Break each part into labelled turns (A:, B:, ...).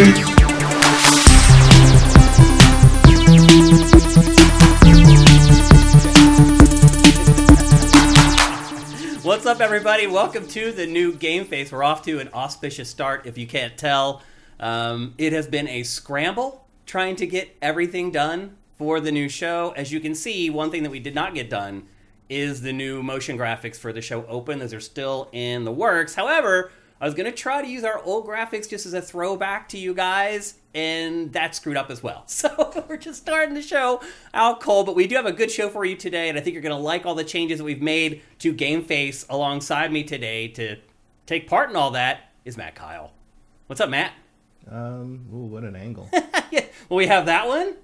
A: What's up, everybody? Welcome to the new Game Face. We're off to an auspicious start, if you can't tell. Um, it has been a scramble trying to get everything done for the new show. As you can see, one thing that we did not get done is the new motion graphics for the show Open. Those are still in the works. However, I was going to try to use our old graphics just as a throwback to you guys, and that screwed up as well. So we're just starting the show out cold, but we do have a good show for you today, and I think you're going to like all the changes that we've made to Game Face alongside me today to take part in all that is Matt Keil. What's up, Matt?
B: Um, ooh, what an angle.
A: yeah. Well, we have that one,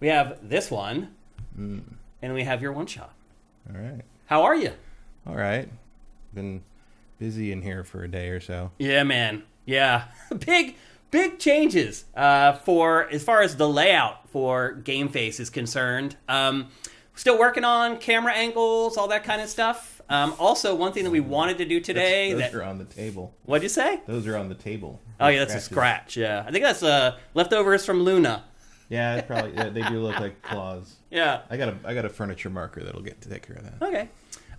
A: we have this one, and we have your one shot.
B: All right.
A: How are you?
B: All right. Been busy in here for a day or so.
A: Yeah, man. Yeah, big big changes uh, for as far as the layout for Game Face is concerned. Um, still working on camera angles, all that kind of stuff. Um, also, one thing that we wanted to do today
B: Those
A: that
B: are on the table.
A: what'd you say?
B: Those are on the table.
A: Oh yeah, that's a scratch. Yeah, I think that's uh, leftovers from Luna.
B: Yeah, probably yeah, they do look like claws.
A: Yeah.
B: I got a I got a furniture marker that'll get to take care of that.
A: Okay.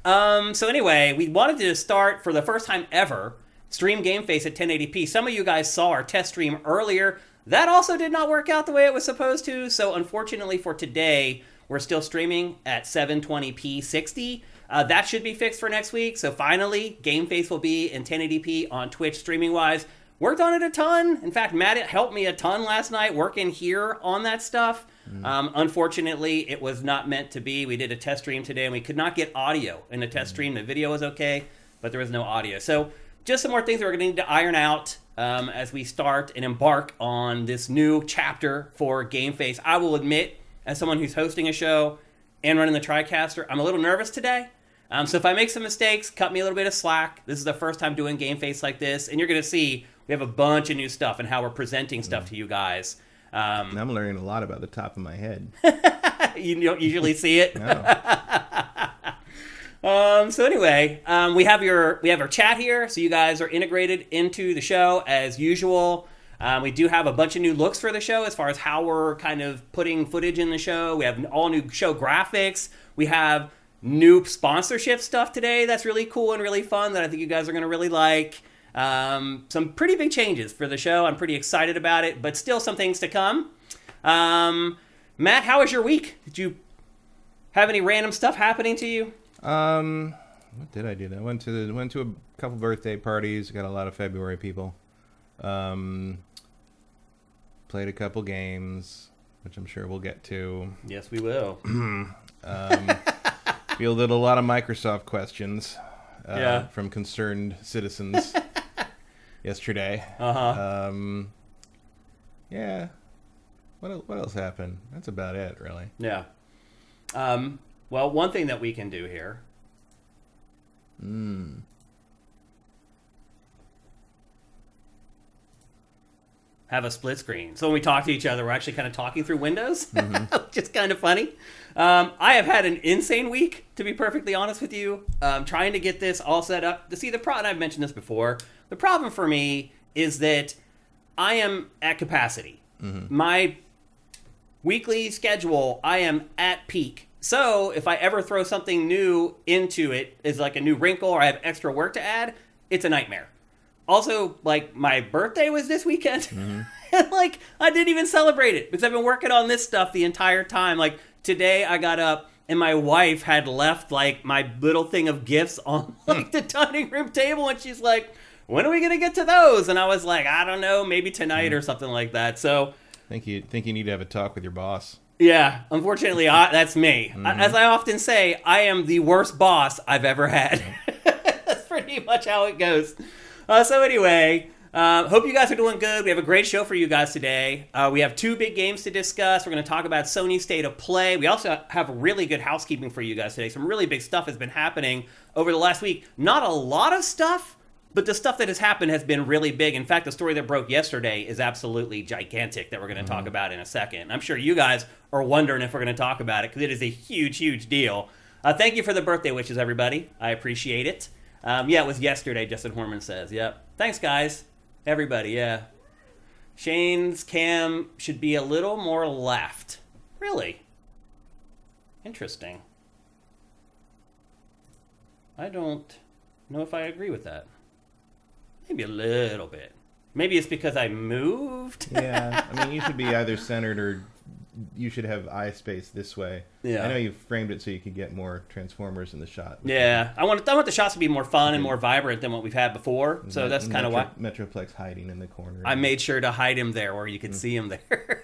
A: Um, so anyway, we wanted to start for the first time ever stream Game Face at 1080p. Some of you guys saw our test stream earlier. That also did not work out the way it was supposed to. So unfortunately for today, we're still streaming at 720p 60. Uh, that should be fixed for next week. So finally, Game Face will be in 1080p on Twitch streaming wise. Worked on it a ton. In fact, Matt it helped me a ton last night working here on that stuff. Um, unfortunately, it was not meant to be. We did a test stream today and we could not get audio in the test stream. The video was okay, but there was no audio. So, just some more things that we're going to need to iron out um, as we start and embark on this new chapter for Game Face. I will admit, as someone who's hosting a show and running the TriCaster, I'm a little nervous today. Um, so if I make some mistakes, cut me a little bit of slack. This is the first time doing Game Face like this, and you're going to see we have a bunch of new stuff and how we're presenting stuff to you guys. Um,
B: I'm learning a lot about the top of my head.
A: you don't usually see it. Um, so anyway, um, we have your we have our chat here, so you guys are integrated into the show as usual. Um, we do have a bunch of new looks for the show as far as how we're kind of putting footage in the show. We have all new show graphics. We have new sponsorship stuff today that's really cool and really fun that I think you guys are going to really like. Um, some pretty big changes for the show. I'm pretty excited about it, but still some things to come. Um, Matt, how was your week? Did you have any random stuff happening to you?
B: Um, what did I do? I went to the, went to a couple birthday parties. Got a lot of February people. Um, played a couple games, which I'm sure we'll get to.
A: Yes, we will.
B: Fielded a lot of Microsoft questions. Uh,
A: Yeah.
B: From concerned citizens yesterday.
A: Uh huh.
B: Um, yeah. What el- what else happened? That's about it, really.
A: Yeah. Um, well, one thing that we can do here. Have a split screen. So when we talk to each other, we're actually kind of talking through windows, which is kind of funny. Um, I have had an insane week, to be perfectly honest with you. Um, trying to get this all set up. To see the problem, I've mentioned this before. The problem for me is that I am at capacity. My weekly schedule, I am at peak. So if I ever throw something new into it, is like a new wrinkle or I have extra work to add, it's a nightmare. Also, like my birthday was this weekend. and like I didn't even celebrate it because I've been working on this stuff the entire time. Like today I got up and my wife had left like my little thing of gifts on hmm. like the dining room table and she's like, "When are we going to get to those?" And I was like, "I don't know, maybe tonight hmm. or something like that." So,
B: Think you think you need to have a talk with your boss.
A: yeah, unfortunately, I, that's me. I- mm-hmm. As I often say, I am the worst boss I've ever had. that's pretty much how it goes. Uh, so anyway, uh, hope you guys are doing good. We have a great show for you guys today. Uh, we have two big games to discuss. We're going to talk about Sony State of Play. We also have really good housekeeping for you guys today. Some really big stuff has been happening over the last week. Not a lot of stuff, but the stuff that has happened has been really big. In fact, the story that broke yesterday is absolutely gigantic that we're going to talk about in a second. I'm sure you guys are wondering if we're going to talk about it because it is a huge, huge deal. Uh, thank you for the birthday wishes, everybody. I appreciate it. Um, yeah, it was yesterday, Justin Horman says. Yep. Thanks, guys. Everybody, yeah. Shane's cam should be a little more left. Really? Interesting. I don't know if I agree with that. Maybe a little bit. Maybe it's because I moved.
B: yeah, I mean, you should be either centered or you should have eye space this way.
A: Yeah.
B: I know you framed it so you could get more transformers in the shot.
A: Yeah, I want I want the shots to be more fun and more vibrant than what we've had before. So
B: Met-
A: that's kind of why
B: Metroplex hiding in the corner.
A: I made sure to hide him there where you
B: Mm.
A: could see him there.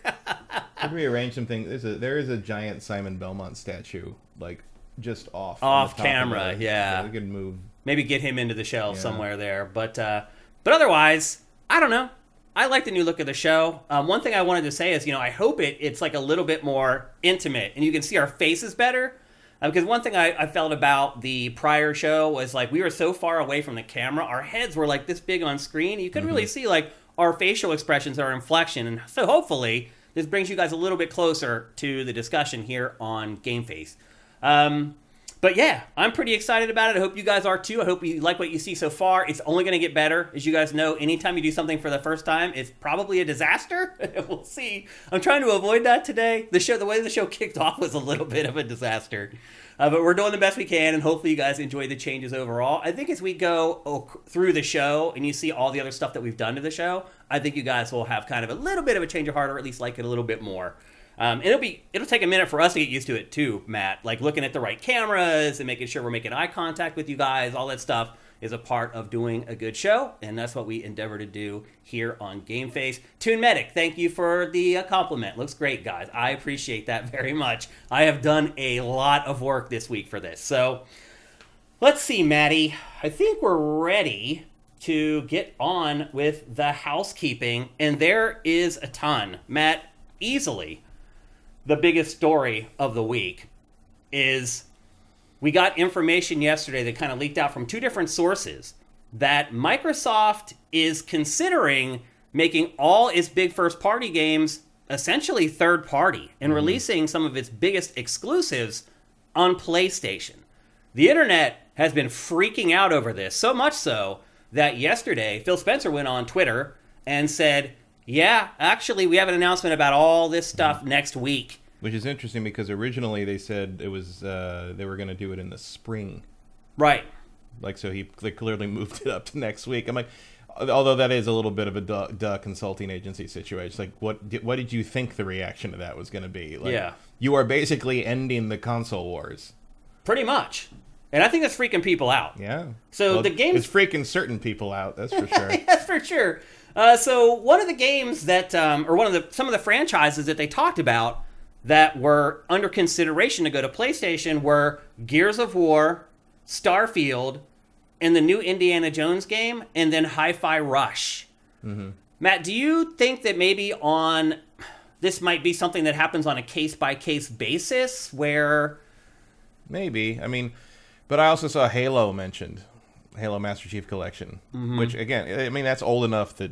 B: Could rearrange some things. There's a there is a giant Simon Belmont statue like just off
A: Off
B: top of
A: camera, yeah.
B: So we could move.
A: Maybe get him into the shelf
B: Yeah.
A: somewhere there. But uh, but otherwise, I don't know. I like the new look of the show. Um, one thing I wanted to say is, you know, I hope it it's like a little bit more intimate, and you can see our faces better. Uh, because one thing I, I felt about the prior show was like we were so far away from the camera, our heads were like this big on screen. You couldn't really see like our facial expressions, our inflection, and so hopefully this brings you guys a little bit closer to the discussion here on Game Face. Um, but yeah, I'm pretty excited about it. I hope you guys are too. I hope you like what you see so far. It's only going to get better. As you guys know, anytime you do something for the first time, it's probably a disaster. we'll see. I'm trying to avoid that today. The show, the way the show kicked off was a little bit of a disaster. Uh, but we're doing the best we can, and hopefully you guys enjoy the changes overall. I think as we go oh, through the show and you see all the other stuff that we've done to the show, I think you guys will have kind of a little bit of a change of heart, or at least like it a little bit more. Um, it'll be it'll take a minute for us to get used to it too, Matt. Like looking at the right cameras and making sure we're making eye contact with you guys. All that stuff is a part of doing a good show, and that's what we endeavor to do here on Game Face. Tune Medic, thank you for the uh, compliment. Looks great, guys. I appreciate that very much. I have done a lot of work this week for this, so let's see, Maddie. I think we're ready to get on with the housekeeping, and there is a ton. Matt, easily the biggest story of the week is we got information yesterday that kind of leaked out from two different sources that Microsoft is considering making all its big first party games essentially third party and mm-hmm. releasing some of its biggest exclusives on PlayStation. The internet has been freaking out over this, so much so that yesterday Phil Spencer went on Twitter and said, Yeah, actually, we have an announcement about all this stuff next week.
B: Which is interesting because originally they said it was uh, they were going to do it in the spring.
A: Right.
B: Like so, he they clearly moved it up to next week. I'm like, although that is a little bit of a duh, duh consulting agency situation. Like, what did, what did you think the reaction to that was going to be? Like,
A: Yeah.
B: you are basically ending the console wars.
A: Pretty much. And I think that's freaking people out.
B: Yeah.
A: So the game
B: is freaking certain people out. That's for sure.
A: That's for sure. Uh, so one of the games that, um, or one of the some of the franchises that they talked about that were under consideration to go to PlayStation were Gears of War, Starfield, and the new Indiana Jones game, and then Hi-Fi Rush. Matt, do you think that maybe on this might be something that happens on a case by case basis where
B: Maybe. I mean, but I also saw Halo mentioned, Halo Master Chief Collection,
A: Mm-hmm.
B: which again, I mean, that's old enough that,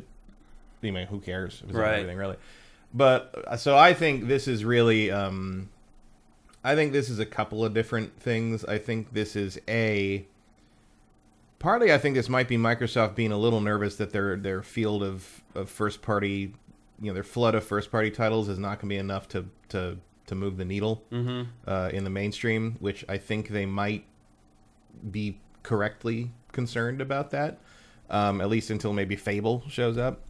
B: I mean, who cares?
A: Right.
B: Everything really. But uh, so I think this is really, um, I think this is a couple of different things. I think this is a. Partly, I think this might be Microsoft being a little nervous that their their field of, of first party, you know, their flood of first party titles is not going to be enough to to to move the needle uh, in the mainstream, which I think they might be correctly concerned about that, um, at least until maybe Fable shows up.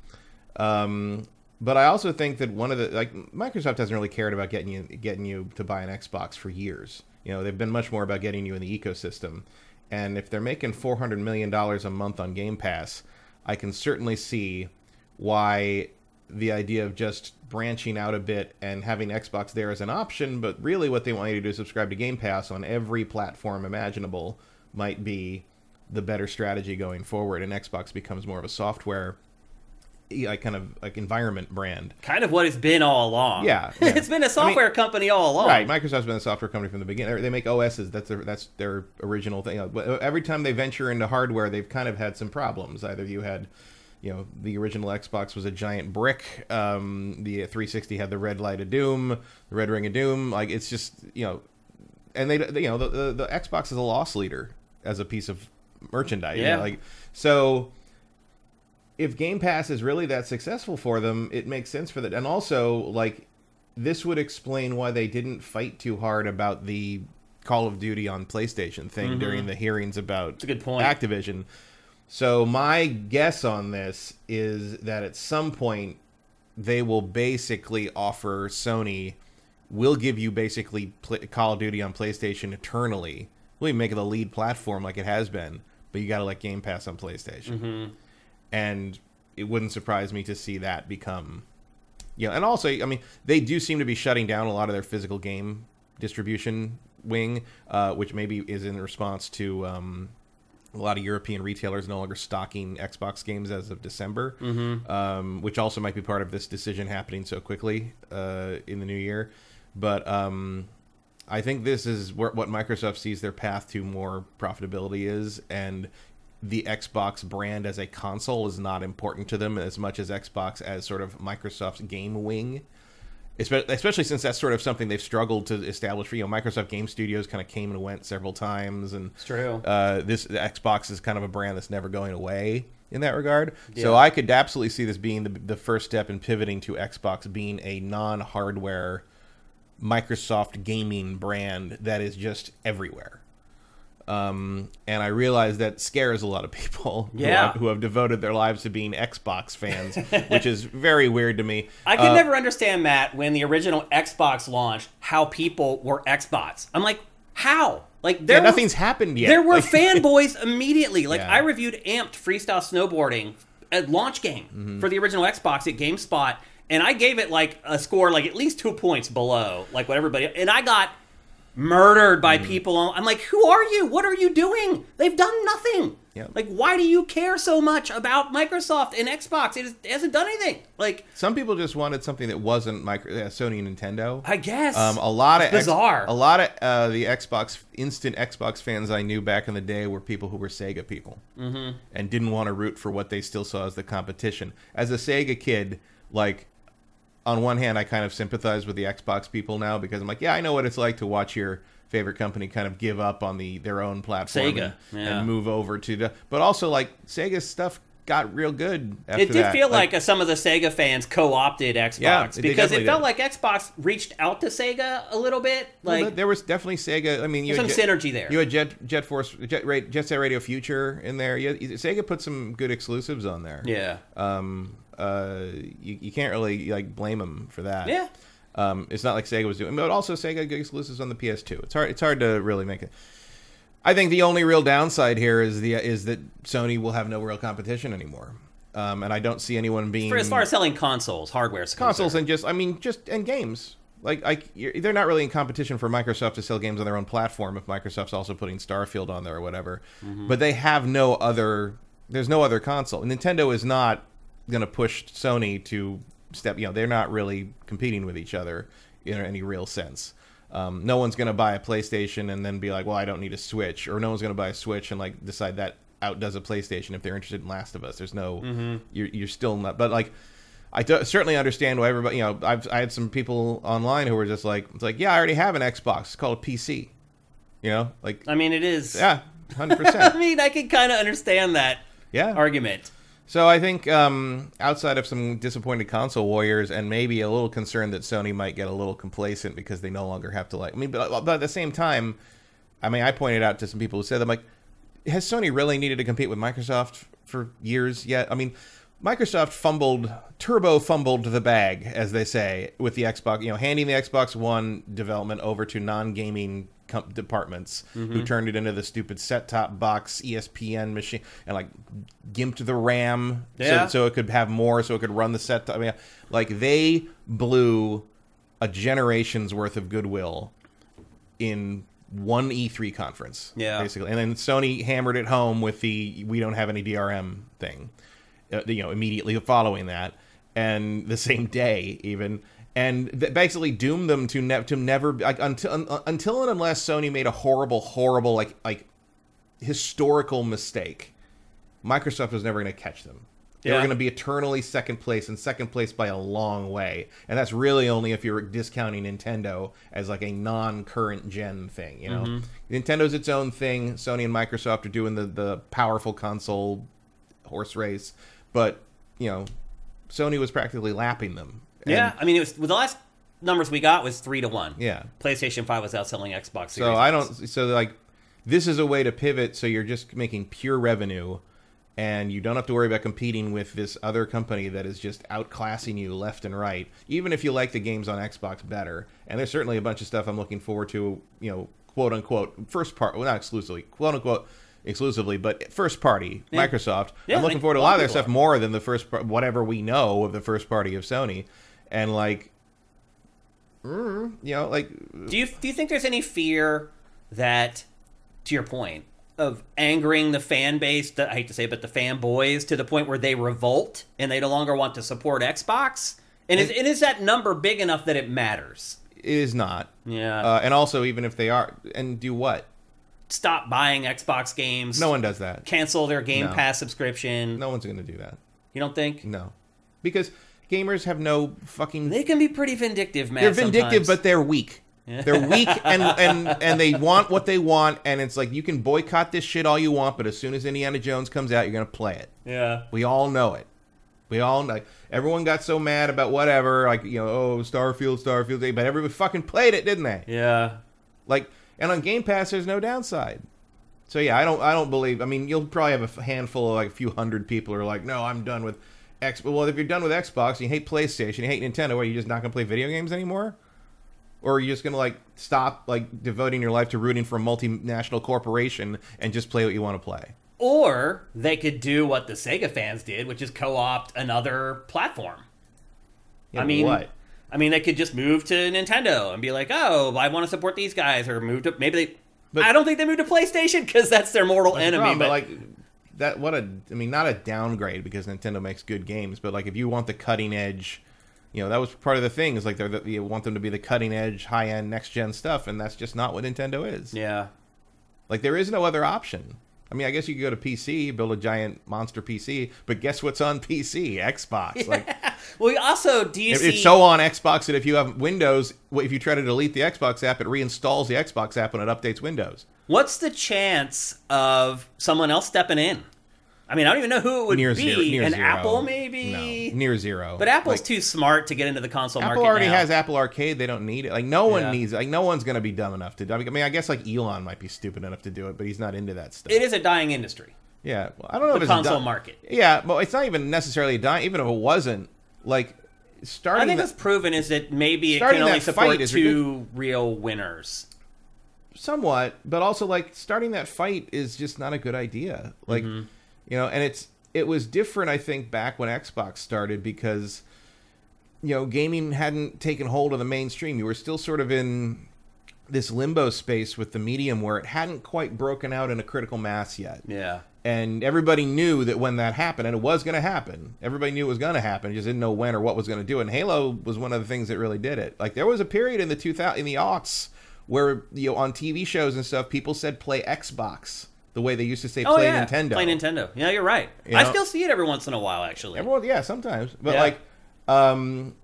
B: Um, but I also think that one of the like Microsoft hasn't really cared about getting you getting you to buy an Xbox for years. You know, they've been much more about getting you in the ecosystem. And if they're making four hundred million dollars a month on Game Pass, I can certainly see why the idea of just branching out a bit and having Xbox there as an option, but really what they want you to do is subscribe to Game Pass on every platform imaginable might be the better strategy going forward and Xbox becomes more of a software like kind of like environment brand.
A: kind of what it's been all along?
B: Yeah, yeah.
A: it's been a software company all along.
B: Right, Microsoft's been a software company from the beginning. They make OSs. That's their that's their original thing. But Every time they venture into hardware, they've kind of had some problems. Either you had, you know, the original Xbox was a giant brick. Um, the 360 had the red light of doom, the red ring of doom. Like it's just you know, and they, they you know the, the the Xbox is a loss leader as a piece of merchandise. you know,
A: Yeah.
B: like so if Game Pass is really that successful for them, it makes sense for that. And also, like, this would explain why they didn't fight too hard about the Call of Duty on PlayStation thing mm-hmm. during the hearings about
A: a good point.
B: Activision. So my guess on this is that at some point they will basically offer Sony, we'll give you basically Call of Duty on PlayStation eternally. We'll make it the lead platform like it has been, but you got to let Game Pass on PlayStation. And it wouldn't surprise me to see that become, you know, and also, I mean, they do seem to be shutting down a lot of their physical game distribution wing, uh, which maybe is in response to um, a lot of European retailers no longer stocking Xbox games as of December, um, which also might be part of this decision happening so quickly uh, in the new year. But um, I think this is where, what Microsoft sees their path to more profitability is, and the Xbox brand as a console is not important to them as much as Xbox as sort of Microsoft's game wing. Especially since that's sort of something they've struggled to establish. For, you know, Microsoft Game Studios kind of came and went several times, and
A: It's true.
B: uh, this the Xbox is kind of a brand that's never going away in that regard. So I could absolutely see this being the, the first step in pivoting to Xbox being a non-hardware Microsoft gaming brand that is just everywhere. Um, and I realize that scares a lot of people who,
A: Yeah.
B: have, who have devoted their lives to being Xbox fans, which is very weird to me.
A: I can
B: Uh,
A: never understand Matt when the original Xbox launched how people were Xbox. I'm like, how? Like there
B: yeah, nothing's happened yet.
A: There were
B: Like-
A: fanboys immediately. Like
B: Yeah.
A: I reviewed Amped Freestyle Snowboarding at launch game
B: Mm-hmm.
A: for the original Xbox at GameSpot, and I gave it like a score like at least two points below like what everybody. And I got murdered by
B: Mm-hmm.
A: people. I'm like, who are you? What are you doing? They've done nothing.
B: Yeah.
A: Like, why do you care so much about Microsoft and Xbox? It, is, it hasn't done anything. Like,
B: Some people just wanted something that wasn't micro, uh, Sony and Nintendo.
A: I guess
B: Um, a lot of
A: It's bizarre.
B: a lot of uh, the Xbox instant Xbox fans I knew back in the day were people who were Sega people mm-hmm. and didn't want to root for what they still saw as the competition. As a Sega kid, like on one hand, I kind of sympathize with the Xbox people now because I'm like, yeah, I know what it's like to watch your favorite company kind of give up on the their own platform
A: Sega,
B: and,
A: yeah.
B: and move over to the. But also, like Sega's stuff got real good. After
A: It did
B: that.
A: feel like, uh, some of the Sega fans co-opted Xbox
B: Yeah, it
A: because it felt
B: did.
A: like Xbox reached out to Sega a little bit.
B: Well,
A: Like
B: there was definitely Sega. I mean, you had
A: some
B: Jet-
A: synergy there.
B: You had Jet Jet Force, Jet, Jet Set Radio Future in there. You, Sega put some good exclusives on there.
A: yeah,
B: Um. Uh. You, you can't really like blame them for that.
A: yeah.
B: Um. It's not like Sega was doing, but also Sega good exclusives on the PS2. It's hard. It's hard to really make it. I think the only real downside here is the is that Sony will have no real competition anymore. Um. And I don't see anyone being
A: For as far as selling consoles, hardware,
B: consoles and just I mean just and games. Like like you're, they're not really in competition for Microsoft to sell games on their own platform if Microsoft's also putting Starfield on there or whatever. But they have no other. There's no other console. Nintendo is not going to push Sony to step. You know, they're not really competing with each other in any real sense. Um, no one's going to buy a PlayStation and then be like, "Well, I don't need a Switch," or no one's going to buy a Switch and like decide that outdoes a PlayStation if they're interested in Last of Us. There's no, you're you're still not. But like, I do, certainly understand why everybody. You know, I've I had some people online who were just like, it's like, yeah, I already have an Xbox. It's called a PC. You know, like,
A: I mean, it is.
B: yeah, hundred percent.
A: I mean, I can kind of understand that
B: Yeah.
A: argument.
B: So I think um, outside of some disappointed console warriors and maybe a little concern that Sony might get a little complacent because they no longer have to like. I mean, but, but at the same time, I mean, I pointed out to some people who said, "I'm like, has Sony really needed to compete with Microsoft for years yet?" I mean, Microsoft fumbled, turbo fumbled the bag, as they say, with the Xbox. You know, handing the Xbox One development over to non-gaming com- departments who turned it into the stupid set-top box E ESPN machine and like gimped the RAM
A: Yeah.
B: so, so it could have more, so it could run the set. I mean, like they blew a generation's worth of goodwill in one E3 conference,
A: Yeah.
B: basically, and then Sony hammered it home with the "we don't have any DRM" thing, uh, you know, immediately following that, and the same day even. And basically doomed them to ne- to never like until un- until and unless Sony made a horrible, horrible like like historical mistake, Microsoft was never going to catch them. They were going to be eternally second place and second place by a long way. And that's really only if you're discounting Nintendo as like a non-current gen thing, you know. Mm-hmm. Nintendo's its own thing. Sony and Microsoft are doing the the powerful console horse race, but you know, Sony was practically lapping them. And-
A: yeah, I mean, it was well, the last numbers we got was three to one.
B: Yeah.
A: PlayStation Five was outselling Xbox. Series
B: So I don't. So like, this is a way to pivot. So you're just making pure revenue, and you don't have to worry about competing with this other company that is just outclassing you left and right. Even if you like the games on Xbox better, and there's certainly a bunch of stuff I'm looking forward to. You know, quote unquote first part. Well, not exclusively, quote unquote. Exclusively, but first party
A: Yeah.
B: Microsoft.
A: Yeah,
B: I'm looking forward to
A: a lot of
B: their stuff
A: are.
B: more than the first, par- whatever we know of the first party of Sony, and like, mm, you know, like
A: Do you do you think there's any fear that, to your point, of angering the fan base? That I hate to say, it, but the fanboys to the point where they revolt and they no longer want to support Xbox. And is, and is that number big enough that it matters?
B: it is not.
A: Yeah.
B: Uh, and also, even if they are, and do what?
A: Stop buying Xbox games.
B: No one does that.
A: Cancel their Game
B: No.
A: Pass subscription.
B: No one's going to do that.
A: You don't think?
B: No, because gamers have no fucking.
A: They can be pretty vindictive, man.
B: They're vindictive,
A: sometimes.
B: but they're weak. They're weak, and and and they want what they want, and it's like you can boycott this shit all you want, but as soon as Indiana Jones comes out, you're going to play it.
A: yeah.
B: We all know it. We all like everyone got so mad about whatever, like you know, oh Starfield, Starfield, but everybody fucking played it, didn't they?
A: Yeah.
B: Like, and on Game Pass, there's no downside. So yeah, I don't, I don't believe. I mean, you'll probably have a handful of like a few hundred people who are like, no, I'm done with X. Well, if you're done with Xbox, and you hate PlayStation, you hate Nintendo, are you just not gonna play video games anymore? Or are you just gonna like stop like devoting your life to rooting for a multinational corporation and just play what you want to play?
A: Or they could do what the Sega fans did, which is co-opt another platform.
B: Yeah,
A: I mean,
B: what?
A: I mean, they could just move to Nintendo and be like, "Oh, I want to support these guys," or move to maybe they.
B: But-
A: I don't think they moved to PlayStation because that's their mortal enemy.
B: problem,
A: but
B: but like that, what a, I mean, not a downgrade because Nintendo makes good games, but like if you want the cutting edge, you know, that was part of the thing is like they're the, you want them to be the cutting edge, high end, next gen stuff, and that's just not what Nintendo is.
A: yeah,
B: Like there is no other option. I mean, I guess you could go to PC, build a giant monster PC, but guess what's on PC? Xbox. Like
A: well, also, do you
B: it-
A: see?
B: it's so on Xbox that if you have Windows, if you try to delete the Xbox app, it reinstalls the Xbox app when it updates Windows.
A: What's the chance of someone else stepping in? I mean, I don't even know who it would
B: Near
A: be.
B: zero. Near
A: An
B: zero.
A: Apple, maybe.
B: No, near zero.
A: But Apple's
B: Like,
A: too smart to get into the console
B: Apple
A: market Apple
B: already
A: now.
B: has Apple Arcade. They don't need it. Like no one
A: Yeah.
B: needs. Like no one's gonna be dumb enough to do. I mean, I guess like Elon might be stupid enough to do it, but he's not into that stuff.
A: It is a dying industry.
B: Yeah, well, I don't know
A: The
B: if it's
A: console
B: di-
A: market.
B: Yeah, but it's not even necessarily dying. Even if it wasn't, like starting.
A: I think
B: the-
A: what's proven is that maybe it can only support two real winners.
B: somewhat, but also like starting that fight is just not a good idea. Like,
A: Mm-hmm.
B: You know, and it's it was different. I think back when Xbox started because you know gaming hadn't taken hold of the mainstream. You were still sort of in this limbo space with the medium where it hadn't quite broken out in a critical mass yet.
A: Yeah.
B: And everybody knew that when that happened, and it was going to happen, everybody knew it was going to happen, just didn't know when or what was going to do it. And Halo was one of the things that really did it. Like there was a period in the 2000 in the aughts where you know on TV shows and stuff, people said play Xbox the way they used to say
A: Oh
B: play
A: yeah.
B: Nintendo.
A: Play Nintendo. Yeah, you're right.
B: You
A: I
B: know?
A: still see it every once in a while, actually.
B: Everyone, yeah, sometimes, but
A: Yeah.
B: like, um,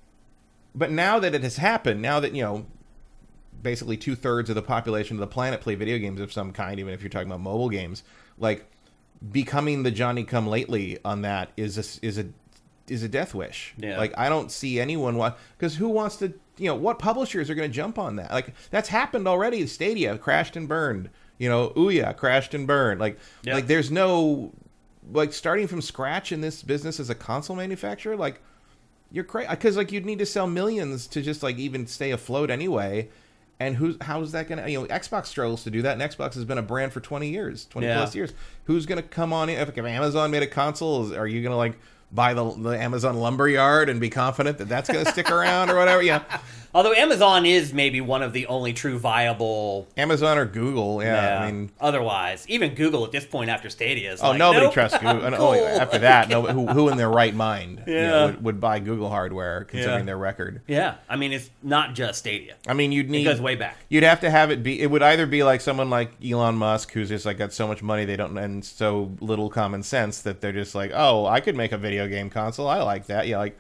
B: but now that it has happened, now that you know, basically two thirds of the population of the planet play video games of some kind, even if you're talking about mobile games, like becoming the Johnny Come Lately on that is a is a is a death wish.
A: Yeah.
B: Like I don't see anyone want because who wants to you know what publishers are going to jump on that? Like that's happened already. Stadia crashed and burned. You know, Ouya crashed and burned. Like
A: Yeah.
B: like there's no like starting from scratch in this business as a console manufacturer. Like you're crazy because like you'd need to sell millions to just like even stay afloat anyway. And who's how's that gonna you know Xbox struggles to do that, and Xbox has been a brand for twenty years, twenty
A: Yeah.
B: plus years. Who's gonna come on in? If, if Amazon made a console, is, are you gonna like buy the, the Amazon lumberyard and be confident that that's gonna stick around or whatever? Yeah,
A: Although Amazon is maybe one of the only true viable.
B: Amazon or Google. Yeah, I mean,
A: otherwise, even Google at this point after Stadia is
B: oh
A: like,
B: nobody
A: nope,
B: trusts Google.
A: I'm
B: oh, after that, no, who, who in their right mind you know, would, would buy Google hardware considering
A: Yeah.
B: their record?
A: yeah, I mean it's not just Stadia.
B: I mean, you'd
A: It
B: need
A: goes way back.
B: You'd have to have it be. It would either be like someone like Elon Musk, who's just like got so much money they don't and so little common sense that they're just like, oh, I could make a video game console. I like that. Yeah, like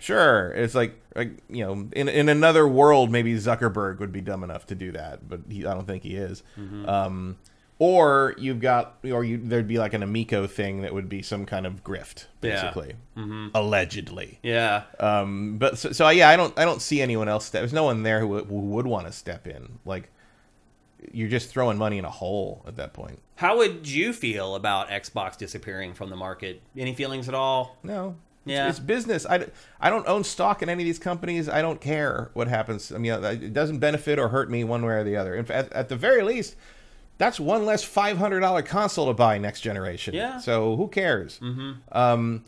B: sure. It's like like you know, in in another world, maybe Zuckerberg would be dumb enough to do that, but he, I don't think he is. Um, or you've got or you there'd be like an Amico thing that would be some kind of grift,
A: Yeah.
B: basically, allegedly.
A: Yeah.
B: Um, but so, so yeah, I don't I don't see anyone else. Step, there's no one there who, who would want to step in. Like you're just throwing money in a hole at that point.
A: How would you feel about Xbox disappearing from the market? Any feelings at all?
B: No. It's-
A: Yeah.
B: It's, business. I, I don't own stock in any of these companies. I don't care what happens. I mean, it doesn't benefit or hurt me one way or the other. In fact, at the very least, that's one less $500 console to buy next generation.
A: Yeah.
B: So who cares? Mm-hmm. Um,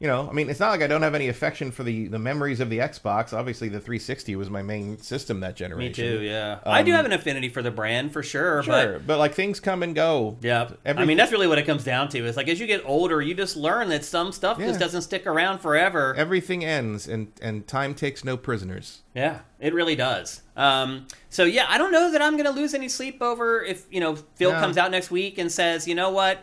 B: you know, I mean, it's not like I don't have any affection for the, the memories of the Xbox. Obviously, the 360 was my main system that generation.
A: Me too, yeah. I do have an affinity for the brand for sure,
B: Sure, but, like things come and go.
A: Yeah, I mean that's really what it comes down to. Is like as you get older, you just learn that some stuff just doesn't stick around forever.
B: Everything ends, and and time takes no prisoners.
A: Yeah, it really does. Um, so yeah, I don't know that I'm going to lose any sleep over if you know Phil
B: No.
A: comes out next week and says, you know what,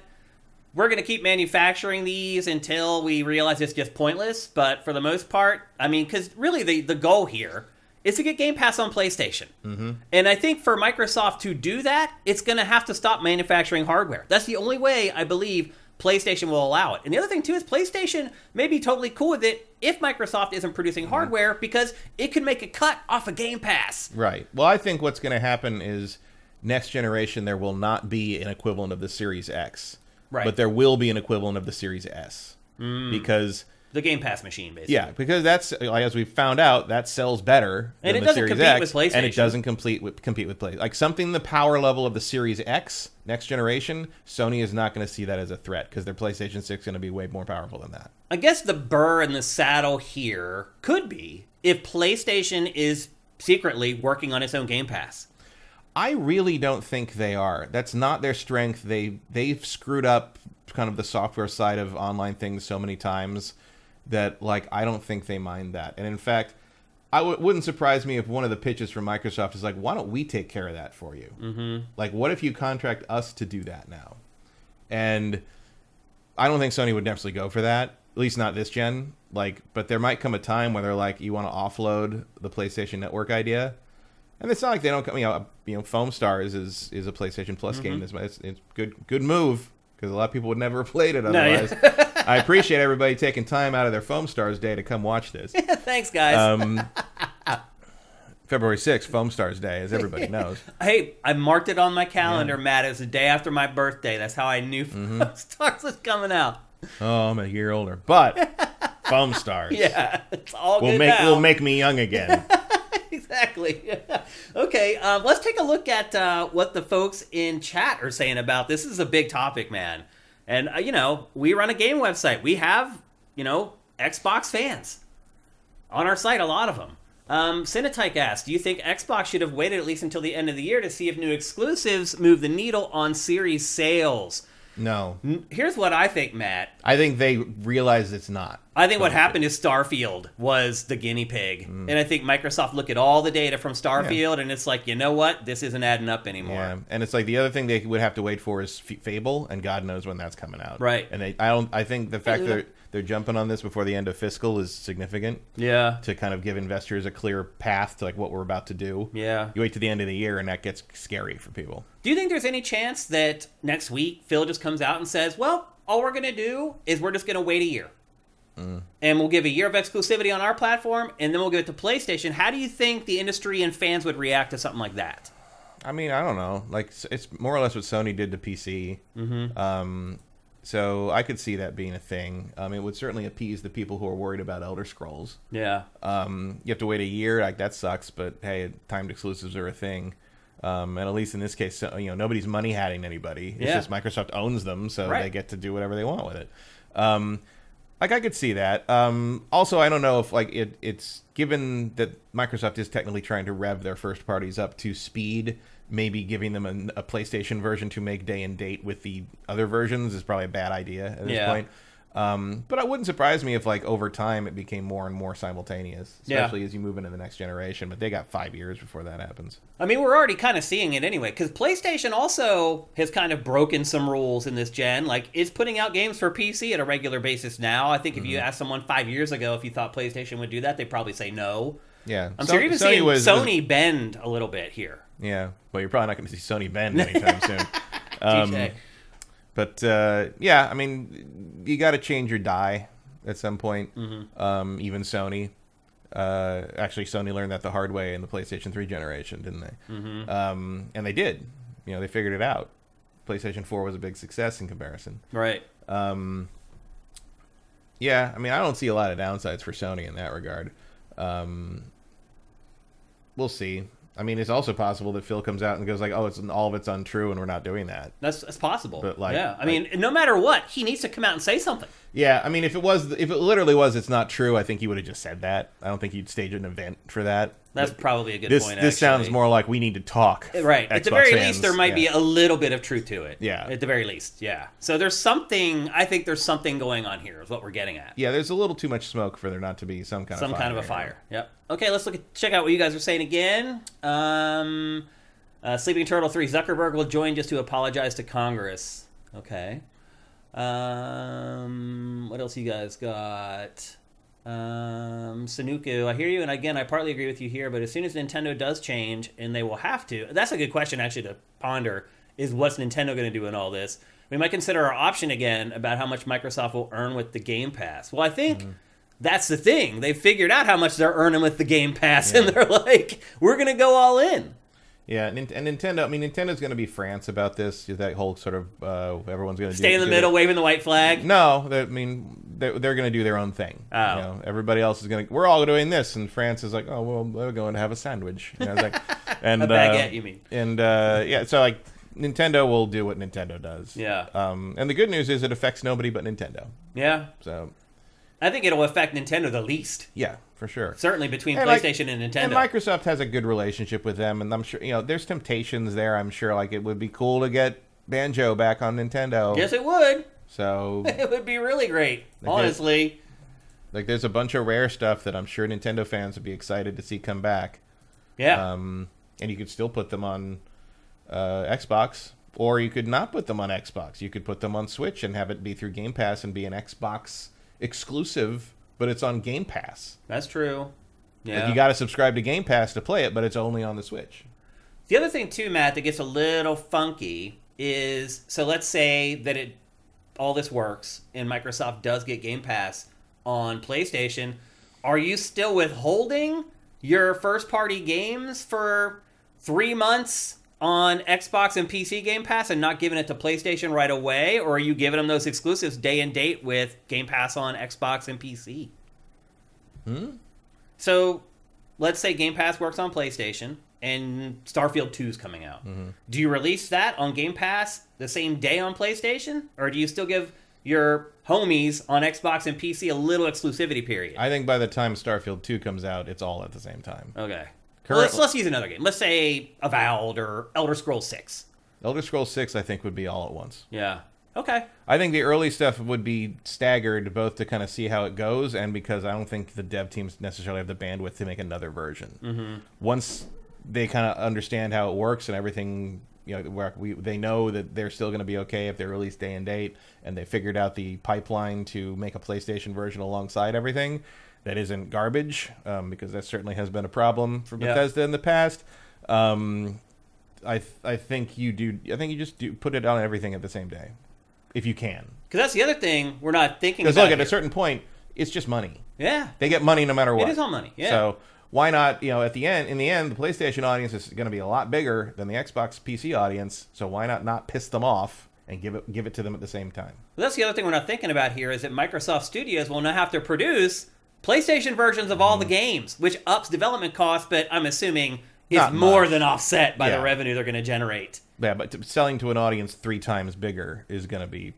A: we're going to keep manufacturing these until we realize it's just pointless. But for the most part, I mean, because really the the goal here is to get Game Pass on PlayStation, mm-hmm. and I think for Microsoft to do that, it's going to have to stop manufacturing hardware. That's the only way I believe. PlayStation will allow it. And the other thing too is PlayStation may be totally cool with it if Microsoft isn't producing hardware because it could make a cut off of Game Pass.
B: Right. Well, I think what's going to happen is next generation there will not be an equivalent of the Series X,
A: Right.
B: but there will be an equivalent of the Series S mm. because
A: The Game Pass machine, basically.
B: yeah, because that's like, as we found out that sells better
A: And
B: than
A: it doesn't
B: Series
A: compete
B: X,
A: with PlayStation.
B: and it doesn't compete with compete with play like something the power level of the Series X next generation. Sony is not going to see that as a threat because their PlayStation Six is going to be way more powerful than that.
A: I guess the burr in the saddle here could be if PlayStation is secretly working on its own Game Pass.
B: I really don't think they are. That's not their strength. They they've screwed up kind of the software side of online things so many times that like I don't think they mind that. And in fact, I w- wouldn't surprise me if one of the pitches from Microsoft is like, "Why don't we take care of that for you? Mm-hmm. Like, what if you contract us to do that now?" And I don't think Sony would necessarily go for that. At least not this gen. Like, but there might come a time where they're like, "You want to offload the PlayStation Network idea?" And it's not like they don't come. You know, you know, Foam Stars is is a PlayStation Plus game. This it's, it's good good move because a lot of people would never have played it
A: No, yeah.
B: otherwise. I appreciate everybody taking time out of their Foam Stars day to come watch this.
A: Thanks, guys.
B: Um, February sixth, Foam Stars Day, as everybody knows.
A: hey, I marked it on my calendar, Matt. It was the day after my birthday. That's how I knew
B: Mm-hmm.
A: Stars was coming out.
B: Oh, I'm a year older, but Foam Stars
A: Yeah, it's all
B: will
A: good
B: make
A: now.
B: will make me young again.
A: Exactly. okay, um, let's take a look at uh, what the folks in chat are saying about this. Is a big topic, man. And uh, you know, we run a game website. We have you know Xbox fans on our site. A lot of them. Um, asked, "Do you think Xbox should have waited at least until the end of the year to see if new exclusives move the needle on Series sales?"
B: No,
A: Here's what I think, Matt.
B: I think they realize it's not.
A: I think what happened is Starfield was the guinea pig,
B: Mm.
A: and I think Microsoft looked at all the data from Starfield, and it's like, you know what, this isn't adding up anymore.
B: Yeah, and it's like the other thing they would have to wait for is F- Fable, and God knows when that's coming out.
A: Right.
B: And they, I don't. I think the fact that they're, jumping on this before the end of fiscal is significant
A: Yeah,
B: to kind of give investors a clear path to like what we're about to do.
A: yeah.
B: You wait to the end of the year, and that gets scary for people.
A: Do you think there's any chance that next week Phil just comes out and says, "Well, all we're going to do is we're just going to wait a year,
B: Mm.
A: and we'll give a year of exclusivity on our platform, and then we'll give it to PlayStation"? How do you think the industry and fans would react to something like that?
B: I mean, I don't know. Like it's more or less what Sony did to PC. Mm-hmm. Um, so I could see that being a thing. Um, it would certainly appease the people who are worried about Elder Scrolls.
A: Yeah,
B: Um, you have to wait a year, like that sucks. But hey, timed exclusives are a thing. Um, and at least in this case, so- you know, nobody's money hatting anybody. It's
A: Yeah.
B: just Microsoft owns them, so
A: Right.
B: they get to do whatever they want with it. Um, like I could see that. Um, also, I don't know if like it, it's given that Microsoft is technically trying to rev their first parties up to speed. Maybe giving them a, a PlayStation version to make day and date with the other versions is probably a bad idea at this
A: Yeah.
B: point. Um, but it wouldn't surprise me if, like, over time, it became more and more simultaneous,
A: Yeah.
B: especially as you move into the next generation. But they got five years before that happens.
A: I mean, we're already kind of seeing it anyway, because PlayStation also has kind of broken some rules in this gen. Like, it's putting out games for PC at a regular basis now. I think if you asked someone five years ago if you thought PlayStation would do that, they'd probably say no.
B: Yeah,
A: I'm
B: So-
A: sure even
B: Sony
A: seeing
B: was-
A: Sony bend a little bit here.
B: Yeah, well, you're probably not going to see Sony bend anytime soon. Um, But uh, yeah, I mean, you got to change your die at some point.
A: Mm-hmm.
B: Um, even Sony. Uh, actually, Sony learned that the hard way in the PlayStation 3 generation, didn't they?
A: Mm-hmm.
B: Um, and they did. You know, they figured it out. PlayStation 4 was a big success in comparison.
A: Right.
B: Um, yeah, I mean, I don't see a lot of downsides for Sony in that regard. Um, we'll see. I mean, it's also possible that Phil comes out and goes like, "Oh, it's all of it's untrue, and we're not doing that."
A: That's that's possible.
B: But, like-
A: yeah, I mean, no matter what, he needs to come out and say something.
B: Yeah, I mean, if it was, if it literally was, it's not true. I think he would have just said that. I don't think he'd stage an event for that.
A: That's probably a good
B: this.
A: point.
B: this sounds more like we need to talk.
A: right. At the very
B: fans.
A: least, there might be a little bit of truth to it.
B: Yeah.
A: At the very least, yeah. So there's something. I think there's something going on here. Is what we're getting at.
B: Yeah, there's a little too much smoke for there not to be some kind
A: Some
B: of Some
A: kind of a fire. Yep. Okay, let's look at check out what you guys are saying again. Um, uh, Sleeping Turtle three. Zuckerberg will join just to apologize to Congress. Okay. Um, what else you guys got? Um, Sanuku, I hear you, and again, I partly agree with you here. But as soon as Nintendo does change, and they will have to, that's a good question actually to ponder: is what's Nintendo going to do in all this? We might consider our option again about how much Microsoft will earn with the Game Pass. Well, I think that's the thing; they figured out how much they're earning with the Game Pass, and they're like, "We're going to go all in."
B: Yeah, and, and Nintendo. I mean, Nintendo's going to be France about this. That whole sort of uh, everyone's going to
A: Stay in the middle, waving the white flag.
B: No, they, I mean they're, they're going to do their own thing.
A: Oh.
B: You know, everybody else is going to. We're all doing this, and France is like, oh well, we're going to have a sandwich. You know, like, and
A: A
B: uh,
A: baguette, you mean?
B: And uh, yeah, so like Nintendo will do what Nintendo does.
A: Yeah.
B: Um, and the good news is it affects nobody but Nintendo.
A: Yeah,
B: So
A: I think it'll affect Nintendo the least.
B: yeah, for sure.
A: Certainly between
B: And, like-
A: PlayStation and Nintendo.
B: And Microsoft has a good relationship with them, and I'm sure you know there's temptations there. I'm sure like it would be cool to get Banjo back on Nintendo.
A: yes, it would.
B: So
A: It would be really great.
B: Like
A: honestly.
B: like there's a bunch of rare stuff that I'm sure Nintendo fans would be excited to see come back.
A: Yeah.
B: Um, and you could still put them on uh, Xbox, or you could not put them on Xbox. You could put them on Switch and have it be through Game Pass and be an Xbox exclusive, but it's on Game Pass.
A: That's true.
B: Like,
A: Yeah.
B: you got to subscribe to Game Pass to play it, but it's only on the Switch.
A: the other thing too, Matt, that gets a little funky is so let's say that it all this works and Microsoft does get Game Pass on PlayStation. Are you still withholding your first party games for three months on Xbox and PC Game Pass and not giving it to PlayStation right away? Or are you giving them those exclusives day and date with Game Pass on Xbox and PC?
B: Hmm?
A: So let's say Game Pass works on PlayStation and Starfield 2 is coming out.
B: Mm-hmm.
A: Do you release that on Game Pass the same day on PlayStation? Or do you still give your homies on Xbox and PC a little exclusivity period?
B: I think by the time Starfield 2 comes out, it's all at the same time.
A: okay. Well, let's, let's use another game. Let's say Avowed or Elder Scrolls 6.
B: Elder Scrolls 6, I think, would be all at once.
A: Yeah. Okay.
B: I think the early stuff would be staggered both to kind of see how it goes and because I don't think the dev teams necessarily have the bandwidth to make another version. Mm-hmm. Once they kind of understand how it works and everything, you know, where we they know that they're still going to be okay if they release day and date, and they figured out the pipeline to make a PlayStation version alongside everything that isn't garbage, um, because that certainly has been a problem for
A: Yeah.
B: Bethesda in the past. Um, I th- I think you do. I think you just do put it on everything at the same day, if you can.
A: Because that's the other thing we're not thinking
B: Because look, at a certain point, it's just money.
A: Yeah.
B: They get money no matter what.
A: It is all money. Yeah.
B: So why not? You know, at the end, in the end, the PlayStation audience is going to be a lot bigger than the Xbox PC audience. So why not not piss them off and give it give it to them at the same time?
A: Well, that's the other thing we're not thinking about here is that Microsoft Studios will not have to produce PlayStation versions of
B: Mm-hmm.
A: all the games, which ups development costs, but I'm assuming is
B: Not
A: more
B: much.
A: than offset by
B: Yeah.
A: the revenue they're going to generate.
B: Yeah, but to, selling to an audience three times bigger is going to be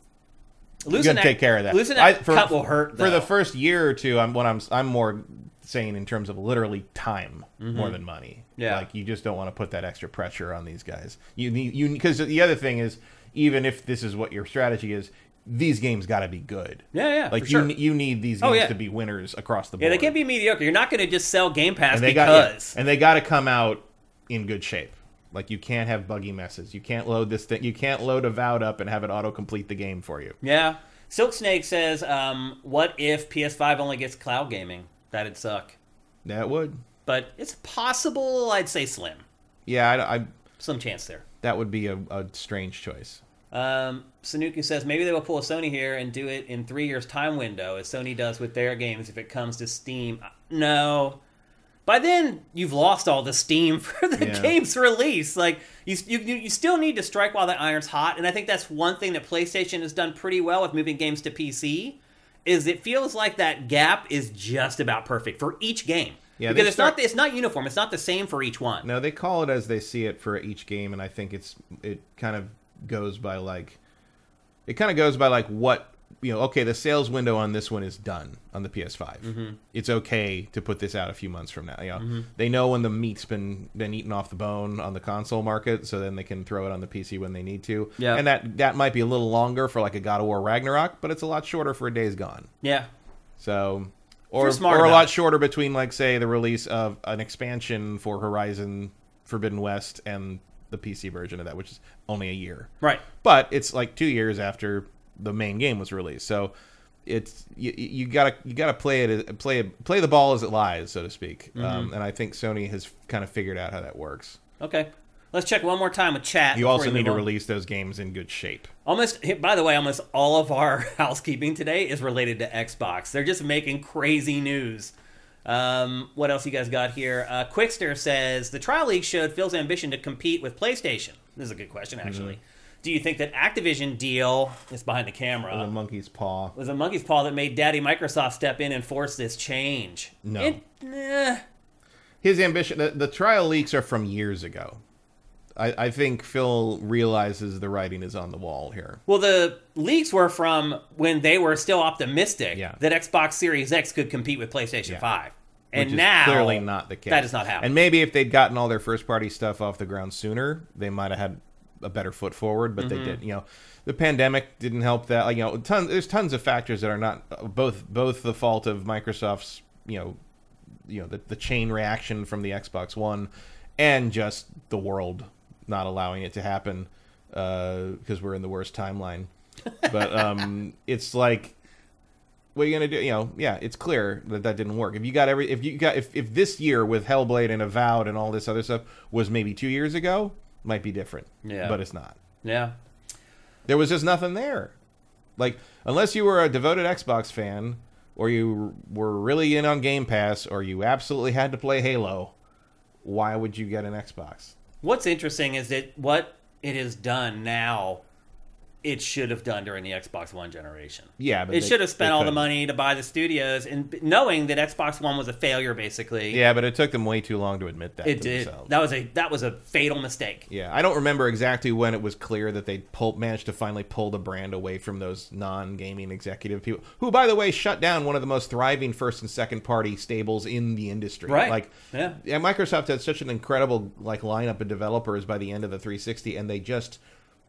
B: you
A: Losing
B: got to take care of that.
A: Losing that
B: I- for,
A: cut will hurt.
B: for the
A: though.
B: first year or two. I'm what I'm I'm more saying in terms of literally time more than money.
A: Mm-hmm. Yeah.
B: like you just don't want to put that extra pressure on these guys. You need you because the other thing is even if this is what your strategy is, these games got to be good.
A: yeah, yeah,
B: Like you
A: sure.
B: you need these
A: Oh,
B: games
A: yeah.
B: to be winners across the board.
A: yeah, they can't be mediocre. You're not going to just sell Game Pass
B: and they got yeah,
A: because.
B: and they got to come out in good shape. Like you can't have buggy messes. You can't load this thing. You can't load Avowed up and have it auto complete the game for you.
A: yeah. Silk Snake says, um, "What if PS5 only gets cloud gaming? That'd suck."
B: That would.
A: But it's possible. I'd say slim.
B: Yeah, I, I
A: Some chance there.
B: that would be a, a strange choice.
A: Um, Sanuku says maybe they will pull a Sony here and do it in three years' time window, as Sony does with their games if it comes to Steam. Uh, No. By then, you've lost all the steam for the
B: Yeah.
A: game's release. Like you, you, you still need to strike while the iron's hot, and I think that's one thing that PlayStation has done pretty well with moving games to PC. Is it feels like that gap is just about perfect for each game.
B: Yeah,
A: because it's
B: start-
A: not it's not uniform. It's not the same for each one.
B: No, they call it as they see it for each game, and I think it's it kind of goes by like it kind of goes by like what you know. Okay, the sales window on this one is done on the PS5.
A: Mm-hmm.
B: It's okay to put this out a few months from now. You know, they know when the meat's been been eaten off the bone on the console market, so then they can throw it on the PC when they need to.
A: Yeah.
B: and that that might be a little longer for like a God of War Ragnarok, but it's a lot shorter for a Days Gone.
A: Yeah,
B: So, or or a lot shorter between, like, say, the release of an expansion for Horizon Forbidden West and the PC version of that, which is only a year.
A: right.
B: But it's like two years after the main game was released, so it's you, you gotta you gotta play it play play the ball as it lies, so to speak.
A: Mm-hmm.
B: Um, and I think Sony has kind of figured out how that works.
A: Okay. Let's check one more time with chat.
B: You also need to
A: on.
B: release those games in good shape.
A: Almost, by the way, almost all of our housekeeping today is related to Xbox. They're just making crazy news. Um, what else you guys got here? Uh, Quickster says the trial leaks showed Phil's ambition to compete with PlayStation. This is a good question, actually.
B: Mm-hmm.
A: Do you think that Activision deal is behind the camera?
B: the monkey's paw.
A: was a monkey's paw that made Daddy Microsoft step in and force this change?
B: No.
A: It- eh.
B: his ambition the, the trial leaks are from years ago I, I think phil realizes the writing is on the wall here
A: Well, the leaks were from when they were still optimistic
B: Yeah.
A: that Xbox Series X could compete with PlayStation
B: Yeah.
A: 5. And
B: which is
A: now
B: clearly not the case
A: That is not happening.
B: and maybe if they'd gotten all their first party stuff off the ground sooner they might have had a better foot forward but
A: Mm-hmm.
B: they didn't you know the pandemic didn't help that like you know tons there's tons of factors that are not both both the fault of microsoft's you know you know the, the chain reaction from the xbox one and just the world not allowing it to happen because we're in the worst timeline but um it's like what are you gonna do? You know, yeah, it's clear that that didn't work. If you got every, if you got, if, if this year with Hellblade and Avowed and all this other stuff was maybe two years ago, might be different.
A: Yeah.
B: but it's not.
A: yeah.
B: There was just nothing there. Like unless you were a devoted Xbox fan, or you were really in on Game Pass, or you absolutely had to play Halo, why would you get an Xbox?
A: What's interesting is that what it has done now, it should have done during the Xbox One generation.
B: Yeah, but
A: It
B: they-
A: should have spent all the money to buy the studios, and knowing that Xbox One was a failure, basically.
B: Yeah, but it took them way too long to admit that.
A: it did.
B: themselves.
A: That was a that was a fatal mistake.
B: Yeah, I don't remember exactly when it was clear that they pull, managed to finally pull the brand away from those non-gaming executive people, who, by the way, shut down one of the most thriving first and second party stables in the industry.
A: Right.
B: Like,
A: Yeah.
B: yeah, Microsoft had such an incredible like lineup of developers by the end of the 360, and they just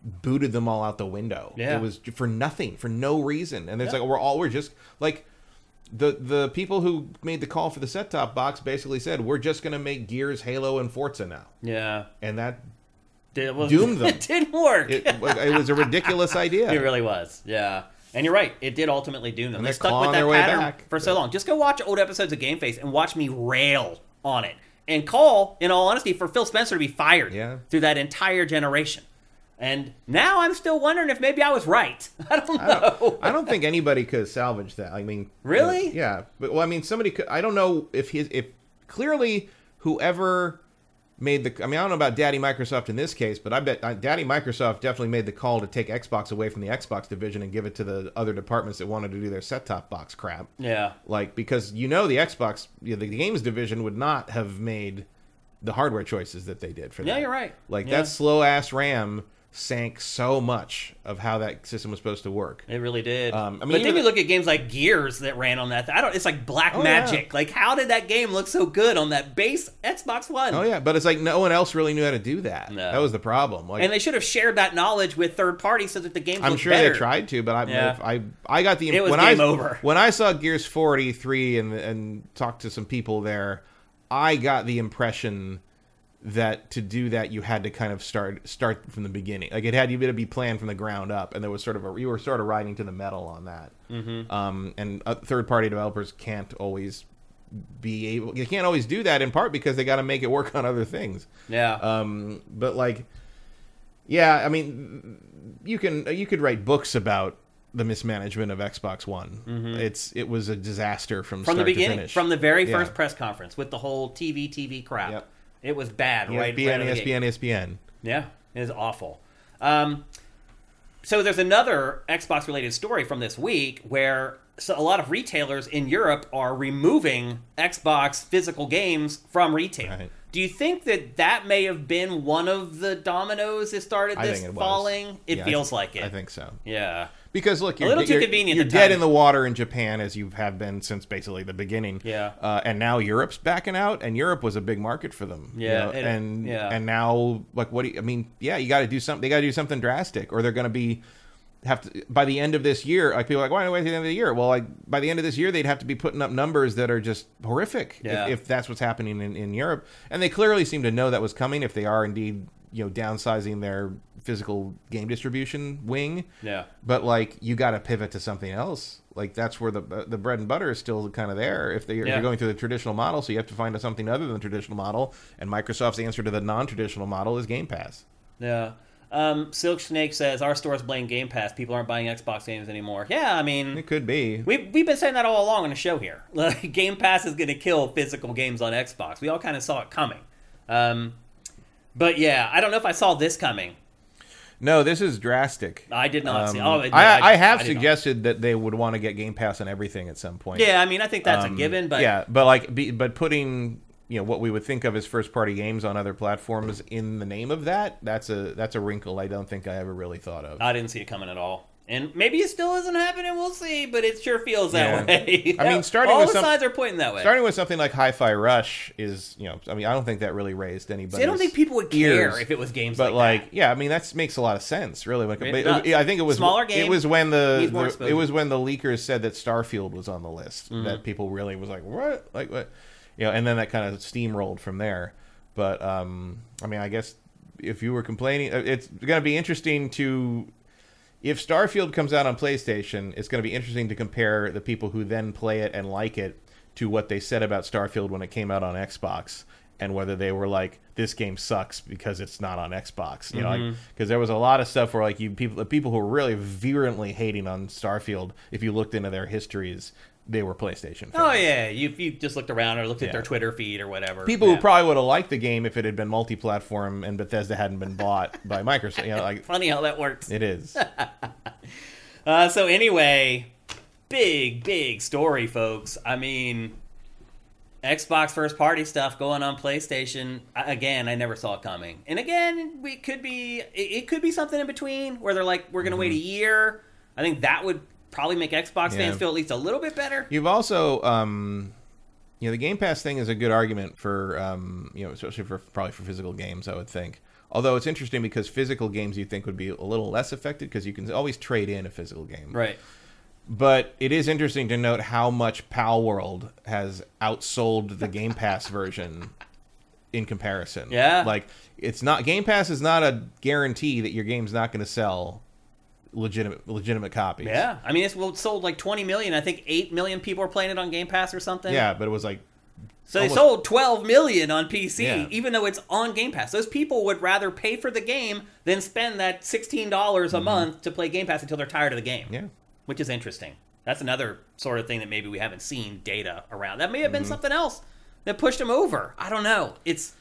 B: booted them all out the window.
A: Yeah.
B: It was for nothing, for no reason, and it's
A: Yeah.
B: like we're all we're just like. The, the people who made the call for the set top box basically said we're just going to make Gears, Halo, and Forza now,
A: Yeah.
B: and that
A: It was,
B: Doomed them.
A: It didn't work.
B: it, it was a ridiculous idea.
A: It really was. Yeah. And you're right. It did ultimately doom them.
B: And
A: they
B: they're
A: stuck with that pattern for so long. Just go watch old episodes of Game Face and watch me rail on it. And call, in all honesty, for Phil Spencer to be fired
B: Yeah.
A: through that entire generation. And now I'm still wondering if maybe I was right. I don't know.
B: I don't, I don't think anybody could salvage that. I mean,
A: Really?
B: Yeah, but well, I mean, somebody could. I don't know if his if clearly whoever made the. I mean, I don't know about Daddy Microsoft in this case, but I bet uh, Daddy Microsoft definitely made the call to take Xbox away from the Xbox division and give it to the other departments that wanted to do their set top box crap.
A: yeah.
B: Like because you know the Xbox, you know, the games division would not have made the hardware choices that they did for
A: Yeah,
B: that.
A: Yeah, you're right.
B: Like
A: Yeah.
B: that slow ass RAM sank so much of how that system was supposed to work.
A: It really did.
B: Um, I mean,
A: but then you look at games like Gears that ran on that. I don't. It's like black
B: Oh,
A: magic. Like, how did that game look so good on that base Xbox One?
B: Oh yeah, but it's like no one else really knew how to do that.
A: No.
B: That was the problem. Like
A: And they should have shared that knowledge with third parties so that the games.
B: I'm sure
A: better.
B: they tried to, but I,
A: Yeah.
B: I I got the
A: It was
B: when
A: game
B: I,
A: over.
B: when I saw Gears 43 and and talked to some people there, I got the impression that to do that you had to kind of start start from the beginning. Like it had you to be planned from the ground up, and there was sort of a you were sort of riding to the metal on that. Mm-hmm. Um, and uh, third party developers can't always be able. You can't always do that in part because they got to make it work on other things.
A: Yeah.
B: Um, but like, Yeah, I mean, you can you could write books about the mismanagement of Xbox One. It's it was a disaster from,
A: Mm-hmm. from the beginning, from the very
B: Yeah.
A: first press conference with the whole TV TV crap.
B: Yep.
A: It was bad, right?
B: ESPN,
A: right out of the gate.
B: ESPN, ESPN.
A: Yeah, it is awful. Um, so there's another Xbox related story from this week where so a lot of retailers in Europe are removing Xbox physical games from retail.
B: Right.
A: Do you think that that may have been one of the dominoes that started this
B: it was.
A: falling? It
B: Yeah,
A: feels
B: thi-
A: like it.
B: I think so.
A: Yeah.
B: Because look, you're, a
A: little too
B: you're-
A: convenient
B: You're dead in the water in Japan as you have been since basically the beginning.
A: Yeah.
B: uh, and now Europe's backing out, and Europe was a big market for them. you
A: Yeah,
B: know,
A: it-
B: and
A: yeah.
B: and now like what do you, I mean? Yeah, you got to do something. They got to do something drastic, or they're going to be have to by the end of this year. Like people are like, why wait to the end of the year? Well, like by the end of this year, they'd have to be putting up numbers that are just horrific.
A: Yeah.
B: If, if that's what's happening in, in Europe, and they clearly seem to know that was coming. If they are indeed you know downsizing their physical game distribution wing
A: Yeah.
B: but like you got to pivot to something else like that's where the the bread and butter is still kind of there if, they, if
A: Yeah.
B: you're going through the traditional model so you have to find something other than the traditional model and microsoft's answer to the non-traditional model is game pass
A: Yeah. Um, Silk Snake says our stores blame Game Pass. People aren't buying Xbox games anymore. Yeah, I mean,
B: it could be
A: We've, we've been saying that all along on the show here. Like, Game Pass is going to kill physical games on Xbox. We all kind of saw it coming. Um, but yeah, I don't know if I saw this coming.
B: No this is drastic
A: I did not
B: Um,
A: see. Oh,
B: I, I, have
A: I did not.
B: suggested that they would want to get game pass on everything at some point
A: Yeah, I mean, I think that's
B: Um,
A: a given. But
B: yeah but like be, but putting you know what we would think of as first party games on other platforms in the name of that that's a that's a wrinkle i don't think i ever really thought of
A: I didn't see it coming at all. And maybe it still isn't happening. We'll see. But it sure feels that
B: Yeah.
A: way.
B: I mean, starting
A: all
B: with
A: the
B: some-
A: signs are pointing that way.
B: Starting with something like Hi-Fi Rush is, you know, I mean, I don't think that really raised
A: anybody. I don't think people would care
B: ears.
A: if it was games
B: But
A: like,
B: like, yeah, I mean, that makes a lot of sense, really. Like,
A: It does.
B: I think it was
A: Smaller game,
B: It was when the, the- it was when the leakers said that Starfield was on the list
A: Mm-hmm.
B: that people really was like, what, like what, you know, and then that kind of steamrolled from there. But um, I mean, I guess if you were complaining, uh, it's going to be interesting to if Starfield comes out on PlayStation, it's going to be interesting to compare the people who then play it and like it to what they said about Starfield when it came out on Xbox and whether they were like this game sucks because it's not on Xbox, you know,
A: Mm-hmm.
B: because there was a lot of stuff where like you people the people who were really virulently hating on Starfield, if you looked into their histories, they were PlayStation. Fans.
A: Oh yeah, you you just looked around or looked at
B: Yeah.
A: their Twitter feed or whatever.
B: People
A: Yeah.
B: who probably would have liked the game if it had been multi-platform and Bethesda hadn't been bought by Microsoft. You know, like
A: funny how that works.
B: it is.
A: Uh, so anyway, big big story, folks. I mean, Xbox first party stuff going on PlayStation. Again, I never saw it coming. And again, we could be it, it could be something in between where they're like, we're going to wait a year. I think that would probably make Xbox.
B: Yeah.
A: fans feel at least a little bit better.
B: You've also, um, you know, the Game Pass thing is a good argument for, um, you know, especially for probably for physical games. I would think. Although it's interesting because physical games you think would be a little less affected because you can always trade in a physical game.
A: Right.
B: But it is interesting to note how much Palworld has outsold the Game Pass version in comparison.
A: Yeah.
B: Like it's not Game Pass is not a guarantee that your game's not going to sell legitimate legitimate copies.
A: Yeah. I mean, it's well, it sold like 20 million. I think 8 million people are playing it on Game Pass or something.
B: Yeah, but it was like
A: So they
B: Almost-
A: sold 12 million on PC,
B: Yeah.
A: even though it's on Game Pass. Those people would rather pay for the game than spend that $16 a month to play Game Pass until they're tired of the game.
B: Mm-hmm. yeah.
A: Which is interesting. That's another sort of thing that maybe we haven't seen data around. That may have been
B: Mm-hmm.
A: something else that pushed them over. I don't know. It's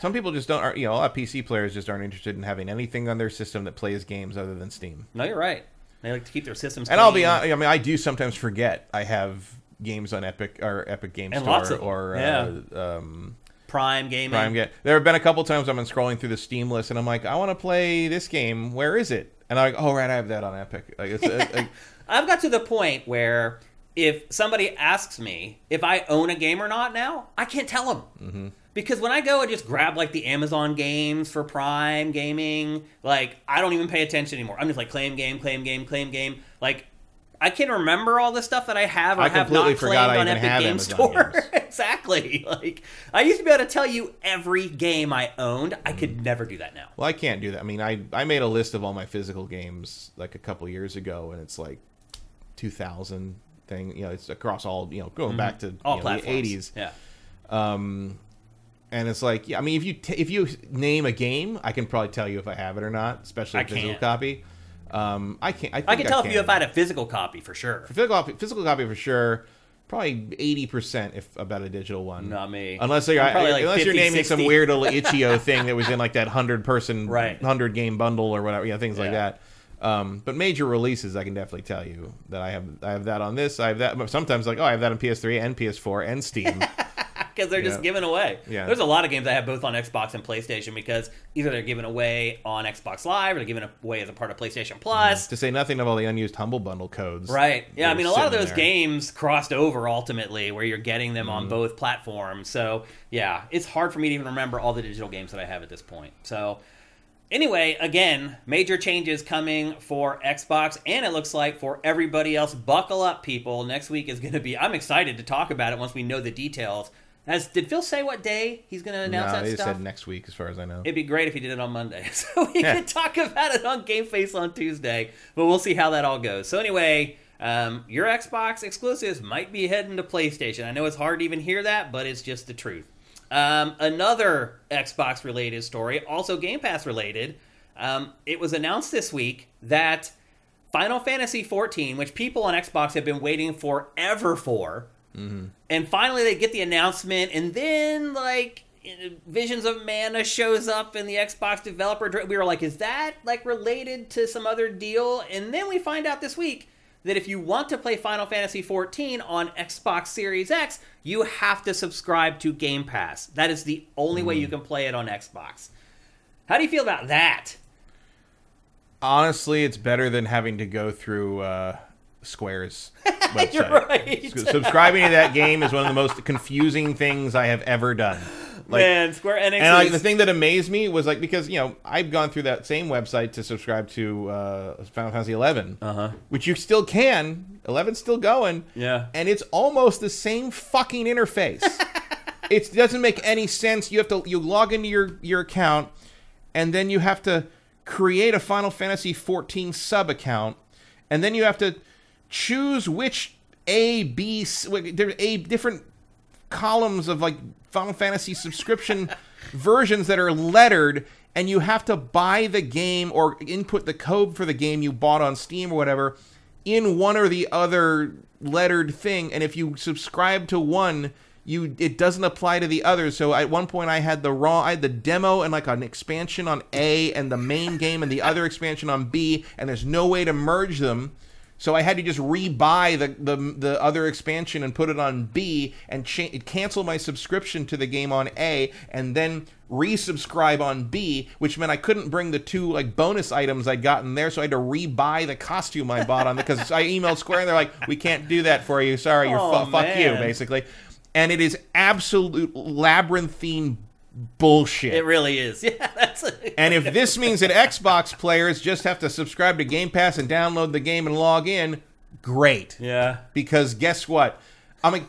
B: Some people just don't. are- You know, a lot of PC players just aren't interested in having anything on their system that plays games other than Steam.
A: no, you're right. They like to keep their systems.
B: And I'll be honest. I mean, I do sometimes forget I have games on Epic or Epic Game
A: And
B: Store or
A: Yeah.
B: uh, um,
A: Prime gaming.
B: Prime Game. There have been a couple times I've been scrolling through the Steam list and I'm like, I want to play this game. Where is it? And I'm like, oh right, I have that on Epic. Like it's uh, like,
A: I've got to the point where if somebody asks me if I own a game or not now, I can't tell them. Mm-hmm. Because when I go and just grab like the Amazon games for Prime gaming, like I don't even pay attention anymore. I'm just like claim game, claim game, claim game. Like I can't remember all the stuff that I have or
B: I
A: have
B: completely
A: not
B: forgot
A: claimed
B: I
A: on
B: even
A: Epic
B: have
A: Game
B: Amazon
A: Store. exactly. Like I used to be able to tell you every game I owned. I
B: Mm.
A: could never do that now.
B: well, I can't do that. I mean, I I made a list of all my physical games like a couple years ago, and it's like 2000 thing. You know, it's across all. You know, going back to
A: Mm-hmm. All
B: know, the. 80s.
A: Yeah.
B: Um, And it's like, yeah, I mean, if you t- if you name a game, I can probably tell you if I have it or not, especially
A: I
B: a physical copy. Um, I can't. I,
A: I can tell if you if I had a physical copy for sure.
B: physical copy, physical copy for sure. Probably eighty percent, if about a digital one.
A: Not me.
B: Unless you're
A: probably like
B: unless you're
A: 50,
B: naming some
A: 60.
B: weird little itch.io thing that was in like that hundred person,
A: Right.
B: hundred game bundle or whatever, yeah, things like that. Um, but major releases, I can definitely tell you that I have. I have that on this. I have that. Sometimes like, oh, I have that on PS3 and PS4 and Steam.
A: because they're just
B: Yeah.
A: giving away.
B: Yeah.
A: There's a lot of games I have both on Xbox and PlayStation because either they're given away on Xbox Live or they're given away as a part of PlayStation Plus.
B: to say nothing of all the unused Humble Bundle codes.
A: Right. Yeah, I mean, a lot of those
B: there.
A: games crossed over ultimately where you're getting them
B: Mm-hmm.
A: on both platforms. So, yeah, it's hard for me to even remember all the digital games that I have at this point. So, anyway, again, major changes coming for Xbox, and it looks like for everybody else. Buckle up, people. Next week is going to be, I'm excited to talk about it once we know the details. As Did Phil say what day he's going to announce
B: No,
A: that
B: they
A: stuff?
B: said next week, as far as I know.
A: It'd be great if he did it on Monday, so we
B: Yeah.
A: could talk about it on Game Face on Tuesday. But we'll see how that all goes. So anyway, um, your Xbox exclusives might be heading to PlayStation. I know it's hard to even hear that, but it's just the truth. Um, another Xbox related story, also Game Pass related. Um, it was announced this week that Final Fantasy XIV, which people on Xbox have been waiting forever for, and finally they get the announcement, and then like Visions of Mana shows up in the Xbox developer. We were like, is that like related to some other deal? And then we find out this week that if you want to play Final Fantasy XIV on Xbox Series X, you have to subscribe to Game Pass. That is the only way you can play it on Xbox. How do you feel about that?
B: Honestly, it's better than having to go through uh, Square's website.
A: You're right.
B: Subscribing to that game is one of the most confusing things I have ever done. Like,
A: Man, Square Enix.
B: and like
A: is-
B: the thing that amazed me was like because you know I've gone through that same website to subscribe to uh, Final Fantasy 11,
A: Uh-huh.
B: which you still can. 11's still going.
A: Yeah.
B: and it's almost the same fucking interface. it doesn't make any sense. You have to you log into your your account, and then you have to create a Final Fantasy 14 sub account, and then you have to choose which A B C. There's a different columns of like Final Fantasy subscription versions that are lettered, and you have to buy the game or input the code for the game you bought on Steam or whatever in one or the other lettered thing. And if you subscribe to one, you it doesn't apply to the other. So at one point, I had the raw, I had the demo and like an expansion on A, and the main game and the other expansion on B, and there's no way to merge them. So I had to just rebuy the, the the other expansion and put it on B and cha- cancel my subscription to the game on A and then resubscribe on B, which meant I couldn't bring the two like bonus items I'd gotten there, so I had to rebybuy the costume I bought on because I emailed Square and they're like, "We can't do that for you. Sorry, you're
A: Oh,
B: fu- fuck you," basically. And it is absolute labyrinthine bullshit.
A: It really is. Yeah, that's
B: And if this means that Xbox players just have to subscribe to Game Pass and download the game and log in, great.
A: yeah.
B: Because guess what? I'm like,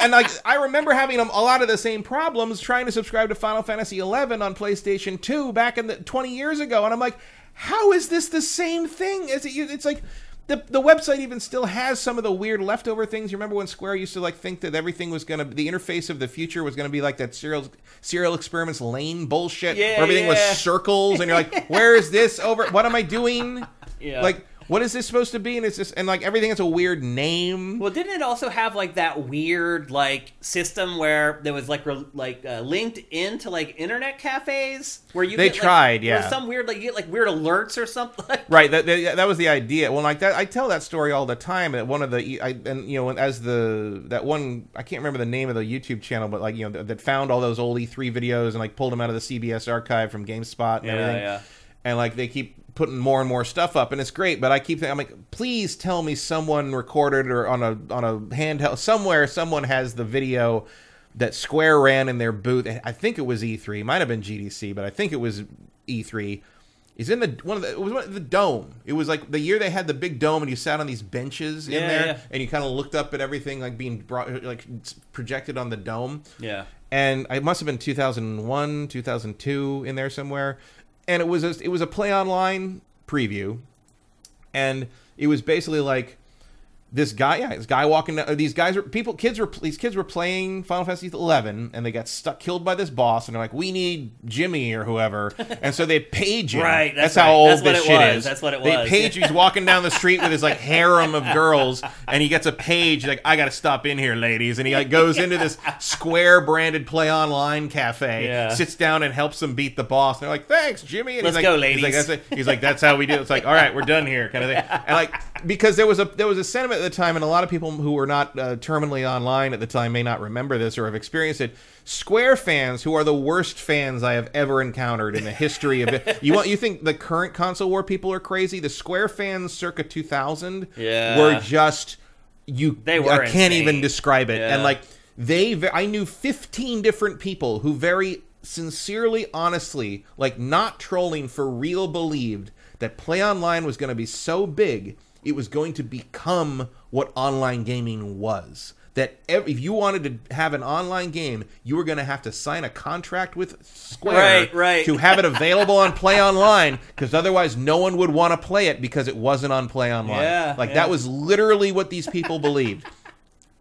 B: and like I remember having a lot of the same problems trying to subscribe to Final Fantasy XI on PlayStation 2 back in the 20 years ago, and I'm like, how is this the same thing? As it, it's like. The, the website even still has some of the weird leftover things. You remember when Square used to like think that everything was gonna, the interface of the future was gonna be like that serial serial experiments Lain bullshit,
A: Yeah,
B: where everything was circles, and you're like, where is this over? What am I doing?
A: Yeah.
B: Like, what is this supposed to be? And it's just and like everything has a weird name.
A: Well, didn't it also have like that weird like system where there was like re- like uh, linked into like internet cafes where you
B: They
A: get,
B: tried,
A: was
B: yeah.
A: some weird like you get like weird alerts or something.
B: Right, that, that that was the idea. Well, like that, I tell that story all the time. That one of the, I, and you know, as the that one, I can't remember the name of the YouTube channel, but like you know, that, that found all those old E3 videos and like pulled them out of the CBS archive from GameSpot and
A: Yeah,
B: everything.
A: yeah.
B: And like they keep putting more and more stuff up, and it's great. But I keep thinking, I'm like, please tell me someone recorded or on a on a handheld somewhere, someone has the video that Square ran in their booth. I think it was E3, might have been GDC, but I think it was E3 He's in the one of the it was the dome. It was like the year they had the big dome, and you sat on these benches in
A: Yeah,
B: there,
A: yeah.
B: and you kind of looked up at everything like being brought like projected on the dome.
A: Yeah.
B: And it must have been 2001, 2002 in there somewhere. And it was a, it was a play online preview, and it was basically like this guy, yeah, this guy walking. down These guys were people. Kids were these kids were playing Final Fantasy eleven, and they got stuck, killed by this boss, and they're like, "We need Jimmy or whoever," and so they page him.
A: Right,
B: That's,
A: that's
B: how old
A: That's
B: this shit
A: was.
B: is.
A: That's what it was.
B: They page. He's walking down the street with his like harem of girls, and he gets a page like, "I got to stop in here, ladies," and he like goes into this Square branded Play Online cafe,
A: Yeah.
B: sits down and helps them beat the boss. And they're like, "Thanks, Jimmy." And
A: Let's
B: he's like,
A: go,
B: He's
A: ladies.
B: like, that's it. He's like, that's how we do it. It's like, all right, we're done here, kind of thing. And like, because there was a there was a sentiment at the time, and a lot of people who were not uh, terminally online at the time may not remember this or have experienced it. Square fans, who are the worst fans I have ever encountered in the history of it. You want you think the current console war people are crazy? The Square fans circa 2000
A: Yeah.
B: were just you.
A: They were
B: I can't even describe it.
A: Yeah.
B: And like they i knew 15 different people who very sincerely honestly like not trolling for real believed that play online was going to be so big it was going to become what online gaming was that if you wanted to have an online game you were going to have to sign a contract with square
A: Right, right.
B: to have it available on play online because otherwise no one would want to play it because it wasn't on play online
A: Yeah,
B: like
A: yeah.
B: that was literally what these people believed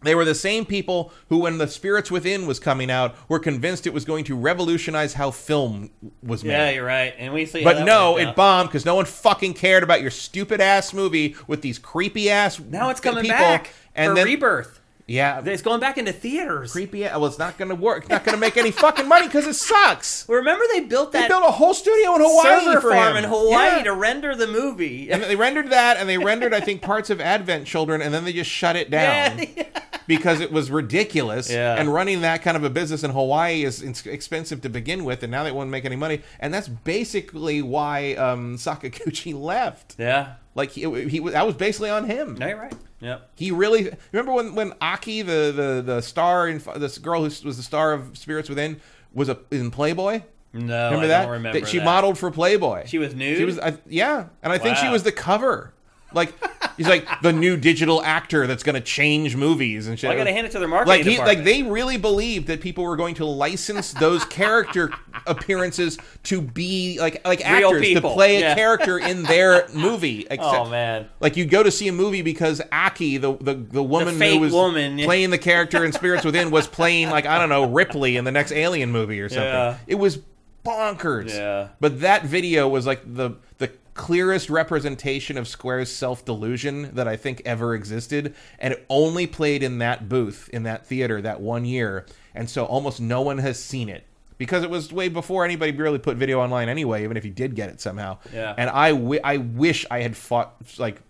B: they were the same people who, when The Spirits Within was coming out, were convinced it was going to revolutionize how film was made.
A: Yeah, you're right. And we see.
B: but no, it bombed because no one fucking cared about your stupid ass movie with these creepy ass.
A: Now it's coming
B: people.
A: back
B: and
A: for
B: then
A: rebirth.
B: yeah,
A: It's going back into theaters.
B: creepy. Ass well, it's not going to work. It's not going to make any fucking money because it sucks.
A: Well, remember they built that.
B: They built a whole studio in Hawaii
A: server
B: for
A: farm
B: him.
A: in Hawaii
B: Yeah.
A: to render the movie.
B: and they rendered that, and they rendered, I think, parts of Advent Children, and then they just shut it down.
A: Yeah.
B: Because it was ridiculous.
A: Yeah.
B: And running that kind of a business in Hawaii is expensive to begin with, and now they won't make any money. And that's basically why um, Sakaguchi left.
A: yeah.
B: Like he, he that was basically on him.
A: No, you're right. Yep.
B: He really remember when when Aki, the the the star in this girl who was the star of Spirits Within, was a in Playboy.
A: No,
B: Remember
A: I
B: that?
A: don't remember
B: she
A: that.
B: modeled for Playboy.
A: She was nude?
B: She was, I, yeah, and I think she was the cover. Like he's like the new digital actor that's going to change movies and shit.
A: Well, I gotta hand it to their marketing
B: like he,
A: department.
B: like they really believed that people were going to license those character appearances to be like like
A: Real
B: actors
A: people.
B: to play
A: Yeah.
B: a character in their movie.
A: Oh man.
B: like you go to see a movie because Aki, the the, the woman
A: fake
B: who was
A: woman,
B: playing the character in Spirits Within, was playing like I don't know Ripley in the next Alien movie or something.
A: Yeah.
B: It was bonkers.
A: Yeah.
B: But that video was like the the clearest representation of Square's self delusion that I think ever existed, and it only played in that booth in that theater that one year, and so almost no one has seen it. Because it was way before anybody really put video online anyway, even if you did get it somehow.
A: Yeah.
B: And I, I wish I had fought like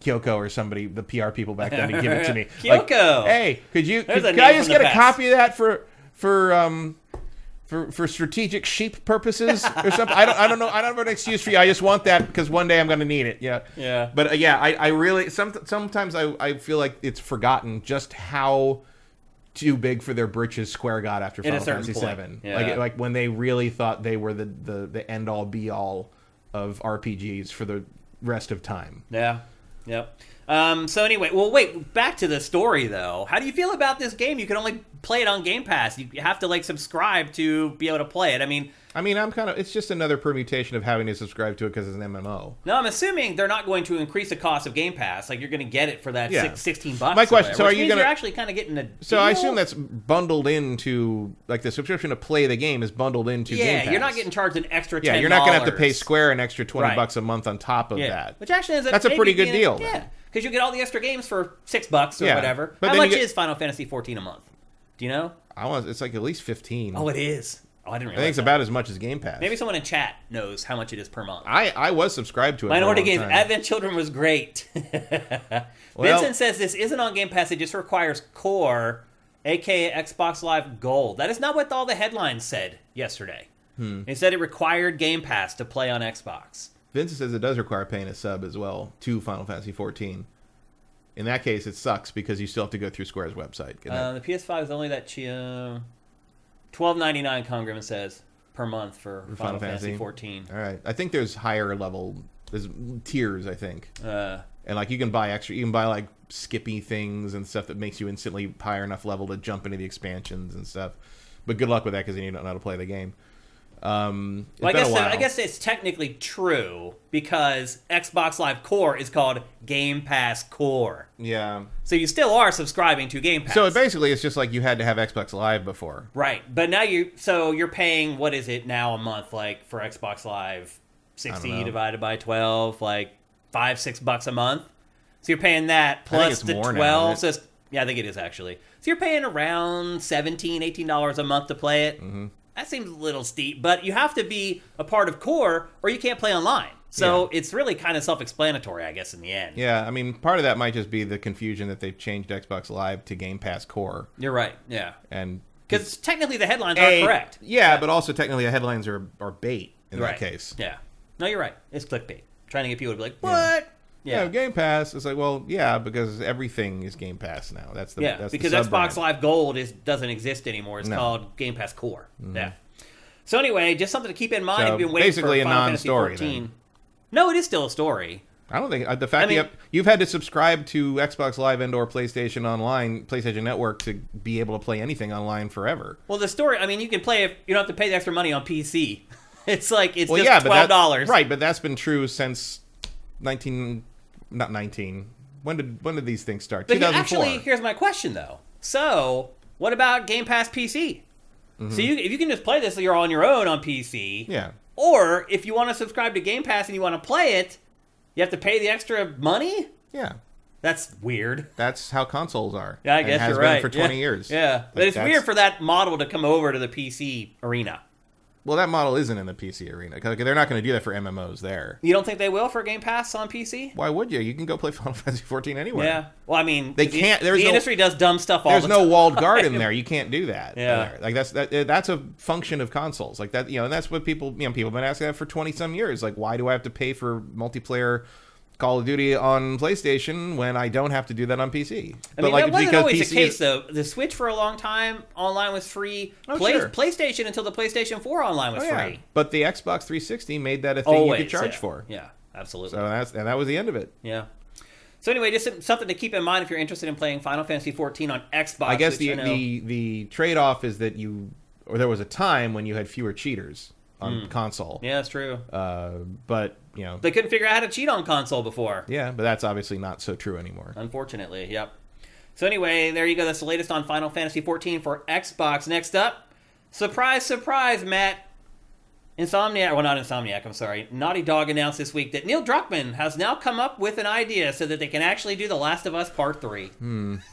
B: Kyoko or somebody, the PR people back then, to give it to me. Like,
A: Kyoko.
B: hey, could you?
A: There's
B: Could, could I just get a copy of that for for um for for strategic sheep purposes or something? I don't I don't know. I don't have an excuse for you. I just want that because one day I'm going to need it. Yeah.
A: Yeah.
B: But uh, yeah, I, I really some, sometimes I, I feel like it's forgotten just how too big for their britches Square got after Final Fantasy
A: point,
B: Seven.
A: yeah.
B: Like like when they really thought they were the the, the end all be all of RPGs for the rest of time.
A: Yeah. Yep. Um, so anyway, well, wait. Back to the story, though. How do you feel about this game? You can only play it on Game Pass. You have to like subscribe to be able to play it. I mean,
B: I mean, I'm kind of. It's just another permutation of having to subscribe to it because it's an MMO.
A: no, I'm assuming they're not going to increase the cost of Game Pass. Like you're going to get it for that
B: Yeah.
A: six, 16 bucks.
B: My question- so are you gonna-
A: actually kind of getting a.
B: So I assume that's bundled into like the subscription to play the game is bundled into Game
A: yeah.
B: Pass.
A: You're not getting charged an extra. $10.
B: Yeah, you're not gonna have to pay Square an extra twenty
A: Right.
B: bucks a month on top of
A: Yeah,
B: that.
A: which actually is a,
B: That's a pretty good deal,
A: Yeah,
B: then.
A: Because you get all the extra games for six bucks or
B: Yeah,
A: whatever.
B: but
A: How
B: then you
A: much
B: get-
A: is Final Fantasy 14 a month? Do you know?
B: I want. It's like at least fifteen.
A: Oh, it is. Oh, I didn't
B: I
A: realize.
B: think it's
A: that.
B: about as much as Game Pass.
A: Maybe someone in chat knows how much it is per month.
B: I I was subscribed to it. for a
A: Minority
B: long
A: Games
B: time.
A: Advent Children was great. Vincent says this isn't on Game Pass. It just requires Core, aka Xbox Live Gold. That is not what all the headlines said yesterday.
B: Hmm.
A: It said it required Game Pass to play on Xbox.
B: Vincent says it does require paying a sub as well to Final Fantasy 14. In that case, it sucks because you still have to go through Square's website.
A: Uh, the PS5 is only that chi- uh, twelve ninety nine. Congrimmon says per month for, Final,
B: Final
A: Fantasy
B: Fantasy.
A: fourteen.
B: all right, I think there's higher level. There's tiers, I think,
A: Uh,
B: and like you can buy extra. You can buy like skippy things and stuff that makes you instantly higher enough level to jump into the expansions and stuff. But good luck with that because you don't know how to play the game. Um,
A: Well, I guess
B: while.
A: I guess it's technically true because Xbox Live Core is called Game Pass Core,
B: yeah.
A: so you still are subscribing to Game Pass.
B: So it basically, it's just like you had to have Xbox Live before.
A: right, but now you so you're paying what is it now a month like for Xbox Live, sixty divided by twelve, like five six bucks a month. So you're paying that plus the
B: now,
A: twelve.
B: isn't
A: so yeah, I think it is actually. So you're paying around 17 dollars a month to play it.
B: Mm-hmm.
A: That seems a little steep, but you have to be a part of Core or you can't play online. So it's really kind of self-explanatory, I guess, in the end.
B: Yeah, I mean, part of that might just be the confusion that they've changed Xbox Live to Game Pass Core,
A: You're right. Yeah,
B: and
A: because technically the headlines
B: A-
A: are correct.
B: Yeah, but also technically the headlines are are bait in
A: right.
B: that case.
A: Yeah. No, you're right. It's clickbait. Trying to get people to be like, what?
B: Yeah.
A: Yeah.
B: Game Pass. It's like, well, yeah, because everything is Game Pass now. That's the
A: Yeah,
B: that's
A: because
B: the
A: Xbox. Live Gold is doesn't exist anymore. It's
B: No. Mm-hmm.
A: called Game Pass Core. Yeah. So anyway, just something to keep in mind.
B: So,
A: if you've been waiting
B: basically
A: for
B: a
A: Final
B: non-story, then.
A: No, it is still a story.
B: I don't think uh, the fact
A: I mean-
B: you have, you've had to subscribe to Xbox Live and or PlayStation Online, PlayStation Network to be able to play anything online forever.
A: Well, the story. I mean, you can play if you don't have to pay the extra money on PC. It's like it's
B: Well,
A: just
B: yeah,
A: twelve dollars.
B: right? But that's been true since nineteen, not nineteen. When did when did these things start?
A: But
B: Two thousand four.
A: actually, here's my question though. So, what about Game Pass PC? So you, if you can just play this, you're on your own on PC.
B: Mm-hmm. Yeah.
A: Or if you want to subscribe to Game Pass and you want to play it, you have to pay the extra money.
B: Yeah.
A: That's weird.
B: That's how consoles are.
A: Yeah, I guess
B: has
A: you're
B: been
A: right.
B: for twenty
A: yeah.
B: years.
A: Yeah, but it's
B: that's-
A: weird for that model to come over to the PC arena.
B: Well, that model isn't in the PC arena because they're not going to do that for MMOs there.
A: You don't think they will for Game Pass on PC?
B: Why would you? You can go play Final Fantasy 14 anywhere.
A: Yeah. Well, I mean,
B: They
A: the-
B: can't-
A: The,
B: there's no-
A: industry does dumb stuff all
B: There's
A: the
B: no
A: time.
B: walled garden there. You can't do that.
A: Yeah.
B: there. Like that's that eh, that's a function of consoles. Like that, you know, and that's what people, you know, people have been asking that for 20 some years. Like why do I have to pay for multiplayer Call of Duty on PlayStation when I don't have to do that on PC?
A: I mean,
B: like
A: that wasn't always
B: PC
A: the case,
B: is-
A: though. The Switch for a long time online was free.
B: Oh,
A: Play,
B: sure.
A: PlayStation until the PlayStation 4 online was
B: Oh, yeah.
A: free.
B: But the Xbox 360 made that a thing
A: Always
B: you could charge
A: yeah.
B: for.
A: Yeah, absolutely.
B: So that's and that was the end of it.
A: yeah. So anyway, just something to keep in mind if you're interested in playing Final Fantasy 14 on Xbox.
B: I guess the
A: I
B: the the trade off is that you or there was a time when you had fewer cheaters on console.
A: Hmm. yeah, that's true.
B: Uh, but you know,
A: They couldn't figure out how to cheat on console before.
B: yeah, but that's obviously not so true anymore.
A: Unfortunately, yep. So anyway, there you go. That's the latest on Final Fantasy 14 for Xbox. Next up, surprise, surprise, Matt. Insomniac, well, not Insomniac. I'm sorry. Naughty Dog announced this week that Neil Druckmann has now come up with an idea so that they can actually do The Last of Us Part Three. Hmm.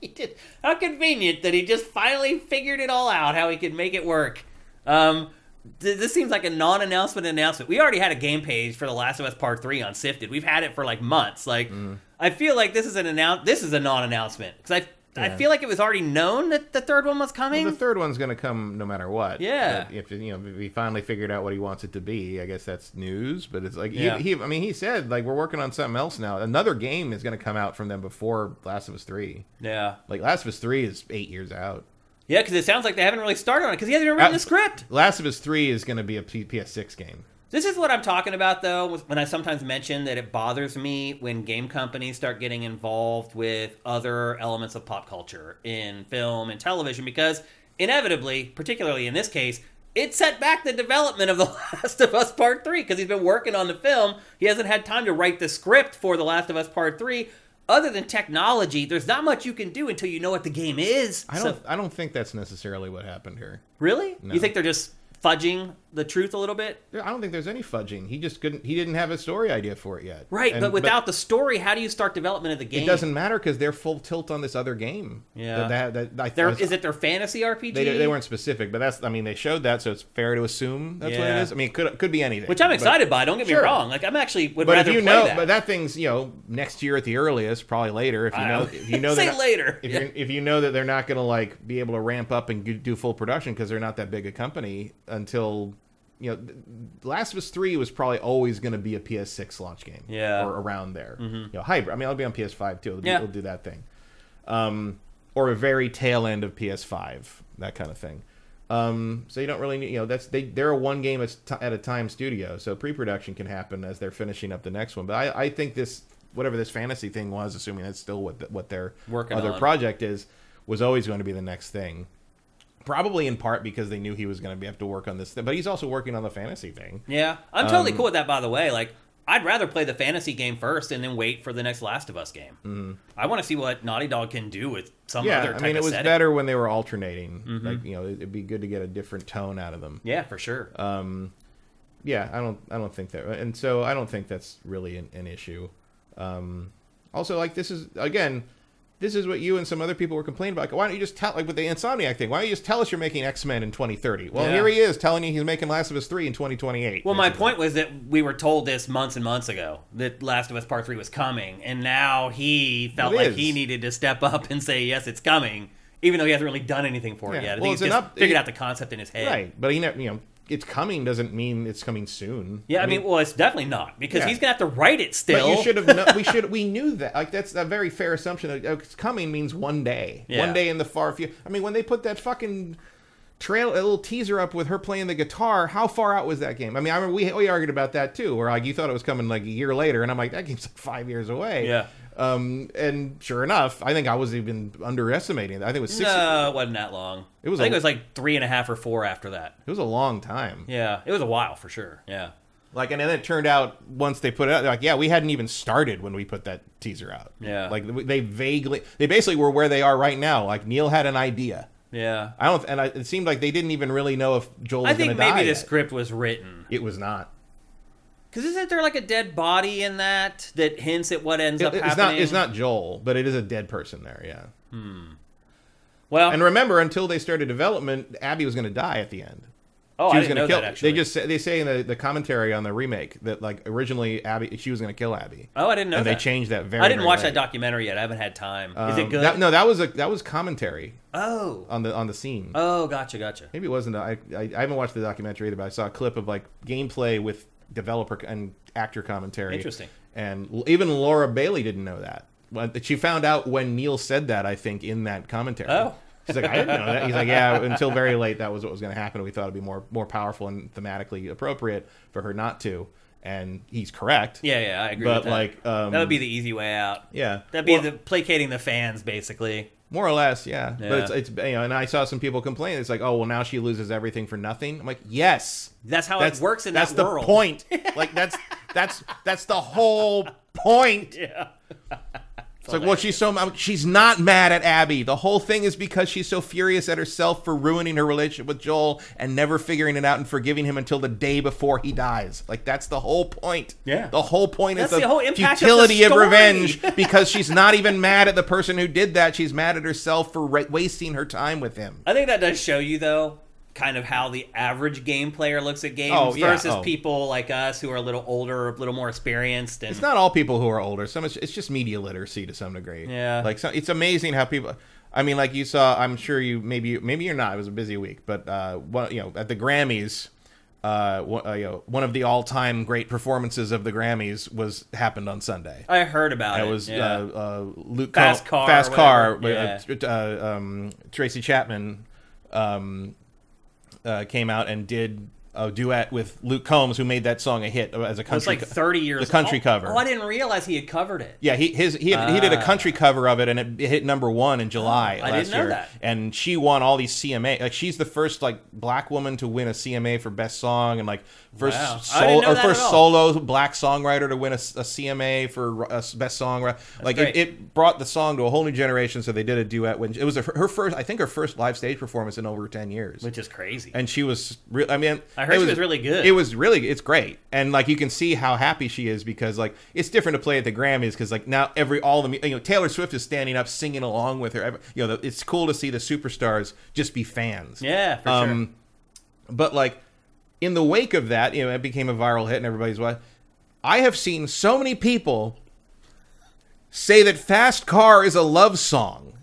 A: He did. How convenient that he just finally figured it all out. How he could make it work. Um, this seems like a non-announcement announcement. We already had a game page for The Last of Us Part Three on Sifted. We've had it for like months. Like, mm-hmm. I feel like this is an announce. This is a non-announcement because I I feel like it was already known that the third one was coming.
B: Well, the third one's going to come no matter what.
A: Yeah.
B: But if you know, if he finally figured out what he wants it to be, I guess that's news. But it's like
A: Yeah.
B: he, he, I mean, he said like we're working on something else now. Another game is going to come out from them before Last of Us Three.
A: yeah,
B: Like Last of Us Three is eight years out.
A: Yeah, because it sounds like they haven't really started on it because he hasn't even written the script.
B: Last of Us Three is going to be a P- PS6 game.
A: This is what I'm talking about, though, when I sometimes mention that it bothers me when game companies start getting involved with other elements of pop culture in film and television, because inevitably, particularly in this case, it set back the development of The Last of Us Part 3 because he's been working on the film. He hasn't had time to write the script for The Last of Us Part 3. Other than technology, there's not much you can do until you know what the game is.
B: I don't. I don't think that's necessarily what happened here.
A: really?
B: No.
A: You think they're just fudging the truth a little bit?
B: I don't think there's any fudging. He just couldn't. He didn't have a story idea for it yet.
A: Right,
B: And-
A: but without the story, how do you start development of the game?
B: it doesn't matter because they're full tilt on this other game.
A: Yeah.
B: That, that, that, was-
A: is it their fantasy RPG?
B: They, they weren't specific, but that's. I mean, they showed that, so it's fair to assume that's what it is. I mean, it could could be anything.
A: which I'm
B: but-
A: excited by. Don't get me
B: Sure.
A: wrong. Like I'm actually would
B: But if
A: rather
B: you
A: play
B: know,
A: that.
B: but that thing's you know next year at the earliest, probably later. If you
A: I
B: know,
A: know.
B: if you know
A: Say
B: not-
A: later.
B: If
A: Yeah.
B: you if you know that they're not going to like be able to ramp up and do full production because they're not that big a company until you know, Last of Us Three was probably always going to be a PS6 launch game,
A: Yeah. Mm-hmm.
B: or around there. You know, hybrid. I mean, I'll be on PS5 too. It'll, do-
A: Yeah.
B: it'll do that thing, um, or a very tail end of PS5, that kind of thing. Um, so you don't really need, you know, that's they they're a one game at, at a time studio, so pre-production can happen as they're finishing up the next one. But I, I think this whatever this fantasy thing was, assuming that's still what the, what their
A: Working
B: other
A: on.
B: project is, was always going to be the next thing. Probably in part because they knew he was going to have to work on this thing, but he's also working on the fantasy thing.
A: Yeah, I'm totally
B: Um,
A: cool with that. By the way, like I'd rather play the fantasy game first and then wait for the next Last of Us game. I want to see what Naughty Dog can do with some
B: yeah,
A: other type
B: I mean, it was
A: setting.
B: better when they were alternating. Like you know, it'd be good to get a different tone out of them.
A: Yeah, for sure.
B: Um, yeah, I don't, I don't think that, and so I don't think that's really an, an issue. Um, also, like this is again, this is what you and some other people were complaining about. Like, why don't you just tell, like with the Insomniac thing? Why don't you just tell us you're making X Men in 2030? Well,
A: Yeah.
B: here he is telling you he's making Last of Us 3 in 2028.
A: well, my point was that we were told this months and months ago that Last of Us Part Three was coming, and now he felt
B: It
A: like
B: is.
A: he needed to step up and say yes, it's coming, even though he hasn't really done anything for it yet. I
B: Well,
A: think he's just
B: up-
A: figured
B: it-
A: out the concept in his head.
B: right? But he never, you know, it's coming doesn't mean it's coming soon.
A: Yeah, I mean, well, it's definitely not because
B: Yeah.
A: he's gonna have to write it still.
B: But you should have. kno- we should. We knew that. Like that's a very fair assumption. That, oh, it's coming means one day.
A: Yeah.
B: One day in the far future. I mean, when they put that fucking trail, a little teaser up with her playing the guitar, how far out was that game? I mean, I remember we we argued about that too. Where like you thought it was coming like a year later, and I'm like, that game's like five years away.
A: Yeah.
B: Um, and sure enough, I think I was even underestimating. I think it was six.
A: No, it wasn't that long.
B: It was
A: I think
B: a-
A: it was like three and a half or four after that.
B: It was a long time.
A: Yeah, it was a while for sure. Yeah.
B: Like, and then it turned out once they put it out, they're like, yeah, we hadn't even started when we put that teaser out.
A: Yeah.
B: Like they vaguely, they basically were where they are right now. Like Neil had an idea.
A: Yeah.
B: I don't, and I, it seemed like they didn't even really know if Joel was
A: I think
B: going to die.
A: maybe the
B: yet.
A: script was written.
B: It was not.
A: Because isn't there like a dead body in that that hints at what ends
B: It-
A: up
B: it's
A: happening?
B: not. It's not Joel, but it is a dead person there. Yeah. Hmm.
A: Well,
B: And remember, until they started development, Abby was going to die at the end.
A: oh,
B: she
A: I
B: was
A: didn't
B: going
A: know
B: to kill.
A: that actually.
B: They just say, they say in the, the commentary on the remake that like originally Abby she was going to kill Abby.
A: oh, I didn't know
B: and
A: that.
B: they changed that very.
A: I didn't
B: very
A: watch
B: late.
A: that documentary yet. I haven't had time. Is
B: Um,
A: it good?
B: that- no, that was a that was commentary
A: oh.
B: on the on the scene.
A: Oh, gotcha, gotcha.
B: Maybe it wasn't. I, I I haven't watched the documentary either, but I saw a clip of like gameplay with developer and actor commentary.
A: Interesting.
B: And even Laura Bailey didn't know that. Well, She found out when Neil said that. I think in that commentary.
A: Oh.
B: She's like, I didn't know that. He's like, yeah. Until very late, that was what was going to happen. We thought it'd be more more powerful and thematically appropriate for her not to. And he's correct.
A: Yeah, yeah, I agree
B: But
A: with that.
B: like, um,
A: that would be the easy way out.
B: yeah.
A: That'd be
B: Well,
A: the placating the fans, basically.
B: More or less, yeah. But it's, it's you know, and I saw some people complain. It's like, oh well, now she loses everything for nothing. I'm like, yes,
A: That's how
B: that's
A: it works in
B: that's
A: that
B: the
A: world.
B: point. Like that's that's that's the whole point.
A: Yeah.
B: It's like, well, she's so she's not mad at Abby. The whole thing is because she's so furious at herself for ruining her relationship with Joel and never figuring it out and forgiving him until the day before he dies. Like that's the whole point.
A: Yeah.
B: the whole point
A: That's
B: is the,
A: the whole impact of the
B: futility of, revenge because she's not even mad at the person who did that. She's mad at herself for ra- wasting her time with him.
A: I think that does show you, though, kind of how the average game player looks at games
B: Oh, yeah,
A: versus
B: oh.
A: people like us who are a little older, a little more experienced. And
B: It's not all people who are older. Some it's, it's just media literacy to some degree.
A: Yeah.
B: like so, it's amazing how people. I mean, like you saw. I'm sure you maybe maybe you're not. It was a busy week, but uh, one, you know, at the Grammys, uh, one, uh, you know, one of the all-time great performances of the Grammys was happened on Sunday.
A: I heard about it.
B: It was
A: yeah.
B: uh, uh, Luke
A: Fast Car,
B: Fast Car, uh, uh, um, Tracy Chapman um, uh, came out and did a duet with Luke Combs, who made that song a hit as a
A: It was
B: country.
A: like 30 years.
B: the country
A: oh,
B: cover.
A: Oh, I didn't realize he had covered it.
B: Yeah, he his he, had, he did a
A: Ah.
B: country cover of it, and it hit number one in July
A: I
B: last
A: didn't know
B: year.
A: that.
B: And she won all these CMA. Like she's the first like black woman to win a CMA for best song, and like first
A: Wow. I
B: sol- or first solo black songwriter to win a, a CMA for a best song. Like it, it brought the song to a whole new generation. So they did a duet when it was her her first, I think, her first live stage performance in over ten years.
A: Which is crazy.
B: and she was, re- I mean,
A: I heard
B: it
A: she was really good.
B: It was really, it's great, and like you can see how happy she is because like it's different to play at the Grammys because like now every all the you know Taylor Swift is standing up singing along with her. You know, it's cool to see the superstars just be fans.
A: yeah, for
B: Um, but like in the wake of that, you know, it became a viral hit and everybody's what. I have seen so many people say that Fast Car is a love song.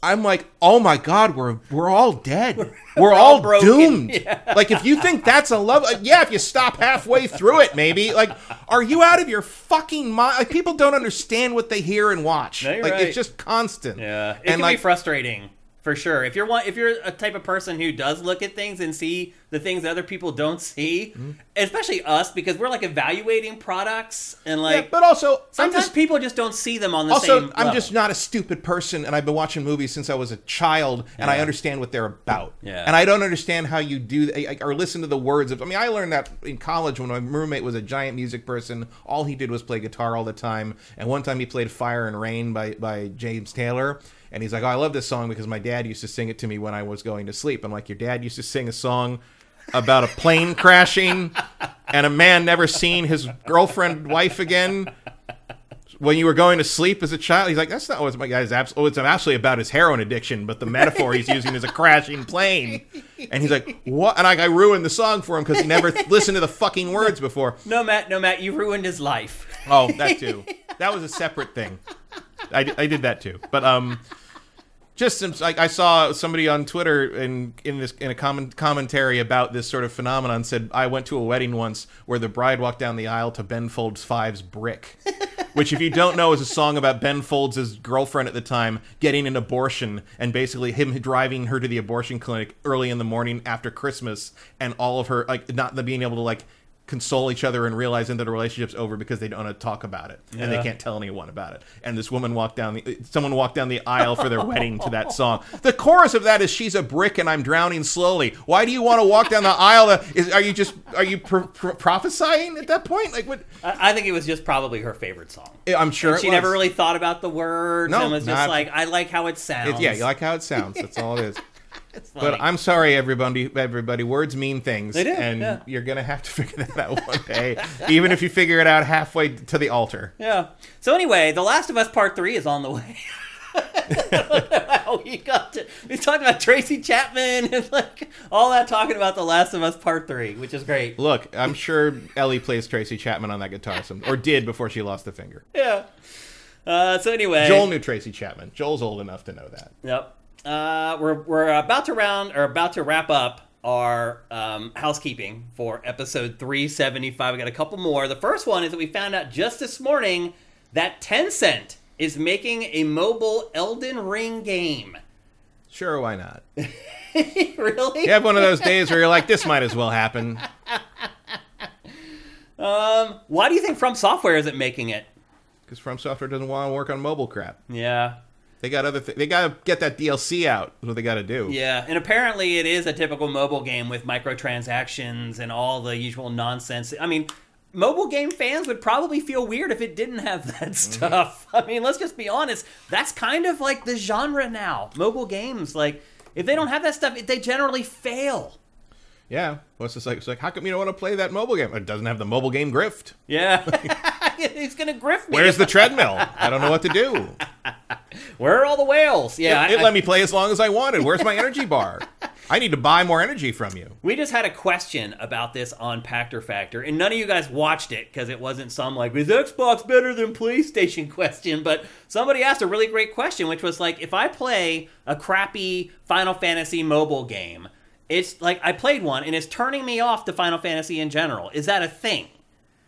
B: I'm like, oh my god, we're we're all dead. We're,
A: all
B: all, doomed.
A: Yeah.
B: Like if you think that's a love, like, yeah, if you stop halfway through it, maybe. Like, are you out of your fucking mind? Like people don't understand what they hear and watch.
A: No, you're
B: like
A: right.
B: it's just constant.
A: Yeah, it
B: and
A: can
B: like
A: be frustrating for sure. If you're one, if you're a type of person who does look at things and see the things that other people don't see,
B: Mm-hmm.
A: especially us because we're like evaluating products and
B: Yeah,
A: like
B: but also,
A: sometimes
B: just
A: people just don't see them on the
B: also
A: same.
B: I'm
A: level.
B: just not a stupid person, and I've been watching movies since I was a child, and I understand what they're about.
A: Yeah.
B: And I don't understand how you do or listen to the words of. I mean, I learned that in college when my roommate was a giant music person. All he did was play guitar all the time, and one time he played "Fire and Rain" by by James Taylor. And he's like, "Oh, I love this song because my dad used to sing it to me when I was going to sleep." I'm like, "Your dad used to sing a song about a plane crashing and a man never seen his girlfriend, wife again when you were going to sleep as a child. He's like, that's not what my guy's abs- oh, it's actually about his heroin addiction, but the metaphor he's using is a crashing plane. And he's like, what? And I, I ruined the song for him because he never listened to the fucking words before.
A: no, Matt. No, Matt. You ruined his life.
B: Oh, that too. That was a separate thing. I, I did that too. But um, just some, like I saw somebody on Twitter in in this in a comment commentary about this sort of phenomenon said I went to a wedding once where the bride walked down the aisle to Ben Folds Five's "Brick," which if you don't know is a song about Ben Folds' girlfriend at the time getting an abortion and basically him driving her to the abortion clinic early in the morning after Christmas and all of her like not being able to like console each other and realizing that a relationship's over because they don't want to talk about it and they can't tell anyone about it. And this woman walked down the someone walked down the aisle for their wedding to that song. The chorus of that is "She's a brick and I'm drowning slowly." Why do you want to walk down the aisle? Is are you just are you pro- pro- prophesying at that point? Like what?
A: I, I think it was just probably her favorite song.
B: I'm sure
A: She
B: was.
A: never really thought about the words
B: No,
A: and was just
B: not-
A: like, I like how it sounds.
B: It- yeah, you like how it sounds. That's all it is. But. I'm sorry, everybody. Everybody, words mean things,
A: They do,
B: and
A: yeah.
B: you're gonna have to figure that out one day, even if you figure it out halfway to the altar.
A: Yeah. So anyway, The Last of Us Part Three is on the way. How we got to we talked about Tracy Chapman and like all that talking about The Last of Us Part Three, which is great.
B: Look, I'm sure Ellie plays Tracy Chapman on that guitar, some, or did before she lost the finger.
A: Yeah. Uh, so anyway,
B: Joel knew Tracy Chapman. Joel's old enough to know that.
A: Yep. Uh, we're we're about to round or about to wrap up our um, housekeeping for episode 375. We got a couple more. The first one is that we found out just this morning that Tencent is making a mobile Elden Ring game.
B: Sure, why not?
A: really?
B: You have one of those days where you're like, this might as well happen.
A: Um, why do you think From Software isn't making it?
B: Because From Software doesn't want to work on mobile crap.
A: Yeah.
B: They got other. Th- they got to get that DLC out. Is what they got to do.
A: Yeah, and apparently it is a typical mobile game with microtransactions and all the usual nonsense. I mean, mobile game fans would probably feel weird if it didn't have that mm-hmm. stuff. I mean, let's just be honest. That's kind of like the genre now. Mobile games, like if they don't have that stuff, they generally fail.
B: Yeah. What's this like? It's like, how come you don't want to play that mobile game? It doesn't have the mobile game grift.
A: Yeah, he's gonna grift me.
B: Where's the treadmill? I don't know what to do.
A: Where are all the whales? Yeah,
B: it
A: I-
B: let me play as long as I wanted. Where's my energy bar? I need to buy more energy from you.
A: We just had a question about this on Pactor Factor, and none of you guys watched it because it wasn't some like, is Xbox better than PlayStation question? But somebody asked a really great question, which was like, if I play a crappy Final Fantasy mobile game, it's like I played one and it's turning me off to Final Fantasy in general. Is that a thing?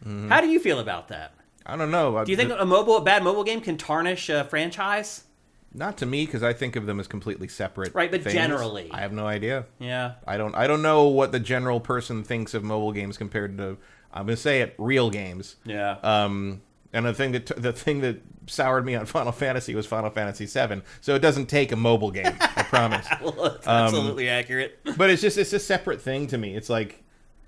A: Mm-hmm. How do you feel about that?
B: I don't know.
A: Do you think a mobile, a bad mobile game can tarnish a franchise?
B: Not to me, because I think of them as completely separate.
A: Right, but
B: things.
A: generally.
B: I have no idea.
A: Yeah.
B: I don't. I don't know what the general person thinks of mobile games compared to. I'm gonna say it. Real games.
A: Yeah.
B: Um, and the thing that the thing that soured me on Final Fantasy was Final Fantasy VII. So it doesn't take a mobile game. I promise.
A: well, that's
B: um,
A: absolutely accurate.
B: But it's just it's a separate thing to me. It's like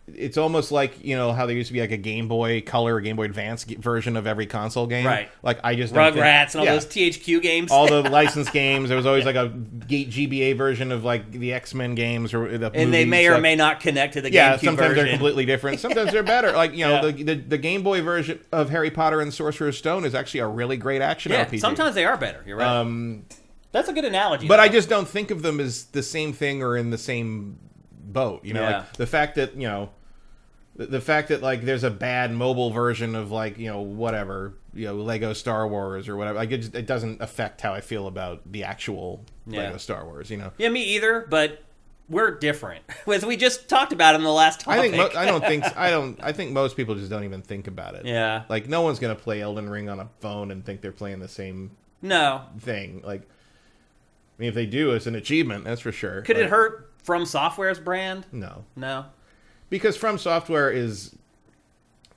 B: it's almost like you know how there used to be like a Game Boy Color or Game Boy Advance version of every console game.
A: Right.
B: Like I just think-
A: Rugrats and all
B: Yeah.
A: those THQ games.
B: all the licensed games. There was always like a GBA version of like the X Men games or the
A: and they
B: movies,
A: may or
B: like-
A: may not connect to the
B: Yeah,
A: GameCube
B: sometimes
A: version.
B: they're completely different. Sometimes they're better. Like you know,
A: Yeah.
B: the, the the Game Boy version of Harry Potter and the Sorcerer's Stone is actually a really great action
A: yeah,
B: RPG.
A: sometimes they are better. You're right.
B: Um,
A: That's a good analogy.
B: but
A: though.
B: I just don't think of them as the same thing or in the same boat. You know,
A: Yeah.
B: like the fact that you know. The the fact that like there's a bad mobile version of like you know whatever you know Lego Star Wars or whatever like it, just, it doesn't affect how I feel about the actual
A: Yeah.
B: Lego Star Wars you know
A: yeah, me either. But we're different, as we just talked about in the last
B: I think mo- I don't think I don't I think most people just don't even think about it.
A: yeah,
B: Like no one's gonna play Elden Ring on a phone and think they're playing the same
A: no.
B: thing. Like, I mean, if they do, it's an achievement. That's for sure.
A: Could
B: Like,
A: it hurt From Software's brand?
B: No,
A: No.
B: because From Software is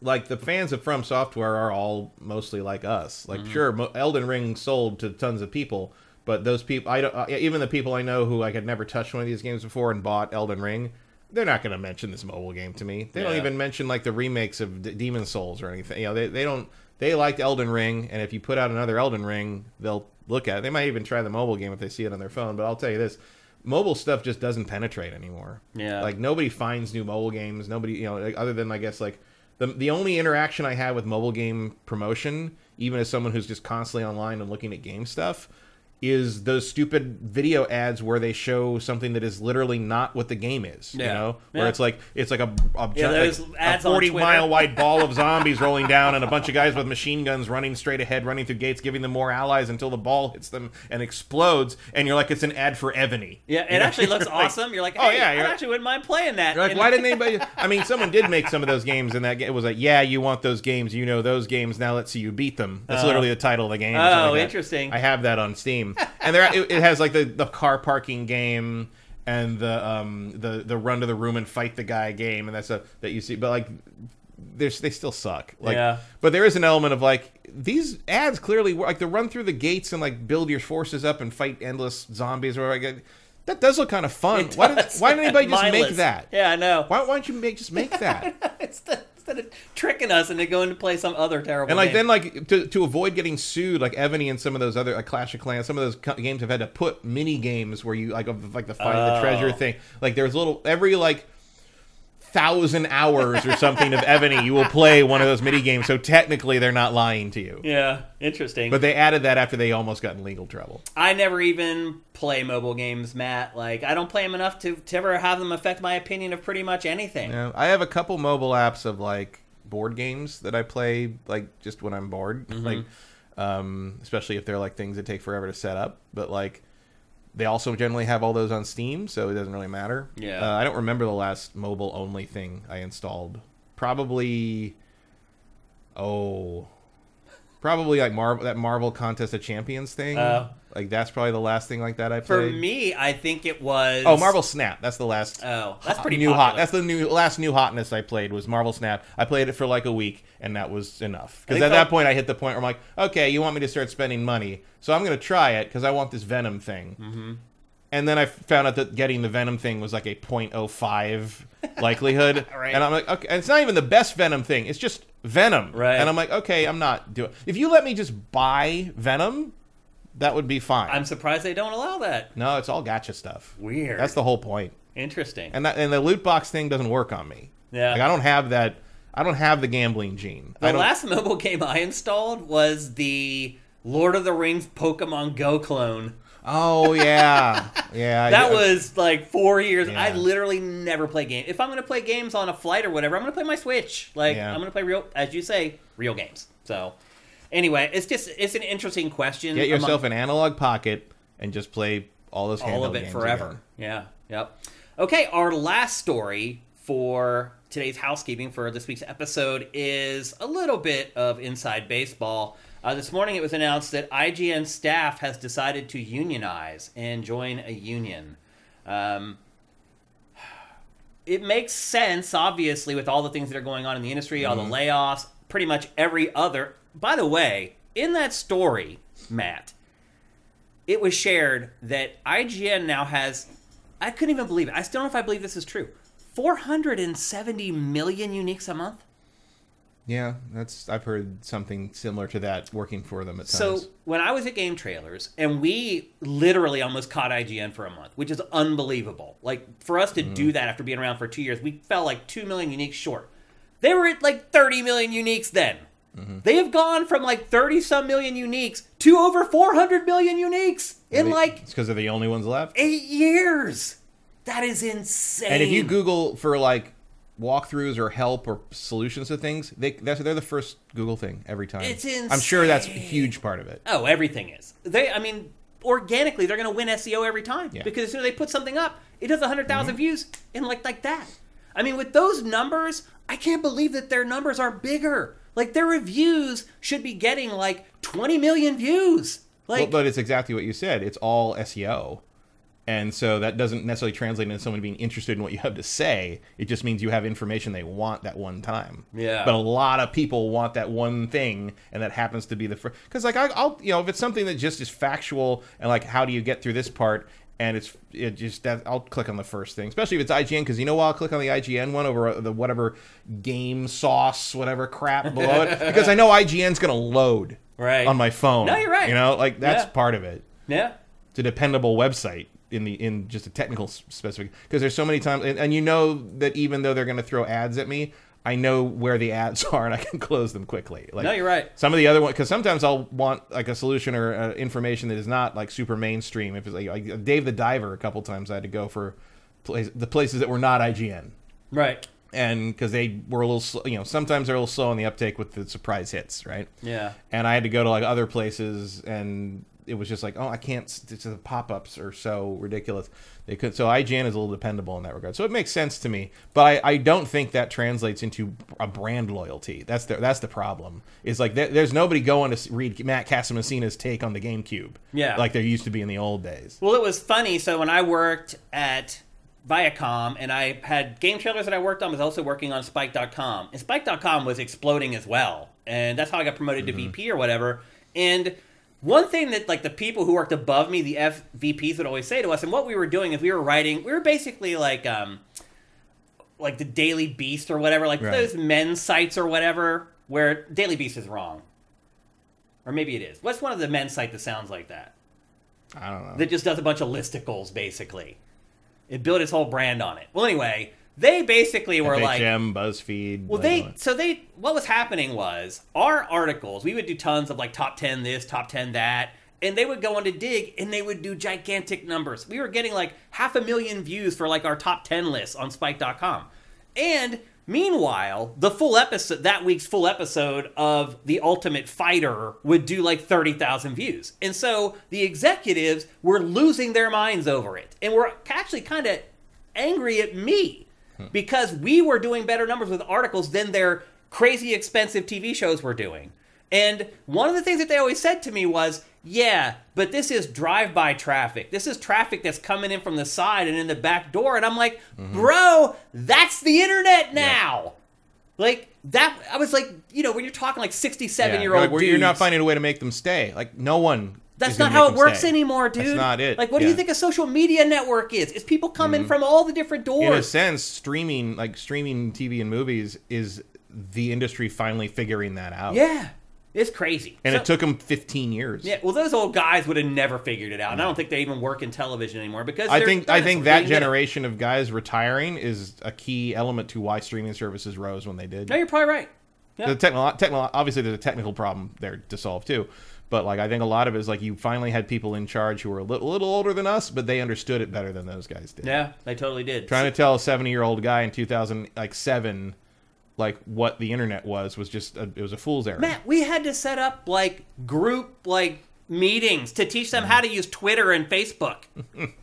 B: like the fans of From Software are all mostly like us. Like, sure, Mo- Elden Ring sold to tons of people, but those people, I don't, uh, even the people I know who like had never touched one of these games before and bought Elden Ring, they're not going to mention this mobile game to me. They don't even mention like the remakes of D- Demon's Souls or anything. You know, they they don't. They liked Elden Ring, and if you put out another Elden Ring, they'll look at it. They might even try the mobile game if they see it on their phone. But I'll tell you this: mobile stuff just doesn't penetrate anymore.
A: Yeah.
B: like nobody finds new mobile games. Nobody, you know, like, other than I guess like the the only interaction I have with mobile game promotion, even as someone who's just constantly online and looking at game stuff, is those stupid video ads where they show something that is literally not what the game is. You
A: Yeah.
B: know, where it's like it's like a a,
A: Yeah,
B: like a forty mile wide ball of zombies rolling down and a bunch of guys with machine guns running straight ahead, running through gates, giving them more allies until the ball hits them and explodes. And you're like, it's an ad for Evony.
A: Yeah, it
B: You know?
A: actually looks
B: like-
A: awesome. You're like,
B: Oh, yeah,
A: I
B: you're-
A: actually wouldn't mind playing that.
B: You're like, why didn't anybody? I mean, someone did make some of those games, and that it was like, yeah, you want those games, you know those games. Now let's see you beat them. That's
A: Oh.
B: literally the title of the game.
A: Oh,
B: like that.
A: interesting.
B: I have that on Steam, and there it, it has like the, the car parking game and the um the the run to the room and fight the guy game, and that's a that you see, but like. There's, they still suck. Like,
A: Yeah.
B: but there is an element of like these ads clearly work. Like the run through the gates and like build your forces up and fight endless zombies or like that does look kind of fun. Why did why did anybody just make that?
A: Yeah, I know.
B: Why, why don't you make just make that?
A: instead, instead of tricking us into going to play some other terrible
B: and like
A: game.
B: then like to, to avoid getting sued, like Evony and some of those other like Clash of Clans, some of those co- games have had to put mini games where you like of like the find the
A: Oh.
B: treasure thing. Like there's little every like thousand hours or something of Evony, you will play one of those mini games. So technically, they're not lying to you.
A: yeah, interesting.
B: But they added that after they almost got in legal trouble.
A: I never even play mobile games, Matt. Like I don't play them enough to, to ever have them affect my opinion of pretty much anything.
B: I have a couple mobile apps of like board games that I play like just when I'm bored,
A: Mm-hmm.
B: like um, especially if they're like things that take forever to set up. But like they also generally have all those on Steam, so it doesn't really matter.
A: Yeah.
B: uh, I don't remember the last mobile only thing I installed. Probably, oh, probably like Marvel that Marvel Contest of Champions thing.
A: Oh.
B: like that's probably the last thing like that I played.
A: For me, I think it was
B: Oh, Marvel Snap. That's the last.
A: Oh, that's pretty
B: new hot. That's the new last new hotness I played was Marvel Snap. I played it for like a week, and that was enough. Because at
A: that-
B: point, I hit the point where I'm like, okay, you want me to start spending money, so I'm going to try it because I want this Venom thing. Mm-hmm. And then I found out that getting the Venom thing was like a 0.05 likelihood,
A: Right.
B: and I'm like, okay, and it's not even the best Venom thing. It's just Venom,
A: Right.
B: And I'm like, okay, I'm not doing. If you let me just buy Venom, that would be fine.
A: I'm surprised they don't allow that.
B: no, it's all gotcha stuff.
A: Weird.
B: That's the whole point
A: Interesting.
B: and that and the loot box thing doesn't work on me.
A: Yeah.
B: like I don't have that. I don't have the gambling gene.
A: The last mobile game I installed was the Lord of the Rings Pokemon Go clone.
B: Oh yeah, yeah.
A: That was like four years. I literally never play games. If I'm going to play games on a flight or whatever, I'm going to play my Switch. Like
B: Yeah.
A: I'm going to play real, as you say, real games. So anyway, it's just it's an interesting question.
B: get yourself
A: among
B: an Analogue Pocket and just play all those
A: all of it forever.
B: again.
A: Yeah. Yep. Okay, our last story for today's housekeeping for this week's episode is a little bit of inside baseball. Uh, this morning, it was announced that IGN staff has decided to unionize and join a union. Um, it makes sense, obviously, with all the things that are going on in the industry, all the layoffs, pretty much every other. By the way, in that story, Matt, it was shared that IGN now has. I couldn't even believe it. I still don't know if I believe this is true. 470 million uniques a month.
B: Yeah, that's I've heard something similar to that working for them at
A: So
B: times.
A: So when I was at Game Trailers, and we literally almost caught IGN for a month, which is unbelievable. Like for us to
B: Mm-hmm.
A: do that after being around for two years, we fell like two million uniques short. They were at like 30 million uniques then.
B: Mm-hmm.
A: They have gone from like 30 some million uniques to over 400 million uniques in like
B: it's because they're the only ones left.
A: eight years. That is insane.
B: And if you Google for like walkthroughs or help or solutions to things, they that's they're the first Google thing every time.
A: It's
B: I'm sure that's a huge part of it.
A: Oh, everything is. They, I mean, organically, they're going to win SEO every time
B: Yeah.
A: because as soon as they put something up, it does 100,000
B: Mm-hmm.
A: views in like like that. I mean, with those numbers, I can't believe that their numbers are bigger. Like their reviews should be getting like 20 million views. Like
B: Well, but it's exactly what you said. It's all SEO. And so that doesn't necessarily translate into someone being interested in what you have to say. It just means you have information they want that one time.
A: Yeah.
B: But a lot of people want that one thing, and that happens to be the first. Because like I, I'll, you know, if it's something that just is factual and like how do you get through this part, and it's it just that I'll click on the first thing, especially if it's IGN, because you know what? I'll click on the IGN one over the whatever game sauce, whatever crap below it, because I know IGN's gonna load
A: Right.
B: on my phone.
A: No, you're right.
B: You know, like that's
A: Yeah.
B: part of it
A: Yeah.
B: it's a dependable website in the in just a technical specific because there's so many times and, and you know that even though they're going to throw ads at me i know where the ads are and i can close them quickly like
A: No, you're right.
B: some of the other ones because sometimes i'll want like a solution or uh, information that is not like super mainstream if it's like, like dave the diver a couple times i had to go for place, the places that were not ign
A: Right.
B: and because they were a little sl- you know sometimes they're a little slow on the uptake with the surprise hits right
A: Yeah.
B: and I had to go to like other places, and it was just like, oh, I can't. The pop-ups are so ridiculous. They could so IGN is a little dependable in that regard. So it makes sense to me, but I, I don't think that translates into a brand loyalty. That's the that's the problem. Is like there, there's nobody going to read Matt Casamassina's take on the GameCube.
A: Yeah.
B: like there used to be in the old days.
A: Well, it was funny. So when I worked at Viacom and I had game trailers that I worked on, I was also working on Spike.com. And Spike.com was exploding as well. And that's how I got promoted to mm-hmm. VP or whatever. And one thing that like the people who worked above me, the FVPs would always say to us, and what we were doing is we were writing, we were basically like um like the Daily Beast or whatever, like
B: Right.
A: those men's sites or whatever, where Daily Beast is wrong. Or maybe it is. What's one of the men's site that sounds like that?
B: I don't know.
A: that just does a bunch of listicles basically. It built its whole brand on it. Well, anyway, they basically were like,
B: FHM, BuzzFeed.
A: well, they so they what was happening was our articles. We would do tons of like top ten this, top ten that, and they would go on to Digg and they would do gigantic numbers. We were getting like half a million views for like our top ten lists on Spike.com, and meanwhile, the full episode that week's full episode of the Ultimate Fighter would do like thirty thousand views, and so the executives were losing their minds over it, and were actually kind of angry at me because we were doing better numbers with articles than their crazy expensive TV shows were doing. And one of the things that they always said to me was, yeah, but this is drive by traffic. This is traffic that's coming in from the side and in the back door. And I'm like, mm-hmm. bro, that's the internet now. Like, that, I was like, you know, when you're talking like 67
B: Yeah,
A: year old
B: like,
A: dudes.
B: you're not finding a way to make them stay. Like no one.
A: That's not how it works
B: stay.
A: anymore, dude.
B: That's not it.
A: Like, what do you think a social media network is? It's people coming
B: Mm-hmm.
A: from all the different doors.
B: in a sense, streaming like streaming TV and movies is the industry finally figuring that out.
A: Yeah, it's crazy.
B: and
A: So-
B: it took them 15 years.
A: Yeah, well, those old guys would have never figured it out, and I don't think they even work in television anymore because
B: I think I think that generation of guys retiring is a key element to why streaming services rose when they did.
A: No, you're probably right. Yeah.
B: The technical, technical, obviously, there's a technical problem there to solve too. But like, I think a lot of it is like you finally had people in charge who were a little, little older than us, but they understood it better than those guys did.
A: Yeah, they totally did.
B: Trying to tell a 70 year old guy in 2000 like seven, like what the internet was was just a, it was a fool's errand.
A: Matt, we had to set up like group like meetings to teach them how to use Twitter and Facebook.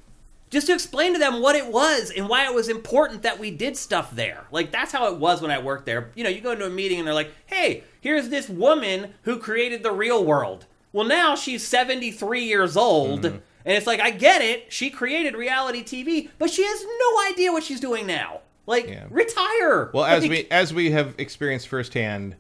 A: Just to explain to them what it was and why it was important that we did stuff there. Like that's how it was when I worked there. You know, you go into a meeting and they're like, "Hey, here's this woman who created the real world." Well, now she's 73 years old,
B: Mm-hmm.
A: and it's like, "I get it. She created reality TV, but she has no idea what she's doing now." Like,
B: Yeah.
A: retire.
B: Well, as we as we have experienced firsthand,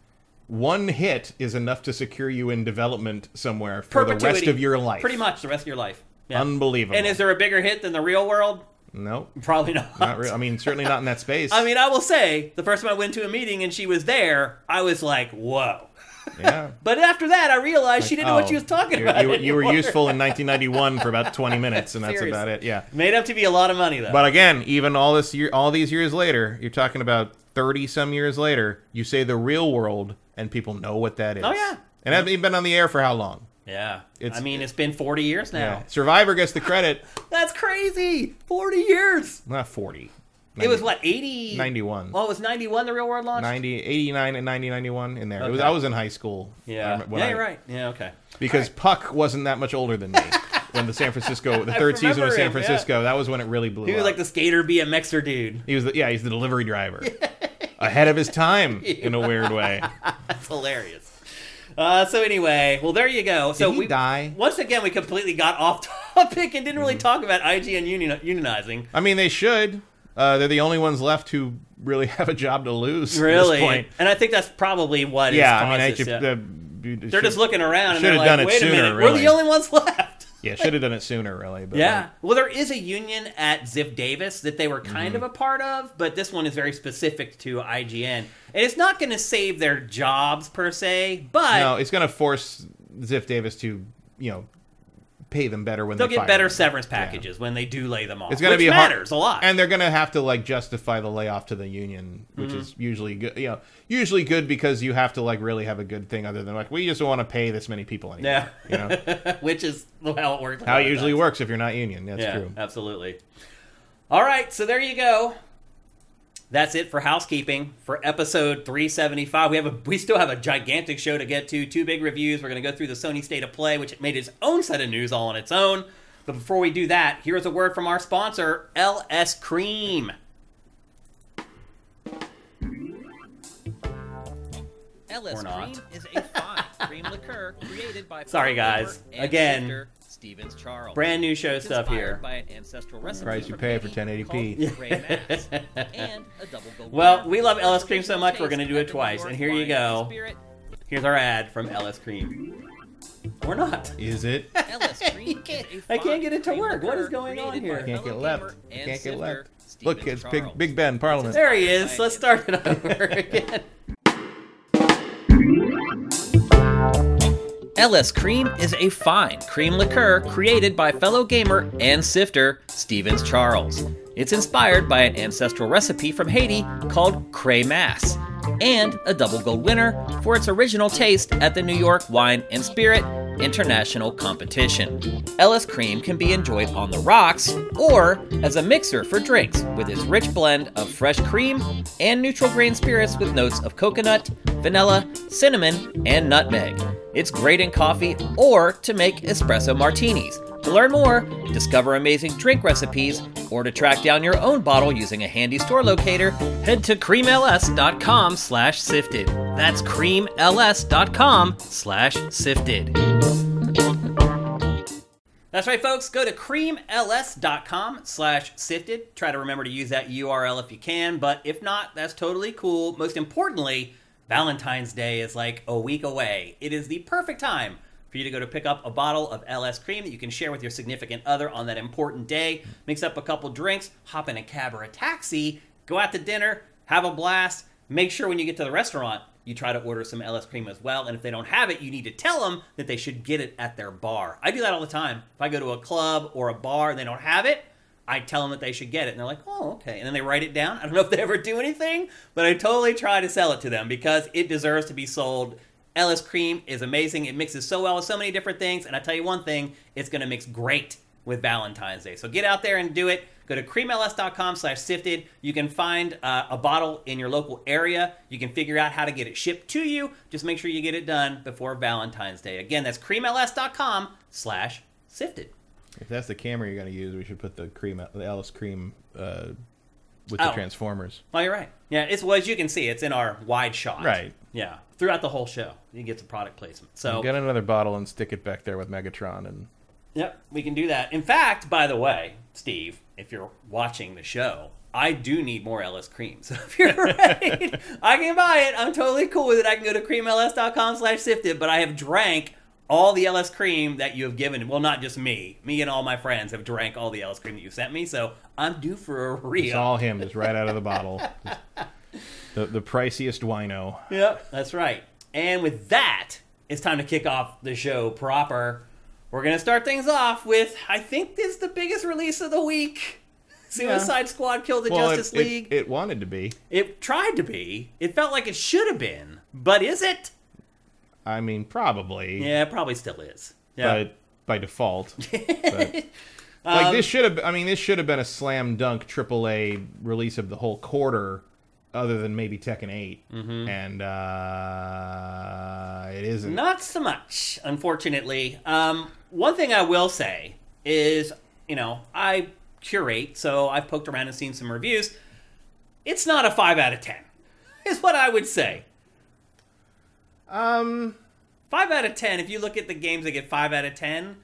B: one hit is enough to secure you in development somewhere for the rest of your life.
A: Pretty much the rest of your life. Yeah.
B: Unbelievable.
A: And is there a bigger hit than the real world?
B: no,
A: Probably not.
B: not real. I mean, certainly not in that space.
A: I mean, I will say, the first time I went to a meeting and she was there, I was like, whoa.
B: Yeah.
A: But after that, I realized she didn't know what
B: Oh,
A: she was talking
B: you-
A: about.
B: You, were- you were useful in 1991 for about 20 minutes, and that's
A: Seriously.
B: about it. Yeah.
A: Made up to be a lot of money, though.
B: But again, even all this year, all these years later, you're talking about 30 some years later. You say the real world, and people know what that is.
A: Oh, yeah.
B: And have you been on the air for how long?
A: yeah.
B: It's-
A: I mean, it's been 40 years now.
B: Yeah. Survivor gets the credit.
A: That's crazy. 40 years.
B: Not 40.
A: It was what, 80?
B: 91.
A: Oh, it was 91 the real world launch?
B: 90, 89 and 90, 91 in there. It was, I was in high school.
A: Yeah. Yeah,
B: I-
A: you're right. Yeah, okay.
B: Because Puck wasn't that much older than me when the San Francisco, the third season of
A: remember
B: San
A: him, yeah.
B: Francisco, that was when it really blew
A: He was
B: up.
A: like the skater BMXer dude.
B: he was, the, yeah, he's the delivery driver, ahead of his time in a weird way.
A: That's hilarious. Uh, so anyway, well, there you go. So
B: he
A: we
B: die?
A: once again. We completely got off topic and didn't
B: Mm-hmm.
A: really talk about IGN union, unionizing.
B: I mean, they should. Uh, they're the only ones left who really have a job to lose.
A: Really,
B: At this point.
A: and I think that's probably what.
B: Yeah, I mean, I should,
A: yeah. they're just looking around and they're like,
B: done it
A: "Wait a
B: sooner,
A: minute, we're the only ones left."
B: Yeah, should have done it sooner, really. But
A: Yeah.
B: like,
A: Well, there is a union at Ziff Davis that they were kind
B: Mm-hmm.
A: of a part of, but this one is very specific to IGN. And it's not going to save their jobs per se, but
B: no, it's going to force Ziff Davis to, you know, pay them better when
A: they'll
B: they
A: get better
B: them.
A: severance packages when they do lay them off.
B: It's going to be hard-
A: matters a lot.
B: and they're going to have to like justify the layoff to the union, which
A: Mm-hmm.
B: is usually good. You know, usually good because you have to like really have a good thing, other than like we just don't want to pay this many people anymore.
A: yeah,
B: you know
A: which is how it works.
B: how it usually works if you're not union. That's
A: yeah,
B: true.
A: absolutely. All right, so there you go. That's it for housekeeping for episode 375. We have a we still have a gigantic show to get to. Two big reviews. We're going to go through the Sony State of Play, which made its own set of news all on its own. But before we do that, here's a word from our sponsor, LS Cream.
C: LS Cream is a fine cream liqueur created by
A: Sorry, guys. Again,
C: Stevens Charles.
A: Brand new show
C: It's
A: stuff here.
C: By an ancestral recipe
B: Price you pay for
C: Haiti
B: 1080p.
C: Grey Mass, and a double gold
A: Well, we love
C: for
A: LS Cream so much, we're gonna do it
C: at the New
A: twice. And here you go. Here's our ad from LS Cream. Or not.
B: Is it?
C: LS Cream
A: You can't-
C: is a
A: I can't get it to work. What is going on here?
C: by
B: Can't get left.
C: gamer
B: Can't get left. Look, it's big
C: Charles.
B: Big Ben Parliament.
A: There he is. Let's start it over again.
C: LS Cream is a fine cream liqueur created by fellow gamer and sifter Stevens Charles. It's inspired by an ancestral recipe from Haiti called Cremas, and a double gold winner for its original taste at the New York Wine and Spirit International Competition. LS Cream can be enjoyed on the rocks or as a mixer for drinks with its rich blend of fresh cream and neutral grain spirits with notes of coconut, vanilla, cinnamon, and nutmeg. It's great in coffee or to make espresso martinis. To learn more, discover amazing drink recipes, or to track down your own bottle using a handy store locator, head to creamls.com slash sifted. That's creamls.com slash sifted.
A: That's right, folks. Go to creamls.com slash sifted. Try to remember to use that URL if you can, but if not, that's totally cool. Most importantly, Valentine's Day is like a week away. It is the perfect time for you to go to pick up a bottle of LS Cream that you can share with your significant other on that important day. Mix up a couple drinks, hop in a cab or a taxi, go out to dinner, have a blast. Make sure when you get to the restaurant, you try to order some LS cream as well. And if they don't have it, you need to tell them that they should get it at their bar. I do that all the time. If I go to a club or a bar and they don't have it, I tell them that they should get it. And they're like, oh, okay. And then they write it down. I don't know if they ever do anything, but I totally try to sell it to them because it deserves to be sold. LS cream is amazing. It mixes so well with so many different things. And I tell you one thing, it's going to mix great with Valentine's Day. So get out there and do it. Go to creamls.com slash sifted. You can find uh, a bottle in your local area. You can figure out how to get it shipped to you. Just make sure you get it done before Valentine's Day. Again, that's creamls.com slash sifted.
B: If that's the camera you're going to use, we should put the cream, the LS cream, uh, with
A: Oh.
B: the Transformers.
A: Oh, you're right. Yeah, it's well as you can see, it's in our wide shot.
B: Right.
A: Yeah, throughout the whole show, you get some product placement. So
B: Get another bottle and stick it back there with Megatron, and
A: Yep, we can do that. In fact, by the way, Steve, if you're watching the show, I do need more LS cream. So if you're ready, I can buy it. I'm totally cool with it. I can go to creamls.com slash sifted, but I have drank all the LS cream that you have given. Well, not just me. Me and all my friends have drank all the LS cream that you sent me, so I'm due for a
B: real.
A: it's
B: all him, just right out of the bottle. the the priciest wino.
A: Yep, that's right. And with that, it's time to kick off the show proper. We're going to start things off with, I think this is the biggest release of the week. Suicide Squad killed the
B: Well,
A: Justice
B: it, it-
A: League.
B: It, wanted to be.
A: It tried to be. It felt like it should have been. But is it?
B: I mean, probably.
A: Yeah, it probably still is. Yeah.
B: But by default. But, like
A: Um,
B: this should have. I mean, this should have been a slam dunk AAA release of the whole quarter, other than maybe Tekken 8
A: Mm-hmm.
B: and uh, it isn't.
A: Not so much, unfortunately. Um, one thing I will say is, you know, I curate, so I've poked around and seen some reviews. It's not a 5 out of 10, is what I would say.
B: Um,
A: 5 out of 10, if you look at the games that get 5 out of 10,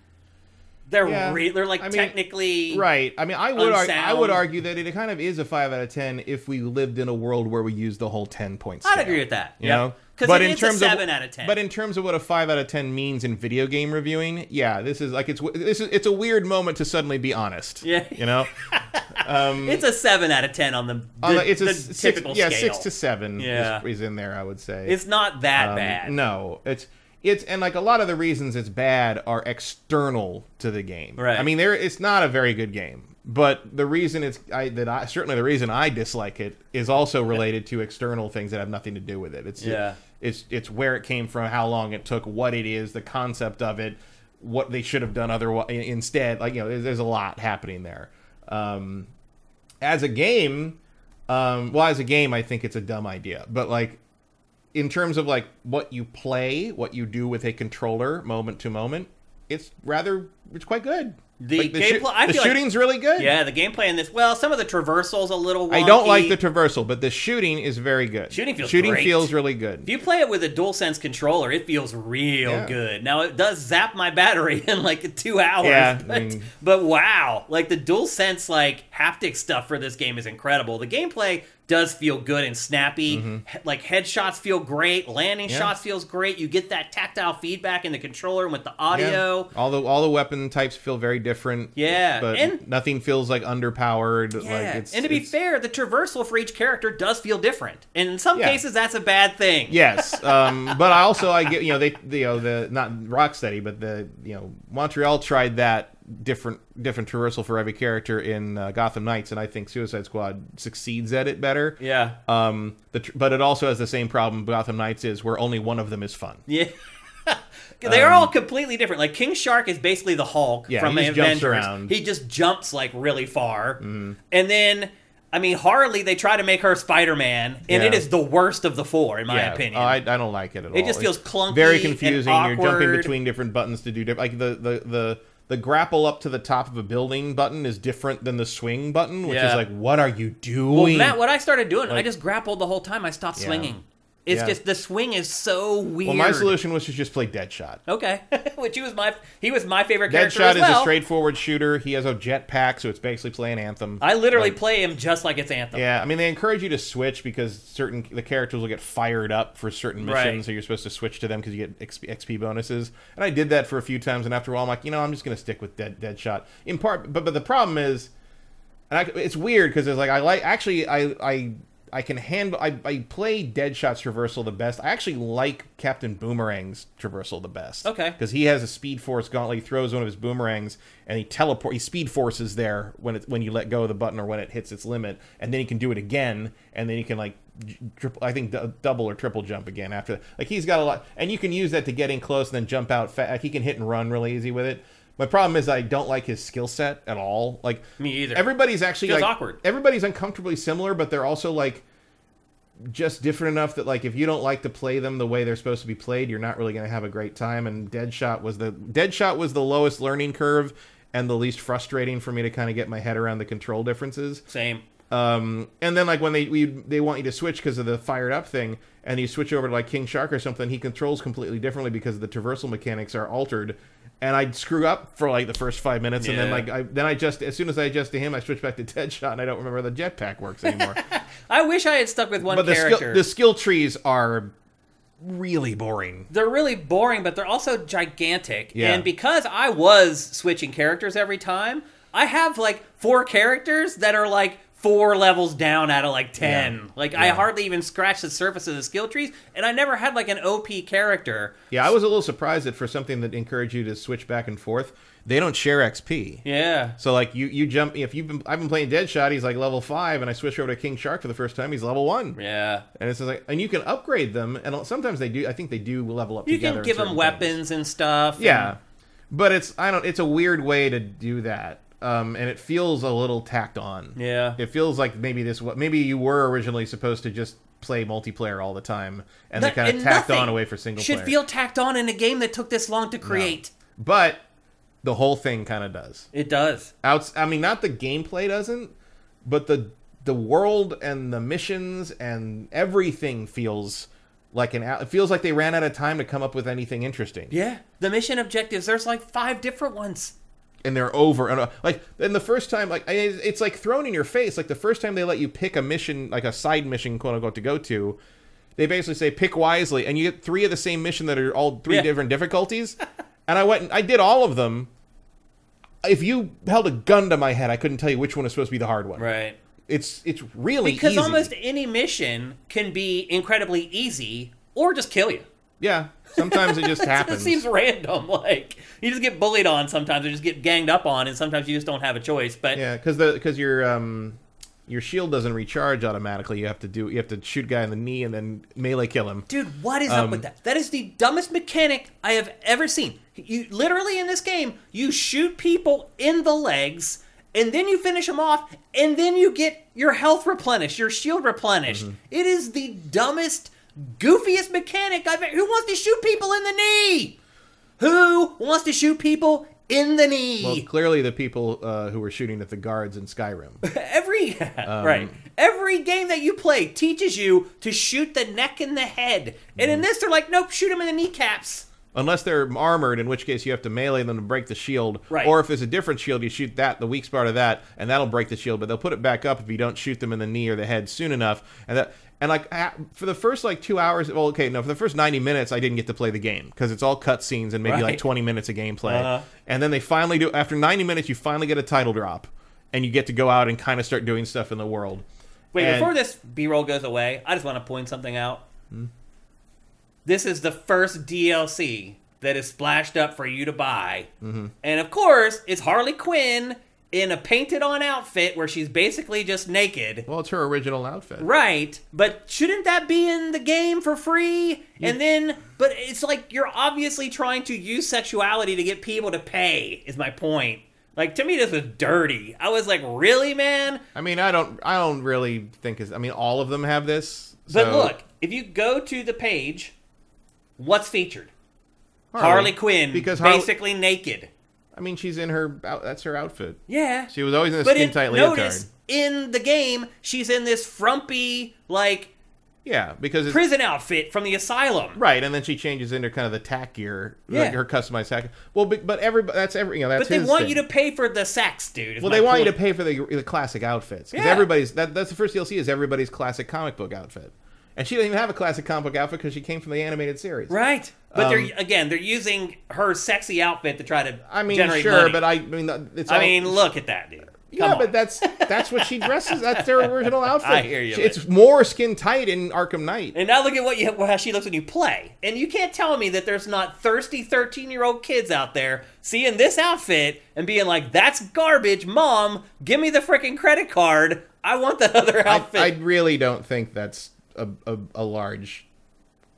A: They're
B: Yeah.
A: re- they're like
B: I mean,
A: technically
B: Right. I mean, I would argue, I would argue that it kind of is a five out of ten if we lived in a world where we used the whole ten point.
A: I'd agree with that.
B: You
A: Yep.
B: know, but in
A: a
B: terms
A: seven
B: of
A: out of 10.
B: but in terms of what a five out of ten means in video game reviewing, yeah, this is like it's this is it's a weird moment to suddenly be honest.
A: Yeah.
B: You know,
A: it's a seven out of ten on the, the,
B: On the- it's a
A: the
B: six,
A: typical
B: yeah,
A: scale.
B: six to seven.
A: Yeah.
B: is, is in there. I would say
A: It's not that
B: Um,
A: bad.
B: No, it's it's and like a lot of the reasons it's bad are external to the game.
A: Right.
B: I mean, there it's not a very good game, but the reason it's I that I certainly the reason I dislike it is also related to external things that have nothing to do with it. It's
A: Yeah.
B: It's it's where it came from, how long it took, what it is, the concept of it, what they should have done otherwise instead. Like you know, there's, there's a lot happening there. Um, as a game, um, well, as a game, I think it's a dumb idea. But like, in terms of like what you play, what you do with a controller, moment to moment, it's rather it's quite good.
A: The
B: Like,
A: gameplay- I
B: the
A: feel like-
B: shooting's really good.
A: Yeah, the gameplay in this. Well, some of the traversal's a little. Wonky.
B: I don't like the traversal, but the shooting is very good.
A: Shooting feels
B: shooting
A: great.
B: feels really good.
A: If you play it with a DualSense controller, it feels real
B: Yeah.
A: good. Now it does zap my battery in like two hours.
B: Yeah, I
A: but,
B: mean-
A: but wow, like the DualSense like haptic stuff for this game is incredible. The gameplay does feel good and snappy. He- Like headshots feel great, landing
B: Mm-hmm. Yeah.
A: shots feels great. You get that tactile feedback in the controller and with the
B: Yeah.
A: audio.
B: All the all the weapon types feel very different.
A: Yeah,
B: but
A: and-
B: nothing feels like underpowered.
A: Yeah,
B: Like it's,
A: and to be fair, the traversal for each character does feel different. And in some
B: Yeah.
A: cases, that's a bad thing.
B: Yes, um, but I also I get you know they you know the not Rocksteady but the you know Montreal tried that different different traversal for every character in uh, Gotham Knights and I think Suicide Squad succeeds at it better.
A: Yeah.
B: Um, the tr- but it also has the same problem Gotham Knights is where only one of them is fun.
A: Yeah. They're all completely different. Like King Shark is basically the Hulk
B: Um, Yeah,
A: from
B: he
A: the
B: just jumps
A: Avengers.
B: around.
A: He just jumps like really far. And then I mean Harley they try to make her Spider-Man and it
B: Yeah.
A: is the worst of the four in my
B: yeah,
A: opinion.
B: oh, I, I don't like it at all.
A: It just feels clunky
B: very
A: and
B: confusing. You're jumping between different buttons to do different. Like the the the the grapple up to the top of a building button is different than the swing button, which
A: Yeah.
B: is like, what are you doing?
A: well, Matt, what I started doing, I just grappled the whole time. I stopped
B: Yeah.
A: swinging. It's
B: Yeah.
A: just the swing is so weird.
B: well, my solution was to just play Deadshot.
A: Okay, which he was my he was my favorite character
B: Deadshot
A: as
B: is a straightforward shooter. He has a jetpack, so it's basically playing Anthem.
A: I literally
B: Like,
A: play him just like it's Anthem.
B: Yeah, I mean they encourage you to switch because certain the characters will get fired up for certain missions,
A: Right.
B: so you're supposed to switch to them because you get XP, XP bonuses. And I did that for a few times, and after a while, I'm like, you know, I'm just going to stick with Dead Deadshot. In part, but but the problem is, and I, it's weird because it's like I like actually I I. I can handle. I, I play Deadshot's traversal the best. I actually like Captain Boomerang's traversal the best.
A: Okay.
B: because he has a Speed Force gauntlet. He throws one of his boomerangs and he teleport. He Speed Forces there when it when you let go of the button or when it hits its limit, and then he can do it again, and then he can like triple. I think d- double or triple jump again after. that. Like he's got a lot, and you can use that to get in close and then jump out. Fa- like he can hit and run really easy with it. My problem is I don't like his skill set at all. Like
A: Me either.
B: Everybody's actually
A: Feels
B: like
A: awkward.
B: everybody's uncomfortably similar, but they're also like just different enough that like if you don't like to play them the way they're supposed to be played, you're not really going to have a great time. And Deadshot was the Deadshot was the lowest learning curve and the least frustrating for me to kind of get my head around the control differences.
A: Same.
B: Um, and then like when they we, they want you to switch because of the fired up thing, and you switch over to like King Shark or something, he controls completely differently because the traversal mechanics are altered. And I'd screw up for like the first five minutes, and then like I then I just as soon as I adjust to him, I switch back to Deadshot, and I don't remember the jetpack works anymore.
A: I wish I had stuck with one
B: but the skill, the skill trees are really boring.
A: they're really boring, but they're also gigantic.
B: Yeah.
A: And because I was switching characters every time, I have like four characters that are like four levels down out of like 10.
B: Yeah.
A: Like I hardly even scratched the surface of the skill trees, and I never had like an OP character.
B: Yeah, I was a little surprised that for something that encouraged you to switch back and forth, they don't share XP.
A: Yeah.
B: So like you you jump if you've been I've been playing Deadshot, he's like level five, and I switch over to King Shark for the first time, he's level one.
A: Yeah.
B: And it's just like and you can upgrade them, and sometimes they do. I think they do level up.
A: You can give them weapons
B: things.
A: and stuff.
B: Yeah, but it's I don't. It's a weird way to do that, um, and it feels a little tacked on.
A: yeah.
B: It feels like maybe this what maybe you were originally supposed to just play multiplayer all the time, and they
A: That-
B: kind of tacked on away for single
A: Should
B: player.
A: feel tacked on in a game that took this long to create.
B: but the whole thing kind of does.
A: It does.
B: Outs. I mean, not the gameplay doesn't, but the the world and the missions and everything feels like an. It feels like they ran out of time to come up with anything interesting.
A: Yeah. The mission objectives, there's like five different ones.
B: And they're over and uh, like then the first time like it's like thrown in your face like the first time they let you pick a mission like a side mission quote unquote to go to they basically say pick wisely and you get three of the same mission that are all three
A: Yeah.
B: different difficulties and i went and i did all of them if you held a gun to my head i couldn't tell you which one is supposed to be the hard one
A: Right.
B: it's it's really
A: Because
B: easy.
A: almost any mission can be incredibly easy or just kill you.
B: yeah sometimes it just happens
A: It seems random. Like you just get bullied on sometimes, or just get ganged up on, and sometimes you just don't have a choice. But
B: Yeah, because the because your um your shield doesn't recharge automatically. You have to do you have to shoot a guy in the knee and then melee kill him.
A: dude, what is up with that? That is the dumbest mechanic I have ever seen. You literally in this game, you shoot people in the legs. And then you finish them off, and then you get your health replenished, your shield replenished. It is the dumbest, goofiest mechanic I've ever. Who wants to shoot people in the knee? Who wants to shoot people in the knee?
B: Well, clearly the people uh, who were shooting at the guards in Skyrim.
A: Every
B: Um,
A: right, every game that you play teaches you to shoot the neck and the head, and
B: Mm.
A: in this they're like, nope, shoot them in the kneecaps.
B: Unless they're armored, in which case you have to melee them to break the shield.
A: Right.
B: Or if there's a different shield, you shoot that, the weak spot of that, and that'll break the shield. But they'll put it back up if you don't shoot them in the knee or the head soon enough. And that, and like for the first like two hours, well, okay, no, for the first ninety minutes, I didn't get to play the game because it's all cutscenes and maybe
A: Right.
B: like twenty minutes of gameplay.
A: Uh-huh.
B: And then they finally do. After ninety minutes, you finally get a title drop, and you get to go out and kind of start doing stuff in the world.
A: Wait,
B: And-
A: before this B-roll goes away, I just want to point something out.
B: Hmm?
A: This is the first DLC that is splashed up for you to buy,
B: Mm-hmm.
A: and of course, it's Harley Quinn in a painted-on outfit where she's basically just naked.
B: Well, it's her original outfit.
A: Right, but shouldn't that be in the game for free? And then, but it's like you're obviously trying to use sexuality to get people to pay. Is my point? Like to me, this was dirty. I was like, really, man?
B: I mean, I don't, I don't really think is. I mean, all of them have this.
A: But look, if you go to the page, what's featured? Harley, Quinn,
B: because Harley,
A: basically naked.
B: I mean, she's in her. That's her outfit.
A: Yeah,
B: She was always in a skin tight leotard.
A: notice in the game she's in this frumpy like
B: Yeah, because it's
A: prison outfit from the asylum.
B: right, and then she changes into kind of the tack gear,
A: Yeah.
B: like her customized tack. Well, but, but every that's every you know that's
A: But they want
B: thing.
A: you to pay for the sex, dude.
B: Well, they want you to pay for the, the classic outfits because
A: Yeah.
B: everybody's that, that's the first DLC is everybody's classic comic book outfit, and she doesn't even have a classic comic book outfit because she came from the animated series.
A: Right. But
B: Um,
A: they're again, they're using her sexy outfit to try to
B: I mean,
A: generate
B: sure,
A: money.
B: but I, I mean, it's.
A: I
B: all-
A: mean, look at that, dude. Come
B: yeah,
A: on.
B: but that's that's what she dresses. That's their original outfit.
A: I hear you,
B: It's more skin tight in Arkham Knight.
A: and now look at what you how she looks when you play. And you can't tell me that there's not thirsty 13-year-old kids out there seeing this outfit and being like, "That's garbage, mom. Give me the freaking credit card. I want that other
B: I,
A: outfit."
B: I really don't think that's a, a, a large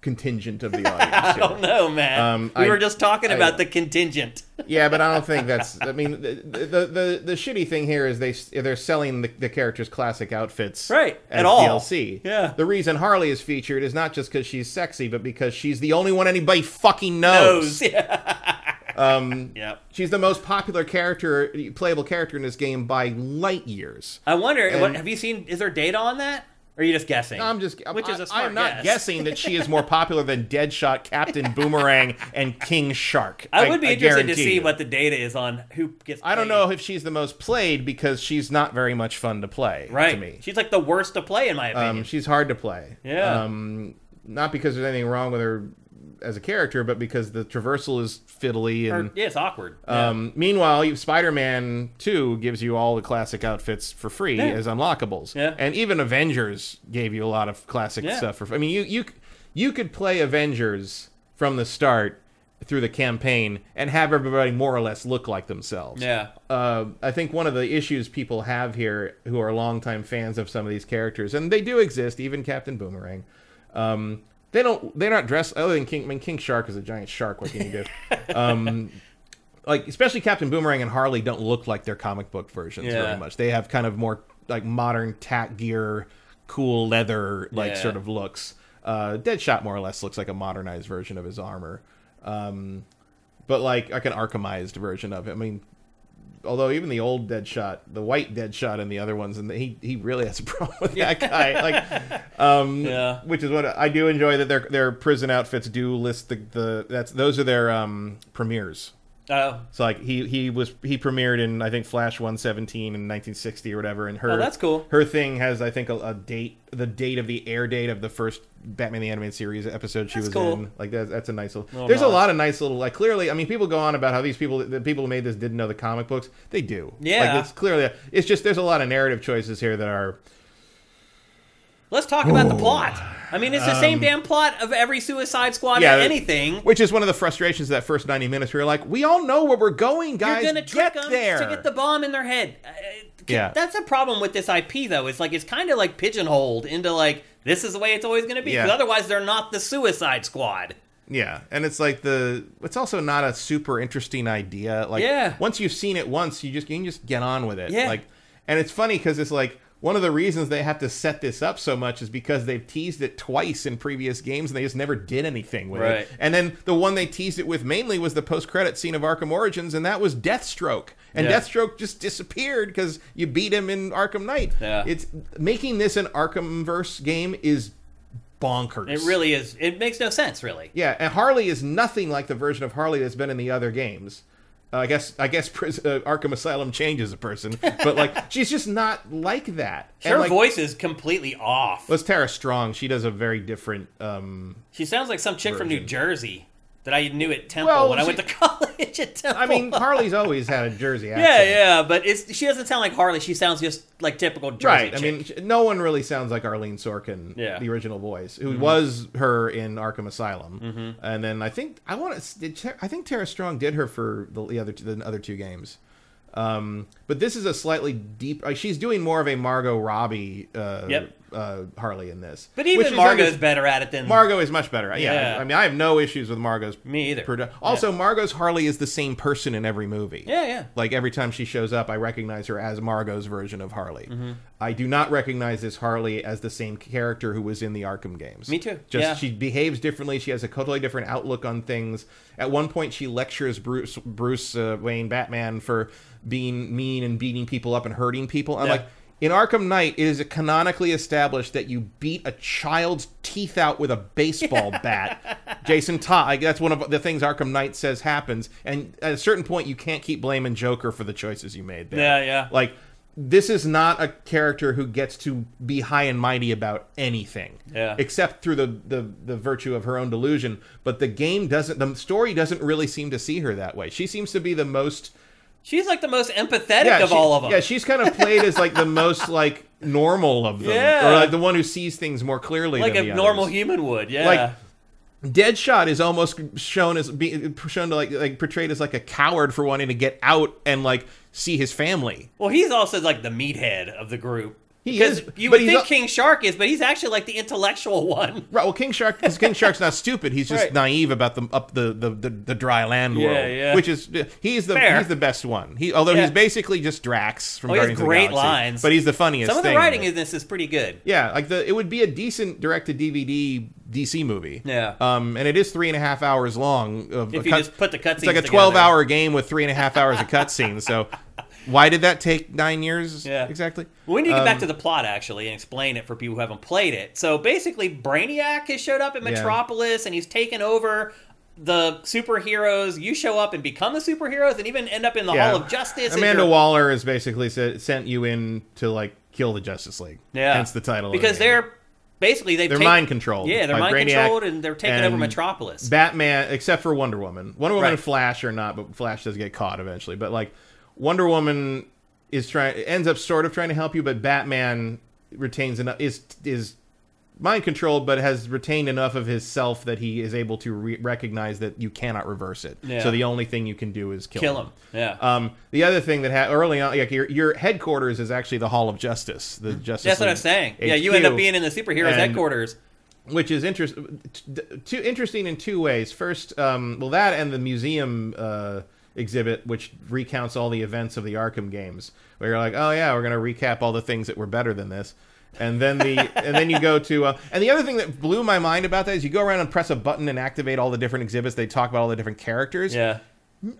B: contingent of the audience.
A: I
B: here.
A: don't know, man.
B: Um,
A: we
B: I-
A: were just talking
B: I-
A: about the contingent.
B: Yeah, but I don't think that's. I mean, the the the, the shitty thing here is they they're selling the, the character's classic outfits
A: Right, at all.
B: DLC.
A: Yeah.
B: The reason Harley is featured is not just because she's sexy, but because she's the only one anybody fucking knows.
A: Nose. Yeah.
B: Um,
A: yep.
B: she's the most popular character, playable character in this game by light years.
A: I wonder. what, have you seen? Is there data on that? Or are you just guessing?
B: I'm just.
A: Which
B: I,
A: is a smart
B: I'm not
A: guess.
B: guessing that she is more popular than Deadshot, Captain Boomerang, and King Shark.
A: I would be interested to
B: guarantee
A: see
B: you.
A: what the data is on who gets.
B: I don't
A: paid.
B: know if she's the most played because she's not very much fun to play.
A: Right.
B: To me,
A: She's like the worst to play in my opinion.
B: um, she's hard to play.
A: Yeah.
B: Um, not because there's anything wrong with her as a character, but because the traversal is fiddly
A: Or-
B: and.
A: yeah, it's awkward. Yeah.
B: Um, meanwhile, Spider-Man 2 gives you all the classic outfits for free
A: Yeah.
B: as unlockables.
A: Yeah.
B: And even Avengers gave you a lot of classic
A: Yeah.
B: stuff for I mean, you you you could play Avengers from the start through the campaign and have everybody more or less look like themselves.
A: yeah.
B: Uh, I think one of the issues people have here who are longtime fans of some of these characters, and they do exist, even Captain Boomerang, um, they don't they're not dressed other than King I mean King Shark is a giant shark, what can you do? um, like especially Captain Boomerang and Harley don't look like their comic book versions
A: Yeah.
B: very much. They have kind of more like modern tack gear, cool leather like
A: Yeah.
B: sort of looks. Uh, Deadshot more or less looks like a modernized version of his armor. Um, but like like an Arkhamized version of it. I mean, although even the old Deadshot, the white Deadshot, and the other ones, and he he really has a problem with that guy. Like, um,
A: Yeah.
B: which is what I do enjoy that their their prison outfits do list the the that's those are their um premieres.
A: Oh,
B: So like he he was he premiered in I think Flash 117 in 1960 or whatever, and her
A: Oh, that's cool.
B: Her thing has I think a, a date, the date of the air date of the first Batman the Animated Series episode she
A: That's
B: was
A: cool.
B: in. Like that's, that's a nice little.
A: Little
B: there's a lot of nice little like clearly. I mean, people go on about how these people the people who made this didn't know the comic books. They do.
A: Yeah.
B: like it's clearly it's just there's a lot of narrative choices here that are
A: let's talk about the plot. I mean, it's the same damn plot of every Suicide Squad
B: Um, yeah,
A: or anything.
B: which is one of the frustrations of that first 90 minutes where you're like, we all know where we're going, guys.
A: You're gonna trick them
B: there.
A: to get the bomb in their head. Uh,
B: Yeah.
A: that's a problem with this IP though. It's like it's kind of like pigeonholed into like this is the way it's always going to be.
B: Yeah.
A: Because otherwise, they're not the Suicide Squad.
B: Yeah, and it's like the it's also not a super interesting idea. Like
A: Yeah.
B: once you've seen it once, you just you can just get on with it.
A: Yeah.
B: Like and it's funny cuz it's like one of the reasons they have to set this up so much is because they've teased it twice in previous games and they just never did anything with
A: Right.
B: it. And then the one they teased it with mainly was the post-credit scene of Arkham Origins and that was Deathstroke. And
A: Yeah.
B: Deathstroke just disappeared cuz you beat him in Arkham Knight.
A: Yeah.
B: It's making this an Arkhamverse game is bonkers.
A: It really is. It makes no sense, really.
B: Yeah, and Harley is nothing like the version of Harley that's been in the other games. Uh, I guess I guess uh, Arkham Asylum changes a person, but like she's just not like that.
A: Her
B: and, like,
A: voice is completely off.
B: was Tara Strong. She does a very different. Um,
A: She sounds like some chick from New Jersey that I knew at Temple
B: Well,
A: when I went to college at Temple.
B: I mean, Harley's always had a Jersey accent.
A: yeah, yeah, but it's she doesn't sound like Harley. She sounds just like typical Jersey.
B: Right. I mean, no one really sounds like Arlene Sorkin,
A: Yeah. Mm-hmm.
B: the original voice, who was her in Arkham Asylum, and then I think I want to. Did I think Tara Strong did her for the, the other the other two games, um, but this is a slightly deep. Like, she's doing more of a Margot Robbie uh,
A: Yep.
B: Uh, Harley in this,
A: but
B: which
A: even
B: is
A: Margot's better at it than
B: Margot is much better. Yeah,
A: Yeah.
B: I mean, I have no issues with Margot's.
A: me either.
B: produ- Also, Margot's Harley is the same person in every movie.
A: Yeah, yeah.
B: Like every time she shows up, I recognize her as Margot's version of Harley.
A: Mm-hmm.
B: I do not recognize this Harley as the same character who was in the Arkham games.
A: Me too,
B: Just
A: yeah.
B: she behaves differently. She has a totally different outlook on things. At one point, she lectures Bruce Bruce uh, Wayne Batman for being mean and beating people up and hurting people. I'm
A: Yeah.
B: like. In Arkham Knight, it is canonically established that you beat a child's teeth out with a baseball bat. Jason Todd, that's one of the things Arkham Knight says happens. And at a certain point, you can't keep blaming Joker for the choices you made there.
A: Yeah, yeah.
B: Like, this is not a character who gets to be high and mighty about anything.
A: Yeah.
B: Except through the, the, the virtue of her own delusion. But the game doesn't, the story doesn't really seem to see her that way. She seems to be the most.
A: She's like the most empathetic of
B: she-
A: all of them.
B: Yeah, she's kind of played as like the most like normal of them,
A: Yeah.
B: or like the one who sees things more clearly,
A: like a normal
B: others.
A: human would. Yeah.
B: Like, Deadshot is almost shown as being shown to like like portrayed as like a coward for wanting to get out and like see his family.
A: well, he's also like the meathead of the group.
B: He
A: because
B: is,
A: you would think
B: al-
A: King Shark is, but he's actually like the intellectual one.
B: Right. Well, King Shark, because King Shark's not stupid. He's just
A: Right.
B: naive about the up the, the, the, the dry land
A: Yeah,
B: world,
A: yeah.
B: which is he's the
A: Fair.
B: he's the best one. He although
A: Yeah.
B: he's basically just Drax from
A: Oh,
B: Guardians of the
A: great
B: Galaxy,
A: lines.
B: but he's the funniest.
A: Some of the writing in this is pretty good.
B: Yeah, like the it would be a decent direct to DVD DC movie.
A: Yeah.
B: Um, and it is three and a half hours long. Of
A: If you
B: cut-
A: just put the cutscenes
B: it's like a twelve hour game with three and a half hours of cutscenes. So, why did that take nine years?
A: Yeah.
B: exactly.
A: We need to get back
B: Um,
A: to the plot actually and explain it for people who haven't played it. So basically, Brainiac has showed up in
B: Yeah.
A: Metropolis and he's taken over the superheroes. You show up and become the superheroes, and even end up in the
B: Yeah.
A: Hall of Justice. and
B: Amanda Waller has basically said, sent you in to like kill the Justice League.
A: yeah,
B: hence the title. of
A: because
B: the
A: they're basically they've
B: they're
A: taken-
B: mind controlled.
A: Yeah, they're mind
B: Brainiac
A: controlled and they're taking over Metropolis.
B: Batman, except for Wonder Woman. Wonder Woman
A: Right.
B: and Flash are not, but Flash does get caught eventually. But like Wonder Woman is trying, ends up sort of trying to help you, but Batman retains enough is is mind controlled, but has retained enough of his self that he is able to re- recognize that you cannot reverse it.
A: Yeah.
B: So the only thing you can do is kill,
A: Kill him. Yeah.
B: Um, the other thing that ha- early on, like your, your headquarters is actually the Hall of Justice. The Justice.
A: That's what I'm saying. Yeah, you end up being in the superheroes
B: And-
A: headquarters.
B: which is interesting. Too interesting in two ways. First, um, well, that and the museum uh, exhibit, which recounts all the events of the Arkham games, where you're like, oh yeah, we're gonna recap all the things that were better than this. And then the and then you go to uh, and the other thing that blew my mind about that is you go around and press a button and activate all the different exhibits. They talk about all the different characters
A: Yeah.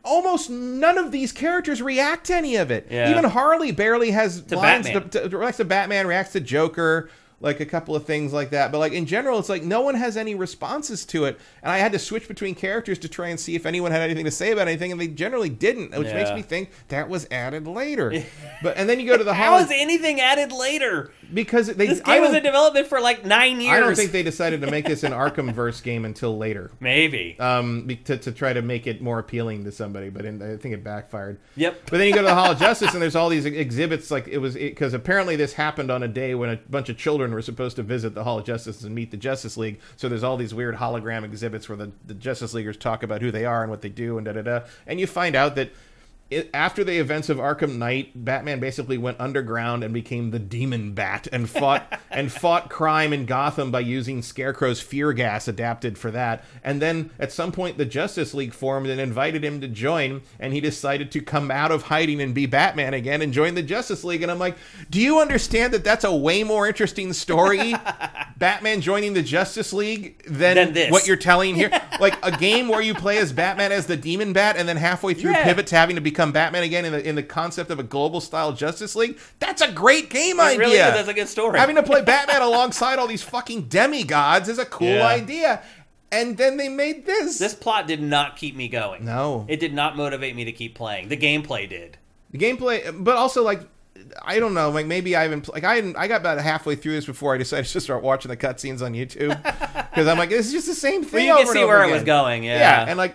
B: almost none of these characters react to any of it.
A: Yeah.
B: Even Harley barely has lines
A: Batman.
B: To, to, reacts to Batman, reacts to Joker. Like a couple of things like that. But like in general, it's like no one has any responses to it, and I had to switch between characters to try and see if anyone had anything to say about anything, and they generally didn't, which makes me think that was added later. but and then you go to the
A: How
B: hol-
A: is anything added later?
B: because they
A: This
B: I
A: game was in development for like nine years.
B: I don't think they decided to make this an Arkham verse game until later.
A: Maybe.
B: Um, to, to try to make it more appealing to somebody, but in, I think it backfired.
A: Yep.
B: But then you go to the Hall of Justice, and there's all these exhibits. Like it was because apparently this happened on a day when a bunch of children were supposed to visit the Hall of Justice and meet the Justice League. So there's all these weird hologram exhibits where the, the Justice Leaguers talk about who they are and what they do and da da da. And you find out that. It, after the events of Arkham Knight, Batman basically went underground and became the Demon Bat and fought and fought crime in Gotham by using Scarecrow's fear gas adapted for that. And then at some point, the Justice League formed and invited him to join, and he decided to come out of hiding and be Batman again and join the Justice League. And I'm like, do you understand that that's a way more interesting story, Batman joining the Justice League, than,
A: Than
B: what you're telling here? like a game where you play as Batman as the Demon Bat, and then halfway through
A: Yeah.
B: pivot to having to become Batman again in the in the concept of a global style Justice League. That's a great game
A: It
B: idea.
A: really is. That's a good story.
B: Having to play Batman alongside all these fucking demigods is a cool
A: Yeah.
B: idea. And then they made this.
A: this plot did not keep me going.
B: no,
A: It did not motivate me to keep playing. The gameplay did.
B: the gameplay, but also like. I don't know. Like maybe I haven't like I I got about halfway through this before I decided to start watching the cutscenes on YouTube because I'm like this is just the same thing.
A: you can see where it was going, yeah.
B: yeah, and like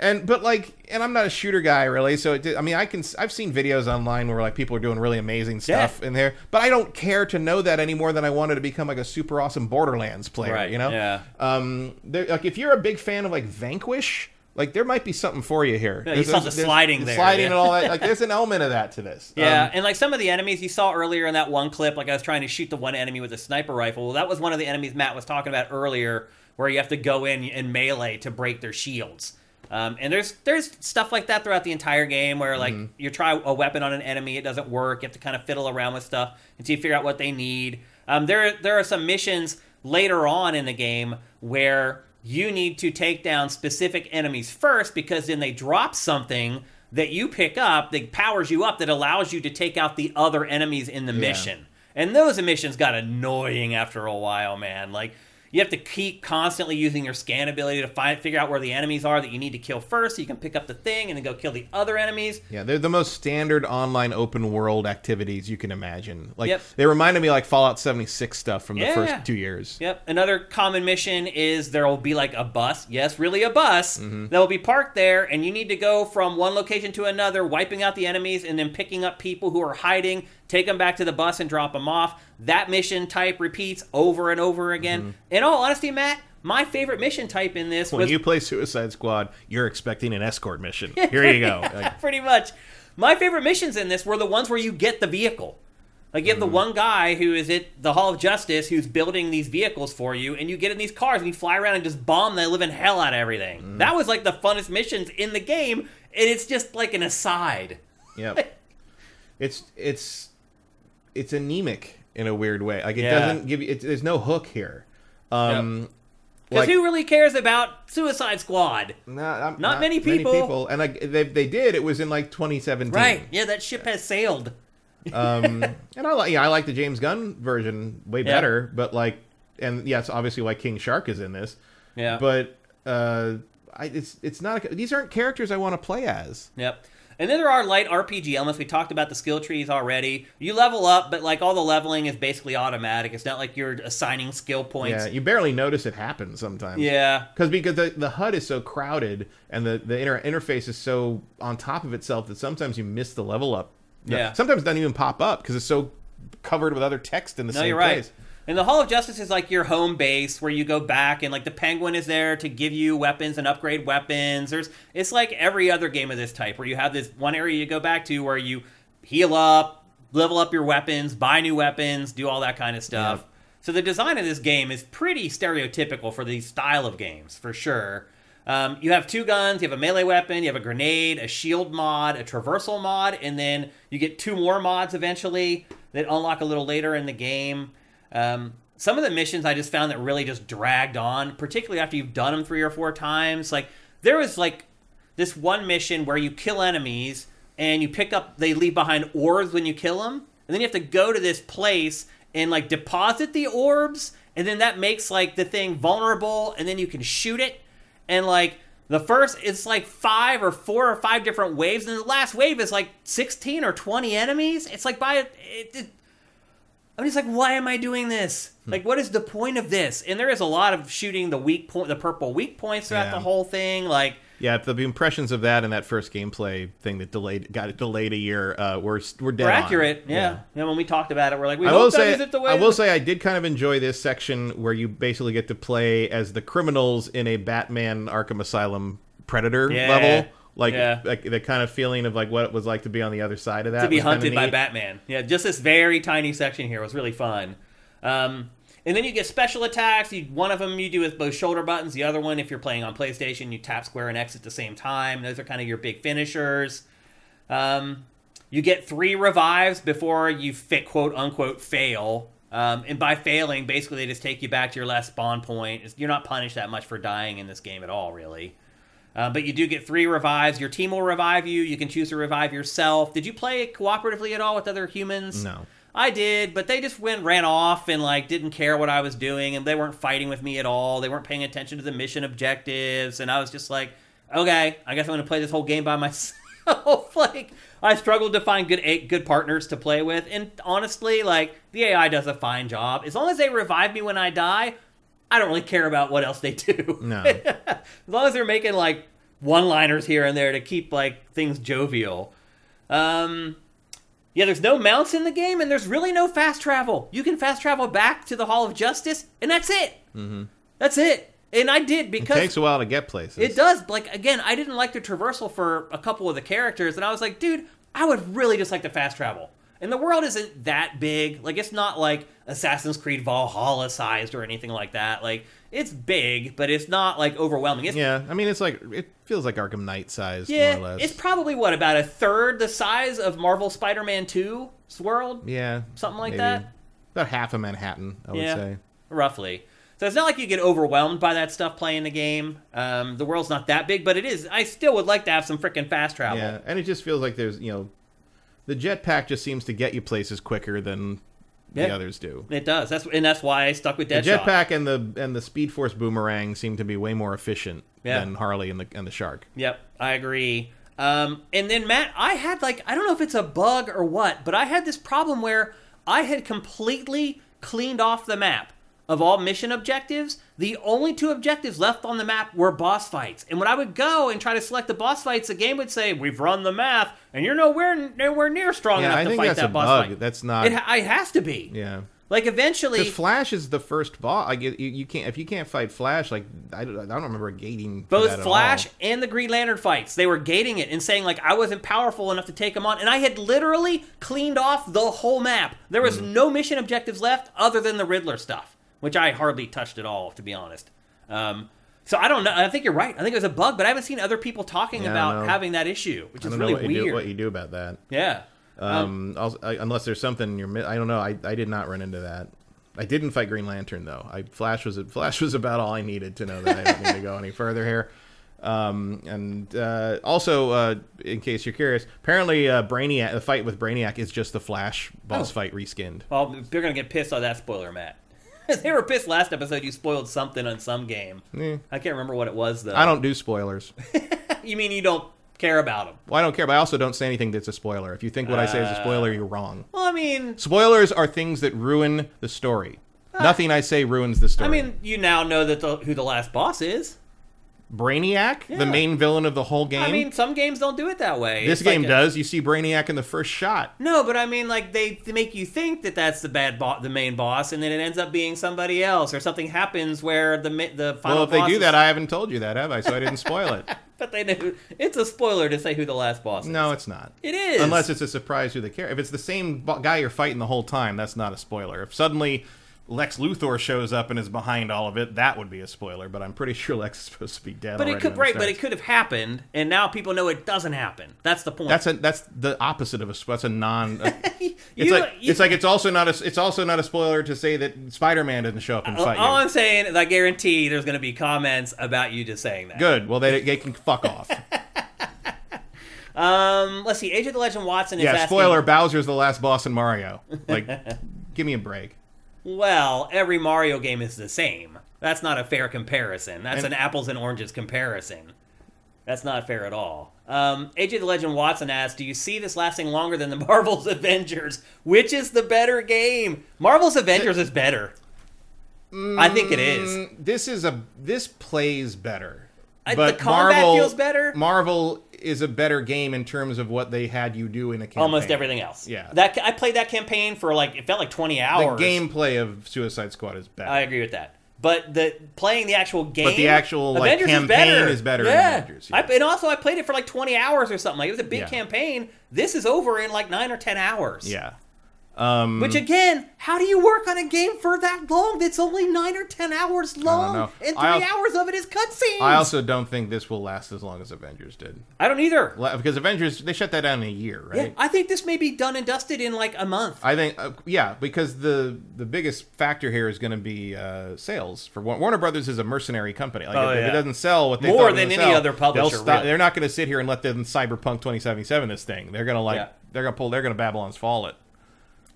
B: and but like and I'm not a shooter guy really, so it did, I mean I can I've seen videos online where like people are doing really amazing stuff in there, but I don't care to know that any more than I wanted to become like a super awesome Borderlands player,
A: Right,
B: you know?
A: yeah.
B: Um, like if you're a big fan of like Vanquish. Like there might be something for you here.
A: Yeah, you saw the sliding there,
B: sliding
A: yeah.
B: and all that. Like there's an element of that to this.
A: Yeah,
B: Um,
A: and like some of the enemies you saw earlier in that one clip, like I was trying to shoot the one enemy with a sniper rifle. Well, that was one of the enemies Matt was talking about earlier, where you have to go in and melee to break their shields. Um, and there's there's stuff like that throughout the entire game where like
B: Mm-hmm.
A: you try a weapon on an enemy, it doesn't work. You have to kind of fiddle around with stuff until you figure out what they need. Um, there there are some missions later on in the game where you need to take down specific enemies first because then they drop something that you pick up that powers you up that allows you to take out the other enemies in the mission. And those missions got annoying after a while, man. Like you have to keep constantly using your scan ability to find figure out where the enemies are that you need to kill first so you can pick up the thing and then go kill the other enemies.
B: Yeah, they're the most standard online open world activities you can imagine. Like
A: Yep.
B: they reminded me like Fallout 76 stuff from the
A: Yeah.
B: first two years.
A: Yep. Another common mission is there will be like a bus. Yes, really a bus
B: Mm-hmm.
A: that will be parked there, and you need to go from one location to another, wiping out the enemies, and then picking up people who are hiding, take them back to the bus, and drop them off. That mission type repeats over and over again.
B: Mm-hmm.
A: In all honesty, Matt, my favorite mission type in this
B: When
A: was
B: you play Suicide Squad, you're expecting an escort mission. Here you go.
A: Pretty much. My favorite missions in this were the ones where you get the vehicle. Like you have the
B: Mm-hmm.
A: one guy who is at the Hall of Justice who's building these vehicles for you, and you get in these cars and you fly around and just bomb the living hell out of everything.
B: Mm-hmm.
A: That was like the funnest missions in the game, and it's just like an aside.
B: yep. It's it's it's anemic in a weird way. Like it
A: Yeah.
B: doesn't give you. It, there's no hook here. Um,
A: Because
B: like-
A: who really cares about Suicide Squad?
B: not,
A: Not many people.
B: And like they, they did. It was in like 2017.
A: Right? Yeah, that ship has sailed.
B: um, and I like yeah, I like the James Gunn version way
A: Yeah.
B: better. But like, and yeah, it's obviously why King Shark is in this.
A: Yeah.
B: But uh, I, it's it's not. A, these aren't characters I want to play as.
A: Yep. And then there are light RPG elements. We talked about the skill trees already. You level up, but like all the leveling is basically automatic. It's not like you're assigning skill points.
B: Yeah, you barely notice it happen sometimes.
A: Yeah.
B: Because because the, the HUD is so crowded and the the inter- interface is so on top of itself that sometimes you miss the level up.
A: Yeah.
B: Sometimes it doesn't even pop up because it's so covered with other text in the
A: No,
B: same
A: you're right.
B: place.
A: And the Hall of Justice is like your home base where you go back and like the Penguin is there to give you weapons and upgrade weapons. There's it's like every other game of this type where you have this one area you go back to where you heal up, level up your weapons, buy new weapons, do all that kind of stuff.
B: Yep.
A: So the design of this game is pretty stereotypical for these style of games, for sure. Um, you have two guns, you have a melee weapon, you have a grenade, a shield mod, a traversal mod, and then you get two more mods eventually that unlock a little later in the game. Um, some of the missions I just found that really just dragged on, particularly after you've done them three or four times. Like there was like this one mission where you kill enemies and you pick up they leave behind orbs when you kill them, and then you have to go to this place and like deposit the orbs, and then that makes like the thing vulnerable, and then you can shoot it, and like the first it's like five or four or five different waves, and the last wave is like sixteen or twenty enemies. It's like by it, it I'm just like, why am I doing this?
B: Hmm.
A: Like, what is the point of this? And there is a lot of shooting the weak point, the purple weak points throughout
B: Yeah.
A: the whole thing. Like,
B: Yeah, the impressions of that and that first gameplay thing that delayed got it delayed a year uh, were were dead
A: we're
B: on.
A: accurate. Yeah. yeah. When we talked about it, we're like, we
B: I will say,
A: is it the way
B: I will say, I did kind of enjoy this section where you basically get to play as the criminals in a Batman Arkham Asylum Predator
A: Yeah.
B: level, like
A: Yeah.
B: like the kind of feeling of like what it was like to be on the other side of that.
A: to be hunted by. Batman. Yeah, just this very tiny section here was really fun. Um, and then you get special attacks. You, one of them you do with both shoulder buttons. The other one, if you're playing on PlayStation, you tap square and X at the same time. Those are kind of your big finishers. Um, you get three revives before you fit quote unquote fail. Um, and by failing, basically they just take you back to your last spawn point. It's- You're not punished that much for dying in this game at all, really. Uh, but you do get three revives. Your team will revive you. You can choose to revive yourself. Did you play cooperatively at all with other humans?
B: No.
A: I did, but they just went ran off and like didn't care what I was doing, and they weren't fighting with me at all. They weren't paying attention to the mission objectives, and I was just like, okay, I guess I'm going to play this whole game by myself. like I struggled to find good good partners to play with, and honestly, like the AI does a fine job. As long as they revive me when I die, I don't really care about what else they do.
B: No.
A: as long as they're making like one-liners here and there to keep like things jovial. Um, yeah, there's no mounts in the game, and there's really no fast travel. You can fast travel back to the Hall of Justice, and that's it. Mm-hmm. That's it. And I did because It
B: takes a while to get places.
A: it does. Like again, I didn't like the traversal for a couple of the characters, and I was like, dude, I would really just like to fast travel. And the world isn't that big. Like it's not like Assassin's Creed Valhalla sized or anything like that. Like it's big, but it's not like overwhelming. It's
B: Yeah, I mean it's like it feels like Arkham Knight sized
A: yeah,
B: more or less.
A: it's probably what about a third the size of Marvel Spider-Man 2's world,
B: yeah,
A: something like
B: maybe.
A: that.
B: About half of Manhattan, I would say.
A: roughly. So it's not like you get overwhelmed by that stuff playing the game. Um, the world's not that big, but it is. I still would like to have some freaking fast travel.
B: Yeah, and it just feels like there's you know, the jetpack just seems to get you places quicker than the
A: Yeah.
B: others do.
A: It does. That's and that's why I stuck with Deadshot.
B: The jetpack and the and the Speed Force boomerang seem to be way more efficient
A: Yeah.
B: than Harley and the and the Shark.
A: Yep, I agree. Um, and then Matt, I had like I don't know if it's a bug or what, but I had this problem where I had completely cleaned off the map of all mission objectives. The only two objectives left on the map were boss fights. And when I would go and try to select the boss fights, the game would say, "We've run the math, and you're nowhere nowhere near strong
B: Yeah,
A: enough
B: I
A: to fight that boss
B: bug.
A: fight."
B: That's not.
A: It, it has to be.
B: yeah.
A: Like eventually,
B: Flash is the first boss. Like you, you can't if you can't fight Flash. Like I, don't- I don't remember gating
A: both Flash and the Green Lantern fights, they were gating it and saying like I wasn't powerful enough to take them on, and I had literally cleaned off the whole map. There was
B: Hmm.
A: no mission objectives left other than the Riddler stuff, which I hardly touched at all, to be honest. Um, so I don't know. I think you're right. I think it was a bug, but I haven't seen other people talking
B: Yeah,
A: about having that issue, which is really
B: what you
A: weird.
B: do what you do about that.
A: yeah.
B: Um, also, I, unless there's something you're. I don't know. I, I did not run into that. I didn't fight Green Lantern though. I Flash was Flash was about all I needed to know that I don't need to go any further here. Um, and uh, also, uh, in case you're curious, apparently uh, Brainiac, the fight with Brainiac is just the Flash boss
A: Oh.
B: fight reskinned.
A: Well, they're gonna get pissed on that spoiler, Matt. they were pissed last episode. You spoiled something on some game.
B: Eh,
A: I can't remember what it was though.
B: I don't do spoilers.
A: You mean you don't care about them?
B: Well, I don't care, but I also don't say anything that's a spoiler. If you think what I say is a spoiler, you're wrong.
A: Well, I mean,
B: Spoilers are things that ruin the story. Nothing I say ruins the story.
A: I mean, you now know that the, who the last boss is.
B: Brainiac,
A: Yeah.
B: the main villain of the whole game.
A: I mean, some games don't do it that way.
B: this
A: It's like
B: game
A: a-
B: does. You see Brainiac in the first shot.
A: No, but I mean, like they, they make you think that that's the bad bo- the main boss, and then it ends up being somebody else, or something happens where the the final.
B: well, if they do
A: is-
B: that, I haven't told you that, have I? So I didn't spoil it.
A: but they know it's a spoiler to say who the last boss is.
B: No, it's not.
A: it is
B: Unless it's a surprise who the character. If it's the same guy you're fighting the whole time, that's not a spoiler. If suddenly Lex Luthor shows up and is behind all of it, that would be a spoiler. But I'm pretty sure Lex is supposed to be dead.
A: But it could right, but it could have happened, and now people know it doesn't happen. That's the point.
B: That's a that's the opposite of a. That's a non. It's
A: You-
B: like
A: you-
B: it's like it's also not a it's also not a spoiler to say that Spider-Man doesn't show up and
A: all,
B: fight
A: all
B: you.
A: I'm saying is I guarantee there's going to be comments about you just saying that.
B: Good. Well, they, they can fuck off.
A: Um, let's see. Age of the Legend Watson is
B: yeah.
A: asking.
B: Spoiler: Bowser's the last boss in Mario. Like, give me a break.
A: Well, every Mario game is the same. That's not a fair comparison. That's
B: And-
A: an apples and oranges comparison. That's not fair at all. Um, AJ the Legend Watson asks, "Do you see this lasting longer than the Marvel's Avengers? Which is the better game? Marvel's Avengers is better. I think it is.
B: Mm, This is a this plays better.
A: I-
B: but
A: the combat
B: Marvel,
A: feels better.
B: Marvel is a better game in terms of what they had you do in a campaign.
A: Almost everything else.
B: Yeah.
A: that I played that campaign for like it felt like twenty
B: The
A: hours.
B: gameplay of Suicide Squad is better.
A: I agree with that. But the playing the actual game,
B: But the actual, like,
A: Avengers
B: campaign is better in
A: Yeah.
B: Avengers, yeah.
A: I, and also I played it for like twenty hours or something. Like it was a big
B: Yeah.
A: campaign. This is over in like nine or ten hours.
B: yeah. Um,
A: Which again, how do you work on a game for that long? That's only nine or ten hours long, and three
B: al-
A: hours of it is cutscenes.
B: I also don't think this will last as long as Avengers did.
A: I don't either.
B: La- Because Avengers, they shut that down in a year, right? Yeah?
A: I think this may be done and dusted in like a month.
B: I think, uh, yeah, because the the biggest factor here is going to be uh, sales. For War- Warner Brothers is a mercenary company. Like
A: Oh,
B: if, if it doesn't sell what they
A: More
B: thought it was
A: than any
B: sell,
A: other publisher,
B: stop-
A: really.
B: They're not going to sit here and let them Cyberpunk 2077 this thing. They're going to like
A: Yeah.
B: they're going to pull. They're going to Babylon's Fall it.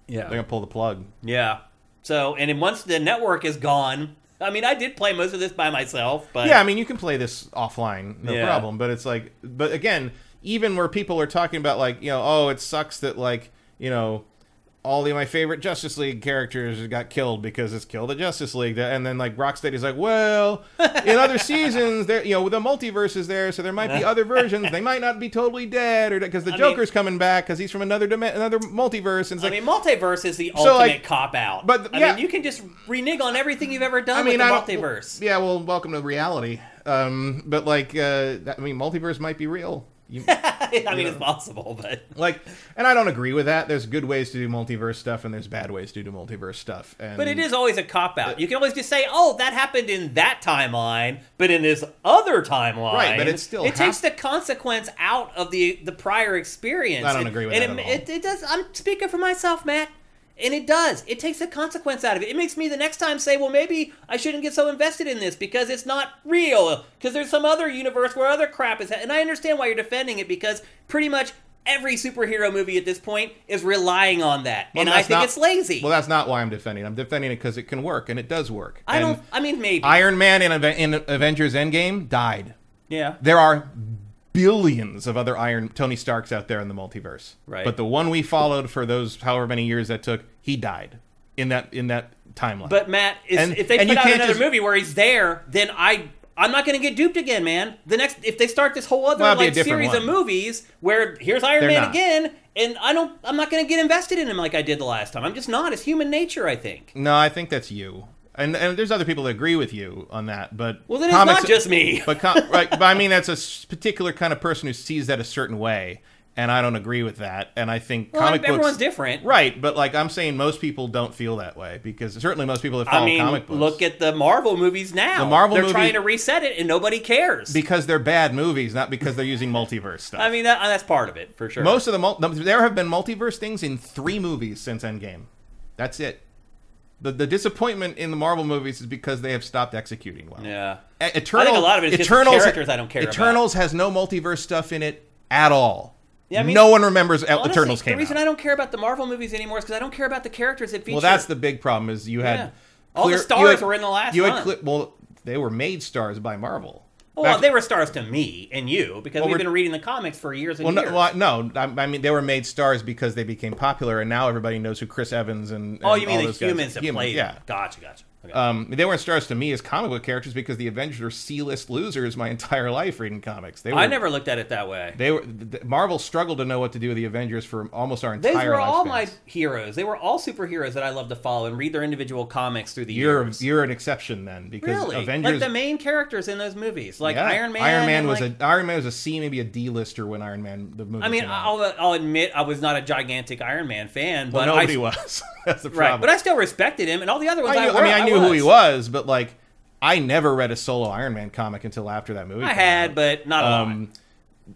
A: Yeah,
B: They're going to pull the plug.
A: yeah. So, and then once the network is gone, I mean, I did play most of this by myself, but
B: Yeah, I mean, you can play this offline, no
A: Yeah.
B: problem. But it's like, but again, even where people are talking about like, you know, oh, it sucks that like, you know, all the my favorite Justice League characters got killed because it's killed the Justice League, and then like Rocksteady's like, well, in other seasons, there, you know, the multiverse is there, so there might be other versions. They might not be totally dead, or because the
A: I
B: Joker's coming back because he's from another dimen- another multiverse, and it's
A: I
B: like,
A: mean, multiverse is the
B: So,
A: ultimate
B: like-
A: cop out.
B: but,
A: I
B: yeah.
A: mean, you can just renege on everything you've ever done
B: I mean,
A: with
B: I
A: the multiverse.
B: Yeah, well, welcome to reality. Um, but like, uh, that, I mean, multiverse might be real. You,
A: I mean, it's possible, but
B: like and i don't agree with that there's good ways to do multiverse stuff and there's bad ways to do multiverse stuff and
A: but it is always a cop out. You can always just say, "Oh, that happened in that timeline," but in this other timeline,
B: Right, but it still
A: it
B: hap-
A: takes the consequence out of the the prior experience.
B: I don't
A: And-
B: agree with
A: and
B: that
A: it,
B: at all.
A: It, it does. I'm speaking for myself, Matt. And it does. It takes the consequence out of it. It makes me the next time say, well, maybe I shouldn't get so invested in this because it's not real. Because there's some other universe where other crap is. And I understand why you're defending it because pretty much every superhero movie at this point is relying on that.
B: Well,
A: and I think
B: not-
A: it's lazy.
B: well that's not why i'm defending it. i'm defending it because it can work and it does work
A: I
B: And
A: don't. I mean, maybe.
B: iron man in, in avengers endgame died
A: yeah.
B: there are billions of other iron tony starks out there in the multiverse
A: Right.
B: but the one we followed for those however many years that took he died in that in that timeline
A: But Matt, is,
B: And-
A: if they put out another
B: just-
A: movie where he's there, then I. I'm not going to get duped again, man. The next, if they start this whole other
B: Well, it'll be a
A: like series of movies where here's Iron
B: They're
A: Man
B: not.
A: again, and I don't, I'm not going to get invested in him like I did the last time. I'm just not. It's human nature, I think.
B: no i think that's you and, and there's other people that agree with you on that but
A: Well, then
B: comics-
A: it's not just me.
B: But com- right, but I mean that's a particular kind of person who sees that a certain way, and I don't agree with that. And I think
A: Well,
B: comic
A: everyone's
B: books,
A: different.
B: right? But like I'm saying, most people don't feel that way because certainly most people that follow
A: I mean,
B: comic books
A: look at the Marvel movies now.
B: The Marvel
A: they're
B: movies-
A: trying to reset it, and nobody cares.
B: because they're bad movies, not because they're using multiverse stuff.
A: I mean, that, that's part of it for sure.
B: most of the mul- there have been multiverse things in three movies since Endgame. That's it. The, the disappointment in the Marvel movies is because they have stopped executing well.
A: yeah.
B: E- Eternals,
A: a lot of it is
B: Eternals,
A: characters I don't care about.
B: Eternals has no multiverse stuff in it at all.
A: Yeah, I mean-
B: no one remembers
A: Honestly,
B: Eternals
A: the reason
B: out.
A: I don't care about the Marvel movies anymore is because I don't care about the characters it feature.
B: well, that's the big problem. Is you had
A: Yeah. All the stars
B: had-
A: were in the last
B: You had
A: one.
B: cle- well, they were made stars by Marvel.
A: Well, they were stars to me and you because
B: Well,
A: we've been reading the comics for years and
B: Well, no,
A: years.
B: well, no, I, I mean they were made stars because they became popular, and now everybody knows who Chris Evans and.
A: oh, you mean
B: all
A: the
B: those guys-
A: humans that played?
B: Yeah,
A: Gotcha, gotcha. Okay.
B: Um, they weren't stars to me as comic book characters because the Avengers are C-list losers my entire life reading comics. They were,
A: I never looked at it that way.
B: They were th- th- Marvel struggled to know what to do with the Avengers for almost our entire.
A: These were all
B: lifespans.
A: my heroes. They were all superheroes that I love to follow and read their individual comics through the
B: You're
A: years.
B: you're an exception then because
A: really
B: Avengers.
A: like the main characters in those movies, like
B: yeah,
A: Iron Man.
B: Iron Man was
A: like-
B: a Iron Man was a C, maybe a D lister when Iron Man the movie.
A: I mean,
B: came out.
A: I'll, I'll admit I was not a gigantic Iron Man fan,
B: well,
A: but
B: nobody
A: I,
B: was. That's the problem.
A: right. But I still respected him, and all the other ones.
B: I,
A: I,
B: I mean, I knew who he
A: was.
B: but like, I never read a solo Iron Man comic until after that movie.
A: I had,
B: out.
A: but not a lot.
B: Um,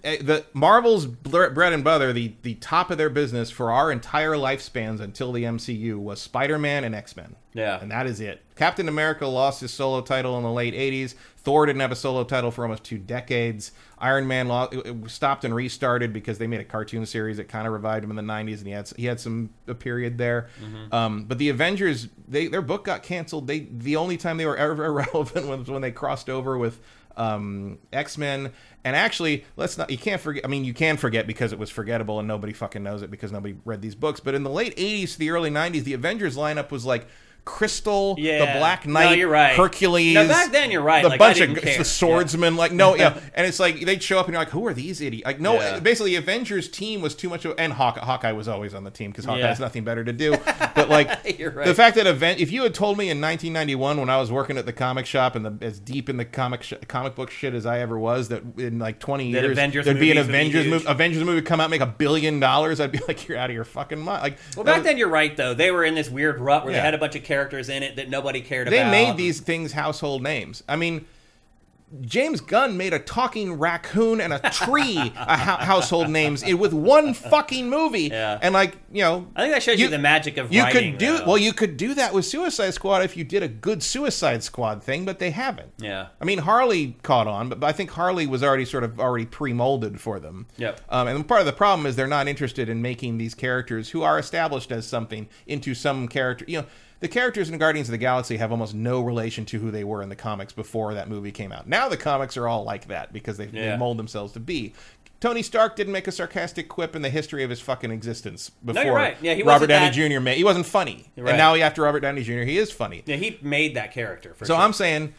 B: eh, the Marvel's bread and butter, the the top of their business for our entire lifespans until the MCU was Spider Man and X Men.
A: Yeah.
B: And that is it. Captain America lost his solo title in the late 80s. Thor didn't have a solo title for almost two decades. Iron Man lost, it- it stopped and restarted because they made a cartoon series that kind of revived him in the 90s, and he had he had some a period there. Um, but the Avengers, they their book got canceled. They the only time they were ever relevant was when they crossed over with um, X Men. And actually, let's not. You can't forget. I mean, you can forget because it was forgettable and nobody fucking knows it because nobody read these books. But in the late '80s to the early '90s, the Avengers lineup was like Crystal,
A: Yeah.
B: the Black
A: No,
B: Knight,
A: you're right.
B: Hercules.
A: No, back then you're right.
B: The
A: Like,
B: bunch of the swordsmen, like no, yeah, and it's like they'd show up and you're like, who are these idiots? Like no,
A: Yeah.
B: basically, Avengers team was too much of, and Hawkeye, Hawkeye was always on the team because Hawkeye
A: Yeah.
B: has nothing better to do. But like
A: right.
B: the fact that event, if you had told me in 1991 when I was working at the comic shop and the, as deep in the comic sh- comic book shit as I ever was, that in like 20
A: That
B: years
A: Avengers
B: there'd be an
A: would be
B: Avengers movie, Avengers movie come out make a billion dollars, I'd be like, you're out of your fucking mind. Like
A: Well, back
B: was-
A: then you're right though. They were in this weird rut where
B: Yeah.
A: they had a bunch of characters in it that nobody cared
B: they
A: about.
B: They made these things household names. I mean, James Gunn made a talking raccoon and a tree a hou- household names in, with one fucking movie.
A: Yeah.
B: And like you know,
A: I think that shows you, the magic of
B: you
A: writing.
B: could do
A: though.
B: well. You could do that with Suicide Squad if you did a good Suicide Squad thing, but they haven't.
A: Yeah.
B: I mean, Harley caught on, but I think Harley was already sort of already pre-molded for them.
A: Yep.
B: Um, and part of the problem is they're not interested in making these characters who are established as something into some character. You know, the characters in Guardians of the Galaxy have almost no relation to who they were in the comics before that movie came out. Now the comics are all like that because they, they
A: Yeah.
B: mold themselves to be. Tony Stark didn't make a sarcastic quip in the history of his fucking existence before
A: you're right. Yeah, he
B: Robert Downey
A: that-
B: Jr. made. He wasn't funny,
A: Right.
B: and now after Robert Downey Jr., he is funny.
A: Yeah, he made that character. For
B: So
A: sure.
B: I'm saying,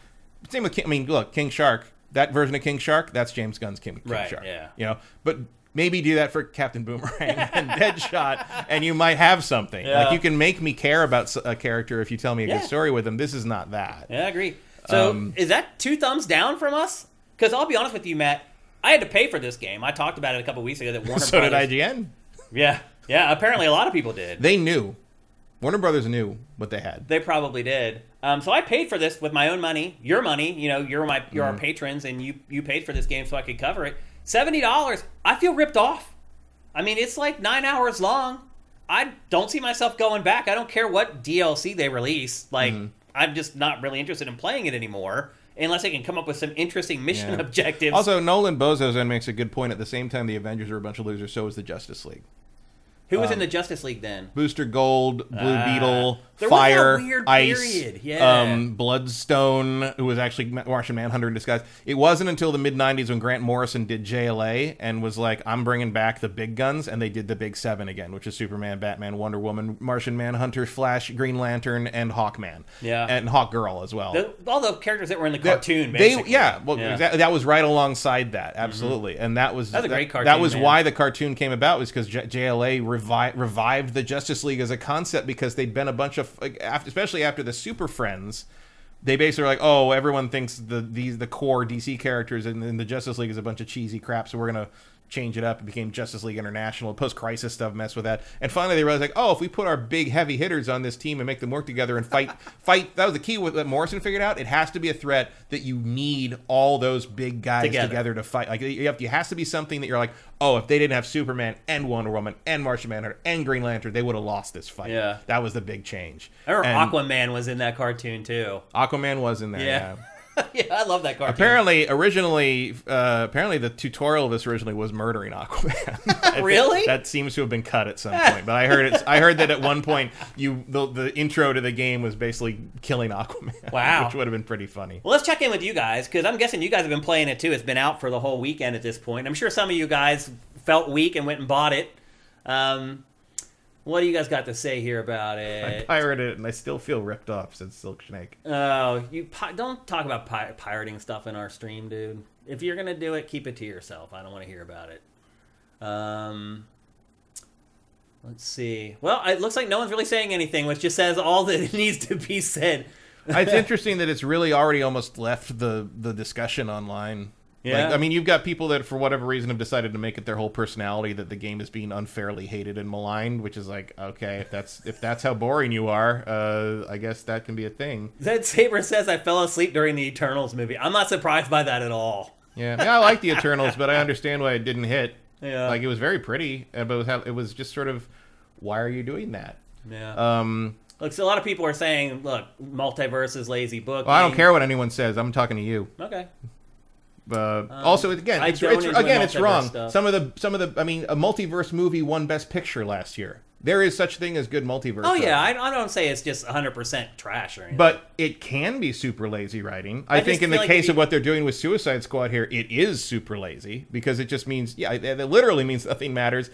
B: same with King. I mean, look, King Shark. That version of King Shark, that's James Gunn's King, King
A: Right,
B: Shark.
A: yeah.
B: You know, but maybe do that for Captain Boomerang and Deadshot, and you might have something.
A: Yeah.
B: Like you can make me care about a character if you tell me a
A: Yeah.
B: good story with him. This is not that.
A: Yeah, I agree. So
B: Um,
A: is that two thumbs down from us? Because I'll be honest with you, Matt. I had to pay for this game. I talked about it a couple weeks ago. That Warner
B: so did
A: Brothers.
B: IGN.
A: Yeah, yeah. Apparently, a lot of people did.
B: They knew. Warner Brothers knew what they had.
A: They probably did. Um, so I paid for this with my own money, your money. You know, you're my you're
B: Mm-hmm.
A: our patrons, and you you paid for this game so I could cover it. Seventy dollars. I feel ripped off. I mean, it's like nine hours long. I don't see myself going back. I don't care what DLC they release. Like,
B: Mm-hmm.
A: I'm just not really interested in playing it anymore unless they can come up with some interesting mission
B: Yeah.
A: objectives.
B: Also, Nolan Bozo's makes a good point. At the same time, the Avengers are a bunch of losers. So is the Justice League.
A: Who was in
B: um,
A: the Justice League then?
B: Booster Gold, Blue
A: Ah.
B: Beetle,
A: There was that
B: Fire,
A: weird
B: Ice,
A: period, yeah.
B: um, Bloodstone, who was actually Ma- Martian Manhunter in disguise. It wasn't until the mid '90s when Grant Morrison did JLA and was like, "I'm bringing back the big guns," and they did the Big Seven again, which is Superman, Batman, Wonder Woman, Martian Manhunter, Flash, Green Lantern, and Hawkman.
A: Yeah.
B: and Hawk Girl as well.
A: The, all the characters that were in the cartoon,
B: they-
A: basically.
B: yeah, well,
A: Yeah. Mm-hmm.
B: That, that was right alongside that, absolutely, and that was
A: That was great
B: That was why the cartoon came about was because J- JLA revi- revived the Justice League as a concept because they'd been a bunch of, like, after, especially after the Super Friends. They basically were like, oh, everyone thinks the these the core DC characters in, in the Justice League is a bunch of cheesy crap, so we're gonna change it up. It became Justice League International. Post crisis stuff messed with that, and finally they realized like, oh, if we put our big heavy hitters on this team and make them work together and fight, fight. That was the key with that Morrison figured out. It has to be a threat that you need all those big guys
A: Together.
B: together, to fight. Like you have, it has to be something that you're like, oh, if they didn't have Superman and Wonder Woman and Martian Manhunter and Green Lantern, they would have lost this fight.
A: Yeah.
B: that was the big change.
A: I remember
B: And
A: Aquaman was in that cartoon too.
B: Aquaman was in there.
A: Yeah.
B: yeah.
A: yeah, I love that cartoon.
B: Apparently, originally, uh, apparently the tutorial of this originally was murdering Aquaman.
A: Really?
B: That seems to have been cut at some point. But I heard it. I heard that at one point, you the, the intro to the game was basically killing Aquaman.
A: Wow.
B: which would have been pretty funny.
A: Well, let's check in with you guys because I'm guessing you guys have been playing it too. It's been out for the whole weekend at this point. I'm sure some of you guys felt weak and went and bought it. Um, what do you guys got to say here about it?
B: I pirated it, and I still feel ripped off said Silk Snake.
A: Oh, you pi- don't talk about pi- pirating stuff in our stream, dude. If you're gonna do it, keep it to yourself. I don't want to hear about it. Um, let's see. Well, it looks like no one's really saying anything, which just says all that needs to be said.
B: it's interesting that it's really already almost left the the discussion online.
A: Yeah.
B: Like, I mean, you've got people that, for whatever reason, have decided to make it their whole personality that the game is being unfairly hated and maligned. Which is like, okay, if that's if that's how boring you are, uh, I guess that can be a thing.
A: Zed Saber says I fell asleep during the Eternals movie. I'm not surprised by that at all.
B: Yeah, yeah I like the Eternals, but I understand why it didn't hit.
A: Yeah.
B: like it was very pretty, uh, but it was, it was just sort of, why are you doing that?
A: Yeah.
B: Um,
A: Look, so a lot of people are saying, look, multiverse is lazy book.
B: Well, I don't care what anyone says. I'm talking to you.
A: Okay.
B: Uh, also, again, it's, it's again, it's wrong. Some of the, some of the, I mean, a multiverse movie won Best Picture last year. There is such thing as good multiverse.
A: Oh yeah, I, I don't say it's just 100% trash or anything.
B: but it can be super lazy writing. I,
A: I
B: think in the
A: like
B: case
A: you-
B: of what they're doing with Suicide Squad here, it is super lazy because it just means, yeah, it, it literally means nothing matters.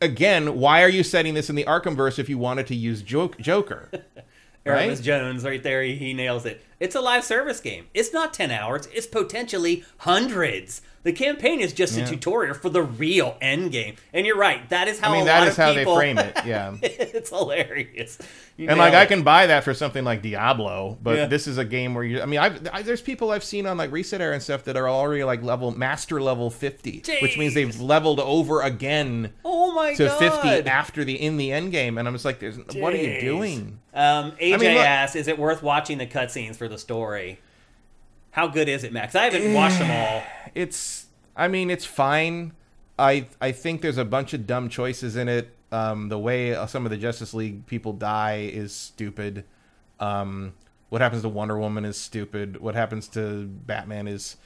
B: Again, why are you setting this in the Arkhamverse if you wanted to use Joke, Joker? Right?
A: Jones right there, he, he nails it. It's a live service game. It's not 10 hours, it's potentially hundreds. The campaign is just
B: Yeah.
A: a tutorial for the real end game. And you're right, that is how
B: I mean, that is how
A: people,
B: they frame it. Yeah.
A: it's hilarious. You
B: And like
A: nail
B: I can buy that for something like Diablo, but
A: Yeah.
B: this is a game where you. I mean, I've, I, there's people I've seen on like ResetEra and stuff that are already like level master level fifty, which means they've leveled over again
A: Oh my
B: to
A: god.
B: fifty after the in the end game, and I'm just like, there's, what are you doing?
A: Um, AJ
B: mean, look-
A: asks, "Is it worth watching the cutscenes for the story? How good is it, Matt? I haven't watched them all.
B: It's, I mean, it's fine. I I think there's a bunch of dumb choices in it. Um, the way uh, some of the Justice League people die is stupid. Um, what happens to Wonder Woman is stupid. What happens to Batman is.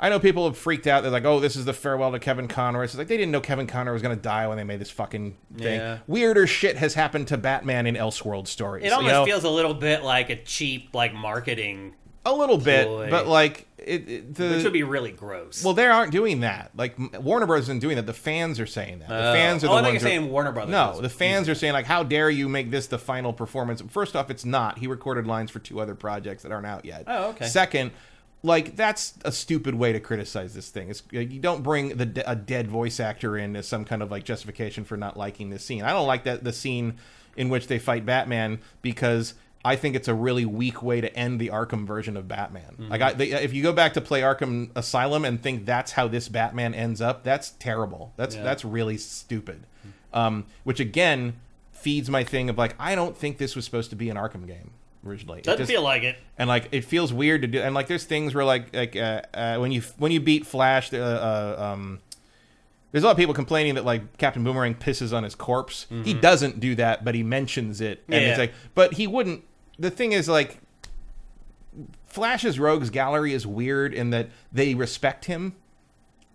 B: I know people have freaked out. They're like, "Oh, this is the farewell to Kevin Conroy." It's like they didn't know Kevin Conroy was going to die when they made this fucking thing.
A: Yeah.
B: Weirder shit has happened to Batman in Elseworld stories.
A: It
B: you
A: almost
B: know?
A: feels a little bit like a cheap, like marketing,
B: a little bit, but like it, it the
A: which would be really gross.
B: well, they aren't doing that. Like Warner Brothers isn't doing that. The fans are saying that. The
A: Oh.
B: fans are
A: Oh,
B: the
A: I
B: ones who-
A: saying Warner Brothers
B: No, the fans are saying like, "How dare you make this the final performance?" First off, it's not. He recorded lines for two other projects that aren't out yet.
A: Oh, okay.
B: Second, like that's a stupid way to criticize this thing. It's you don't bring the a dead voice actor in as some kind of like justification for not liking this scene. I don't like that the scene in which they fight Batman because. I think it's a really weak way to end the Arkham version of Batman.
A: Mm-hmm.
B: Like, I, they, if you go back to play Arkham Asylum and think that's how this Batman ends up, that's terrible. That's
A: Yeah.
B: that's really stupid. Um, which again feeds my thing of like I don't think this was supposed to be an Arkham game originally. It
A: Doesn't
B: just-
A: feel like it.
B: and like it feels weird to do. And like there's things where like like uh, uh, when you when you beat Flash, uh, uh, um, there's a lot of people complaining that like Captain Boomerang pisses on his corpse. He doesn't do that, but he mentions it, and
A: Yeah.
B: it's like, but he wouldn't. The thing is like. Flash's rogues gallery is weird in that they respect him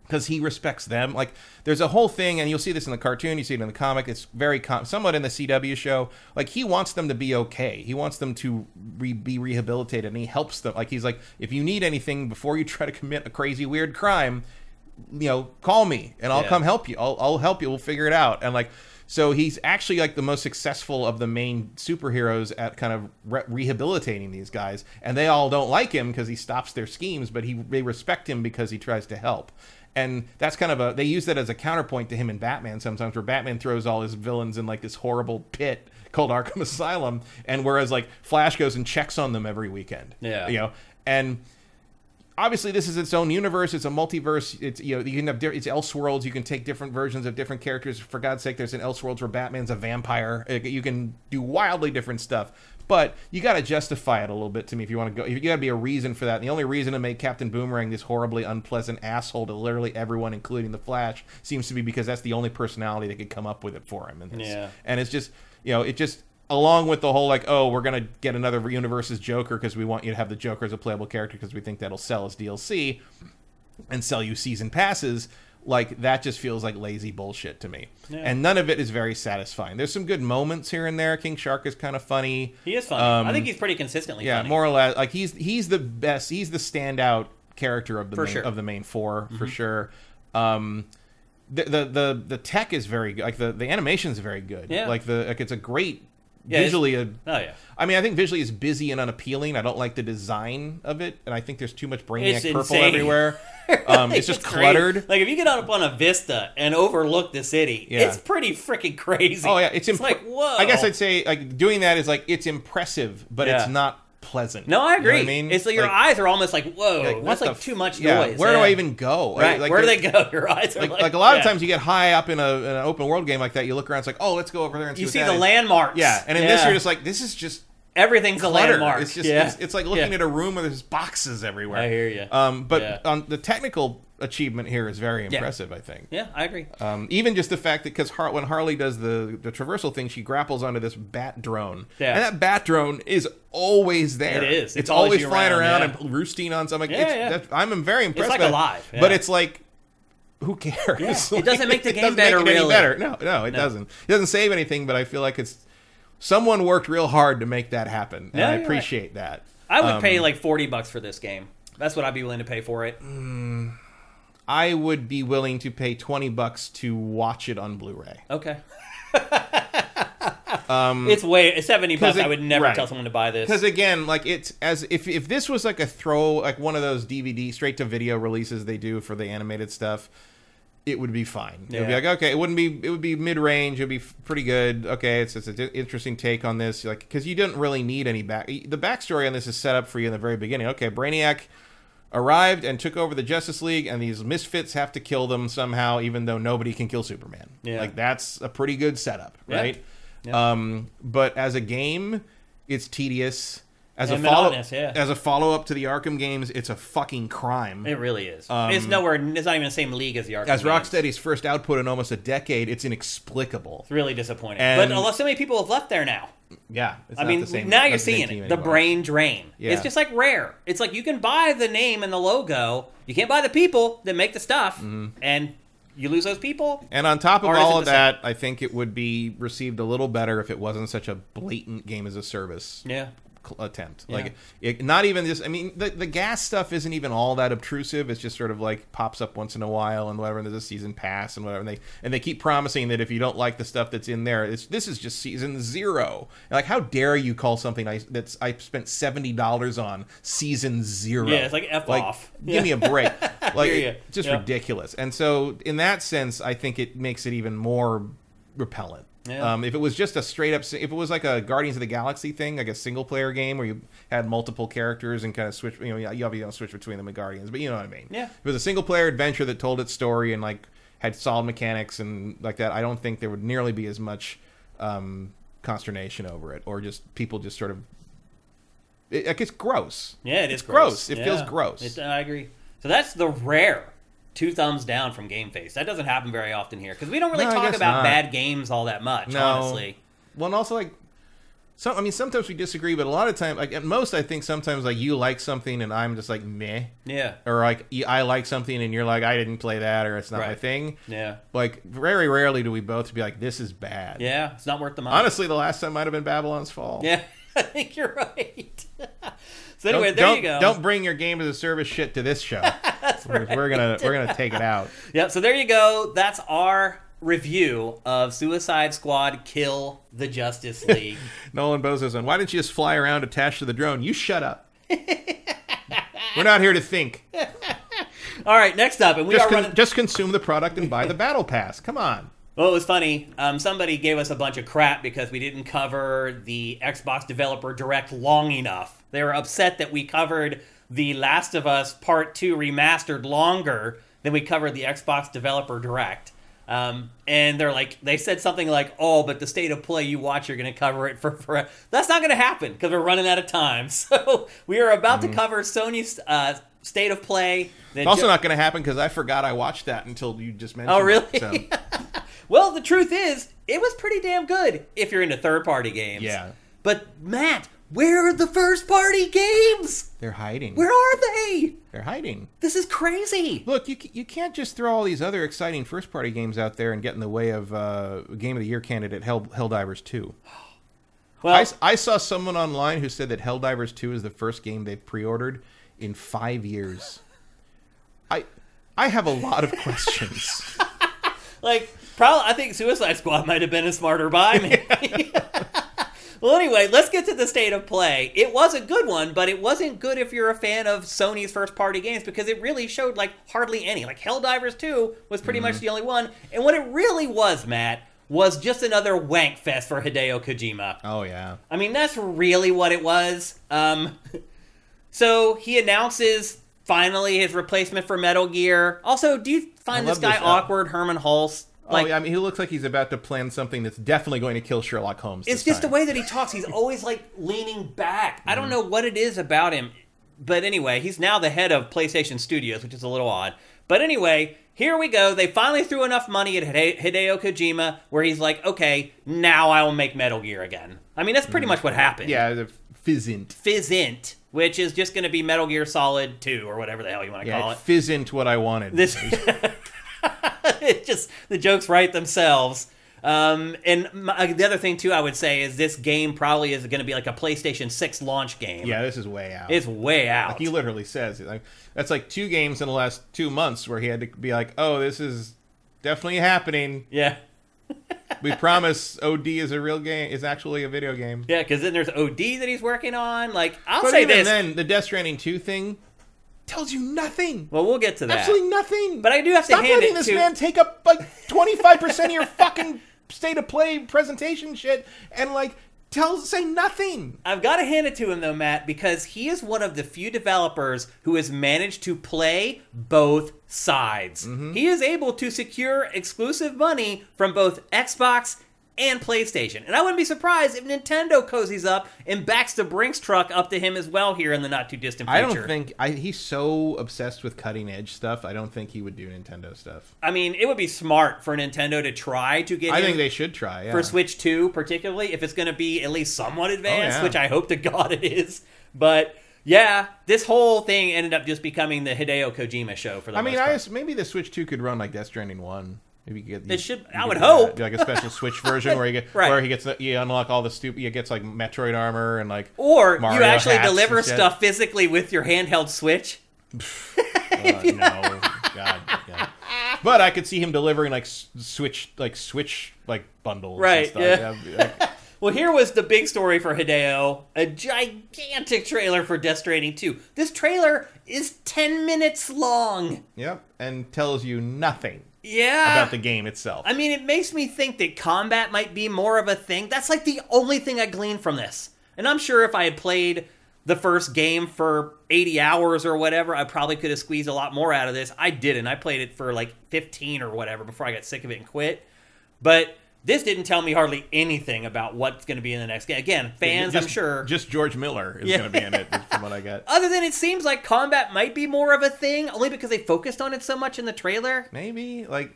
B: because he respects them. Like there's a whole thing, and you'll see this in the cartoon, you see it in the comic. It's very com- somewhat in the CW show. Like he wants them to be okay. He wants them to re- be rehabilitated, and he helps them. Like he's like, if you need anything before you try to commit a crazy weird crime, you know, call me and I'll
A: Yeah.
B: come help you. I'll, I'll help you. We'll figure it out. And like, so he's actually like the most successful of the main superheroes at kind of re- rehabilitating these guys. And they all don't like him because he stops their schemes, but he they respect him because he tries to help. And that's kind of a they use that as a counterpoint to him in Batman sometimes, where Batman throws all his villains in like this horrible pit called Arkham Asylum, and whereas like Flash goes and checks on them every weekend.
A: Yeah.
B: you know, and obviously this is its own universe. It's a multiverse. It's you know you can have di- it's elseworlds. You can take different versions of different characters. For god's sake there's an elseworlds where batman's a vampire. You can do wildly different stuff but you got to justify it a little bit to me if you want to go you got to be a reason for that and the only reason to make captain boomerang this horribly unpleasant asshole to literally everyone including the flash seems to be because that's the only personality that could come up with it for him this.
A: Yeah.
B: and it's just you know it just along with the whole like oh we're gonna get another universe's joker because we want you to have the joker as a playable character because we think that'll sell as dlc and sell you season passes like that just feels like lazy bullshit to me
A: Yeah.
B: and none of it is very satisfying there's some good moments here and there king shark is kind of funny
A: He is funny.
B: Um,
A: I think he's pretty consistently
B: yeah
A: funny.
B: more or less like he's he's the best he's the standout character of the
A: For
B: main,
A: sure. Mm-hmm.
B: of the main 4 for sure um the, the the the tech is very good like the the animation is very good
A: Yeah.
B: like the like it's a great
A: Yeah, it's-
B: visually a
A: Oh yeah.
B: I mean, I think visually it's busy and unappealing. I don't like the design of it, and I think there's too much brainiac
A: It's
B: purple
A: insane.
B: everywhere. Um, it's just
A: great.
B: cluttered.
A: Like if you get up on a vista and overlook the city,
B: Yeah.
A: it's pretty freaking crazy.
B: Oh yeah, it's, imp-
A: like whoa.
B: I guess I'd say like doing that is like it's impressive, but
A: Yeah.
B: it's not pleasant.
A: no, I
B: You know
A: agree.
B: I mean,
A: it's like your eyes are almost like whoa.
B: like,
A: that's like too much
B: yeah,
A: noise.
B: Where do I even go?
A: Right.
B: Like,
A: where do they go? Your eyes are
B: Like,
A: like,
B: like a lot of times you get high up in, a, in an open world game like that, you look around, it's like, oh, let's go over there and see
A: you see the
B: is.
A: landmarks.
B: Yeah, and in this you're just like, this is just
A: everything's a landmark.
B: It's just
A: yeah.
B: it's, it's like looking
A: Yeah.
B: at a room where there's boxes everywhere.
A: I hear you.
B: Um, but
A: Yeah.
B: on the technical achievement here is very impressive. I think.
A: Yeah, I agree.
B: Um, even just the fact that because Har- when Harley does the the traversal thing, she grapples onto this bat drone,
A: Yeah.
B: and that bat drone is always there.
A: It is.
B: It's,
A: It's
B: always
A: always
B: flying
A: around,
B: around,
A: yeah.
B: and roosting on something.
A: Yeah,
B: it's,
A: yeah.
B: that- I'm very impressed.
A: It's
B: like it.
A: alive, yeah.
B: but it's like. Who cares?
A: Yeah. It doesn't make the
B: it
A: game better,
B: Make it
A: really.
B: better. No, no, it doesn't. It doesn't save anything. But I feel like it's someone worked real hard to make that happen, and
A: Yeah,
B: I
A: you're right.
B: appreciate that.
A: I would
B: Um,
A: pay like forty bucks for this game. That's what I'd be willing to pay for it.
B: I would be willing to pay twenty bucks to watch it on Blu-ray.
A: Okay. it's way seventy bucks.
B: Um, it-
A: I would never
B: right.
A: tell someone to buy this.
B: Because again, like it's as if if this was like a throw, like one of those DVD straight to video releases they do for the animated stuff, it would be fine. It would be like okay, it wouldn't be it would be mid range. It would be pretty good. Okay, it's it's an interesting take on this, like because you didn't really need any back. The backstory on this is set up for you in the very beginning. Okay, Brainiac arrived and took over the Justice League, and these misfits have to kill them somehow, even though nobody can kill Superman.
A: Yeah.
B: like that's a pretty good setup,
A: Yeah.
B: right?
A: Yeah.
B: Um, but as a game, it's tedious. As
A: And
B: a follow,
A: yeah.
B: as a follow up to the Arkham games, it's a fucking crime.
A: it really is. it's nowhere. It's not even the same league as the Arkham.
B: Um, as
A: games.
B: Rocksteady's first output in almost a decade, it's inexplicable.
A: It's really disappointing.
B: And-
A: but so many people have left there now.
B: Yeah, it's
A: I
B: not
A: mean,
B: the same,
A: now you're seeing it. The brain drain.
B: Yeah.
A: It's just like rare. It's like you can buy the name and the logo. You can't buy the people that make the stuff,
B: Mm-hmm.
A: and you lose those people.
B: And on top of all of that, I think it would be received a little better if it wasn't such a blatant game as a service
A: Yeah.
B: Attempt.
A: Yeah.
B: Like, it, not even this. I mean, the the gas stuff isn't even all that obtrusive. It's just sort of like pops up once in a while and whatever. And there's a season pass and whatever. And they and they keep promising that if you don't like the stuff that's in there, it's, this is just season zero. Like, how dare you call something I, that's I spent seventy dollars on season zero?
A: Yeah, it's like F off.
B: Give me a break. Like, it- just
A: Yeah.
B: ridiculous. And so, in that sense, I think it makes it even more repellent.
A: Yeah.
B: Um, if it was just a straight up, if it was like a Guardians of the Galaxy thing, like a single player game where you had multiple characters and kind of switch, you know, you obviously don't switch between them in Guardians, but you know what I mean.
A: Yeah.
B: If it was a single player adventure that told its story and like had solid mechanics and like that, I don't think there would nearly be as much um, consternation over it, or just people just sort of. It, like it's gross.
A: Yeah, it is
B: It's gross. It feels gross.
A: It- I agree. So that's the rare two thumbs down from Game Face. That doesn't happen very often here because we don't really
B: No,
A: talk about
B: not.
A: bad games all that much.
B: No.
A: Honestly,
B: Well, and also like, so I mean, sometimes we disagree, but a lot of time, like at most, I think sometimes like you like something and I'm just like meh,
A: yeah,
B: or like I like something and you're like I didn't play that or it's not my thing.
A: yeah,
B: Like very rarely do we both be like this is bad.
A: yeah. It's not worth the money.
B: Honestly, the last time might have been Babylon's Fall.
A: yeah, I think you're right. so anyway,
B: Don't,
A: there
B: don't,
A: you go.
B: don't bring your game as a service shit to this show. we're, we're gonna we're gonna take it out.
A: Yep. So there you go. That's our review of Suicide Squad: Kill the Justice League.
B: Nolan Bozo's on. Why didn't you just fly around attached to the drone? You shut up. we're not here to think.
A: all right. Next up, and we
B: Just,
A: are
B: con-
A: running.
B: just consume the product and buy the battle pass. Come on.
A: Well, it was funny. Um, somebody gave us a bunch of crap because we didn't cover the Xbox Developer Direct long enough. They were upset that we covered The Last of Us Part 2 Remastered longer than we covered the Xbox Developer Direct. Um, and they're like, they said something like, "Oh, but the state of play you watch, you're going to cover it for for." That's not going to happen because we're running out of time. So we are about to cover Sony's uh, state of play.
B: It's also
A: Jo-
B: not going to happen because I forgot I watched that until you just mentioned.
A: Oh, really?
B: It, so,
A: Well, the truth is, it was pretty damn good if you're into third party games.
B: Yeah.
A: But Matt, where are the first party games?
B: they're hiding.
A: Where are they?
B: They're hiding.
A: This is crazy.
B: Look, you, you can't just throw all these other exciting first party games out there and get in the way of uh, Game of the Year candidate Hell, Helldivers 2.
A: Well,
B: I, s- I saw someone online who said that Helldivers 2 is the first game they've pre ordered in five years. I I have a lot of questions.
A: like, probably, I think Suicide Squad might have been a smarter buy, maybe. well, anyway, let's get to the state of play. It was a good one, but it wasn't good if you're a fan of Sony's first party games because it really showed, like, hardly any. Like, Helldivers 2 was pretty much the only one. And what it really was, Matt, was just another wank fest for Hideo Kojima.
B: oh, yeah.
A: I mean, that's really what it was. Um, so he announces finally his replacement for Metal Gear. Also, do you find this guy
B: this,
A: awkward, Hermen Hulst? Like,
B: oh, yeah, I mean, he looks like he's about to plan something that's definitely going to kill Sherlock Holmes.
A: it's just the way that he talks. He's always like leaning back. I
B: Mm.
A: don't know what it is about him. But anyway, he's now the head of PlayStation Studios, which is a little odd. But anyway, here we go. They finally threw enough money at Hideo Kojima where he's like, okay, now I will make Metal Gear again. I mean, that's pretty much what happened.
B: Yeah, the Physint.
A: Physint, which is just going to be Metal Gear Solid 2 or whatever the hell you want to
B: Yeah,
A: call
B: it Physint what I wanted.
A: This it just the jokes write themselves. Um, and my, the other thing too, I would say is this game probably is going to be like a PlayStation Six launch game.
B: yeah, this is way out.
A: it's way out.
B: Like he literally says it. Like that's like two games in the last two months where he had to be like, "Oh, this is definitely happening.
A: yeah,
B: We promise OD is a real game. Is actually a video game."
A: yeah, because then there's OD that he's working on. Like I'll
B: But
A: say
B: even
A: this.
B: then, the Death Stranding two thing tells you nothing.
A: well, we'll get to that.
B: Absolutely nothing.
A: But I do have to
B: Stop
A: hand
B: letting
A: it
B: this
A: to-
B: man take up like twenty five percent of your fucking state of play presentation shit and like tell say nothing.
A: I've got to hand it to him though, Matt, because he is one of the few developers who has managed to play both sides.
B: Mm-hmm.
A: He is able to secure exclusive money from both Xbox and PlayStation. And I wouldn't be surprised if Nintendo cozies up and backs the Brinks truck up to him as well here in the not too distant future.
B: I don't think I, he's so obsessed with cutting edge stuff. I don't think he would do Nintendo stuff.
A: I mean, it would be smart for Nintendo to try to get
B: I think they should try. Yeah.
A: for Switch 2, particularly if it's going to be at least somewhat oh, advanced,
B: Oh, yeah.
A: which I hope to God it is. But yeah, this whole thing ended up just becoming the Hideo Kojima show for the
B: I mean, I maybe the Switch Two could run like Death Stranding One. Maybe you get.
A: It should-
B: you
A: I would
B: do
A: hope.
B: Do, like a special Switch version where you get
A: Right.
B: where he gets you unlock all the stupid. You gets like Metroid armor and like.
A: Or
B: Mario
A: you actually deliver stuff physically with your handheld Switch.
B: Uh, no, God, yeah. But I could see him delivering like Switch, like Switch, like bundles. and
A: Right,
B: stuff.
A: yeah.
B: like-
A: Well, here was the big story for Hideo a gigantic trailer for Death Stranding 2. This trailer is 10 minutes long.
B: yep, and tells you nothing
A: Yeah.
B: about the game itself.
A: I mean, it makes me think that combat might be more of a thing. That's like the only thing I gleaned from this. And I'm sure if I had played the first game for 80 hours or whatever, I probably could have squeezed a lot more out of this. I didn't. I played it for like 15 or whatever before I got sick of it and quit. But this didn't tell me hardly anything about what's going to be in the next game. Again, fans,
B: Just-
A: I'm sure.
B: Just George Miller is
A: Yeah.
B: going to be in it, from what I get.
A: Other than it seems like combat might be more of a thing, only because they focused on it so much in the trailer.
B: Maybe like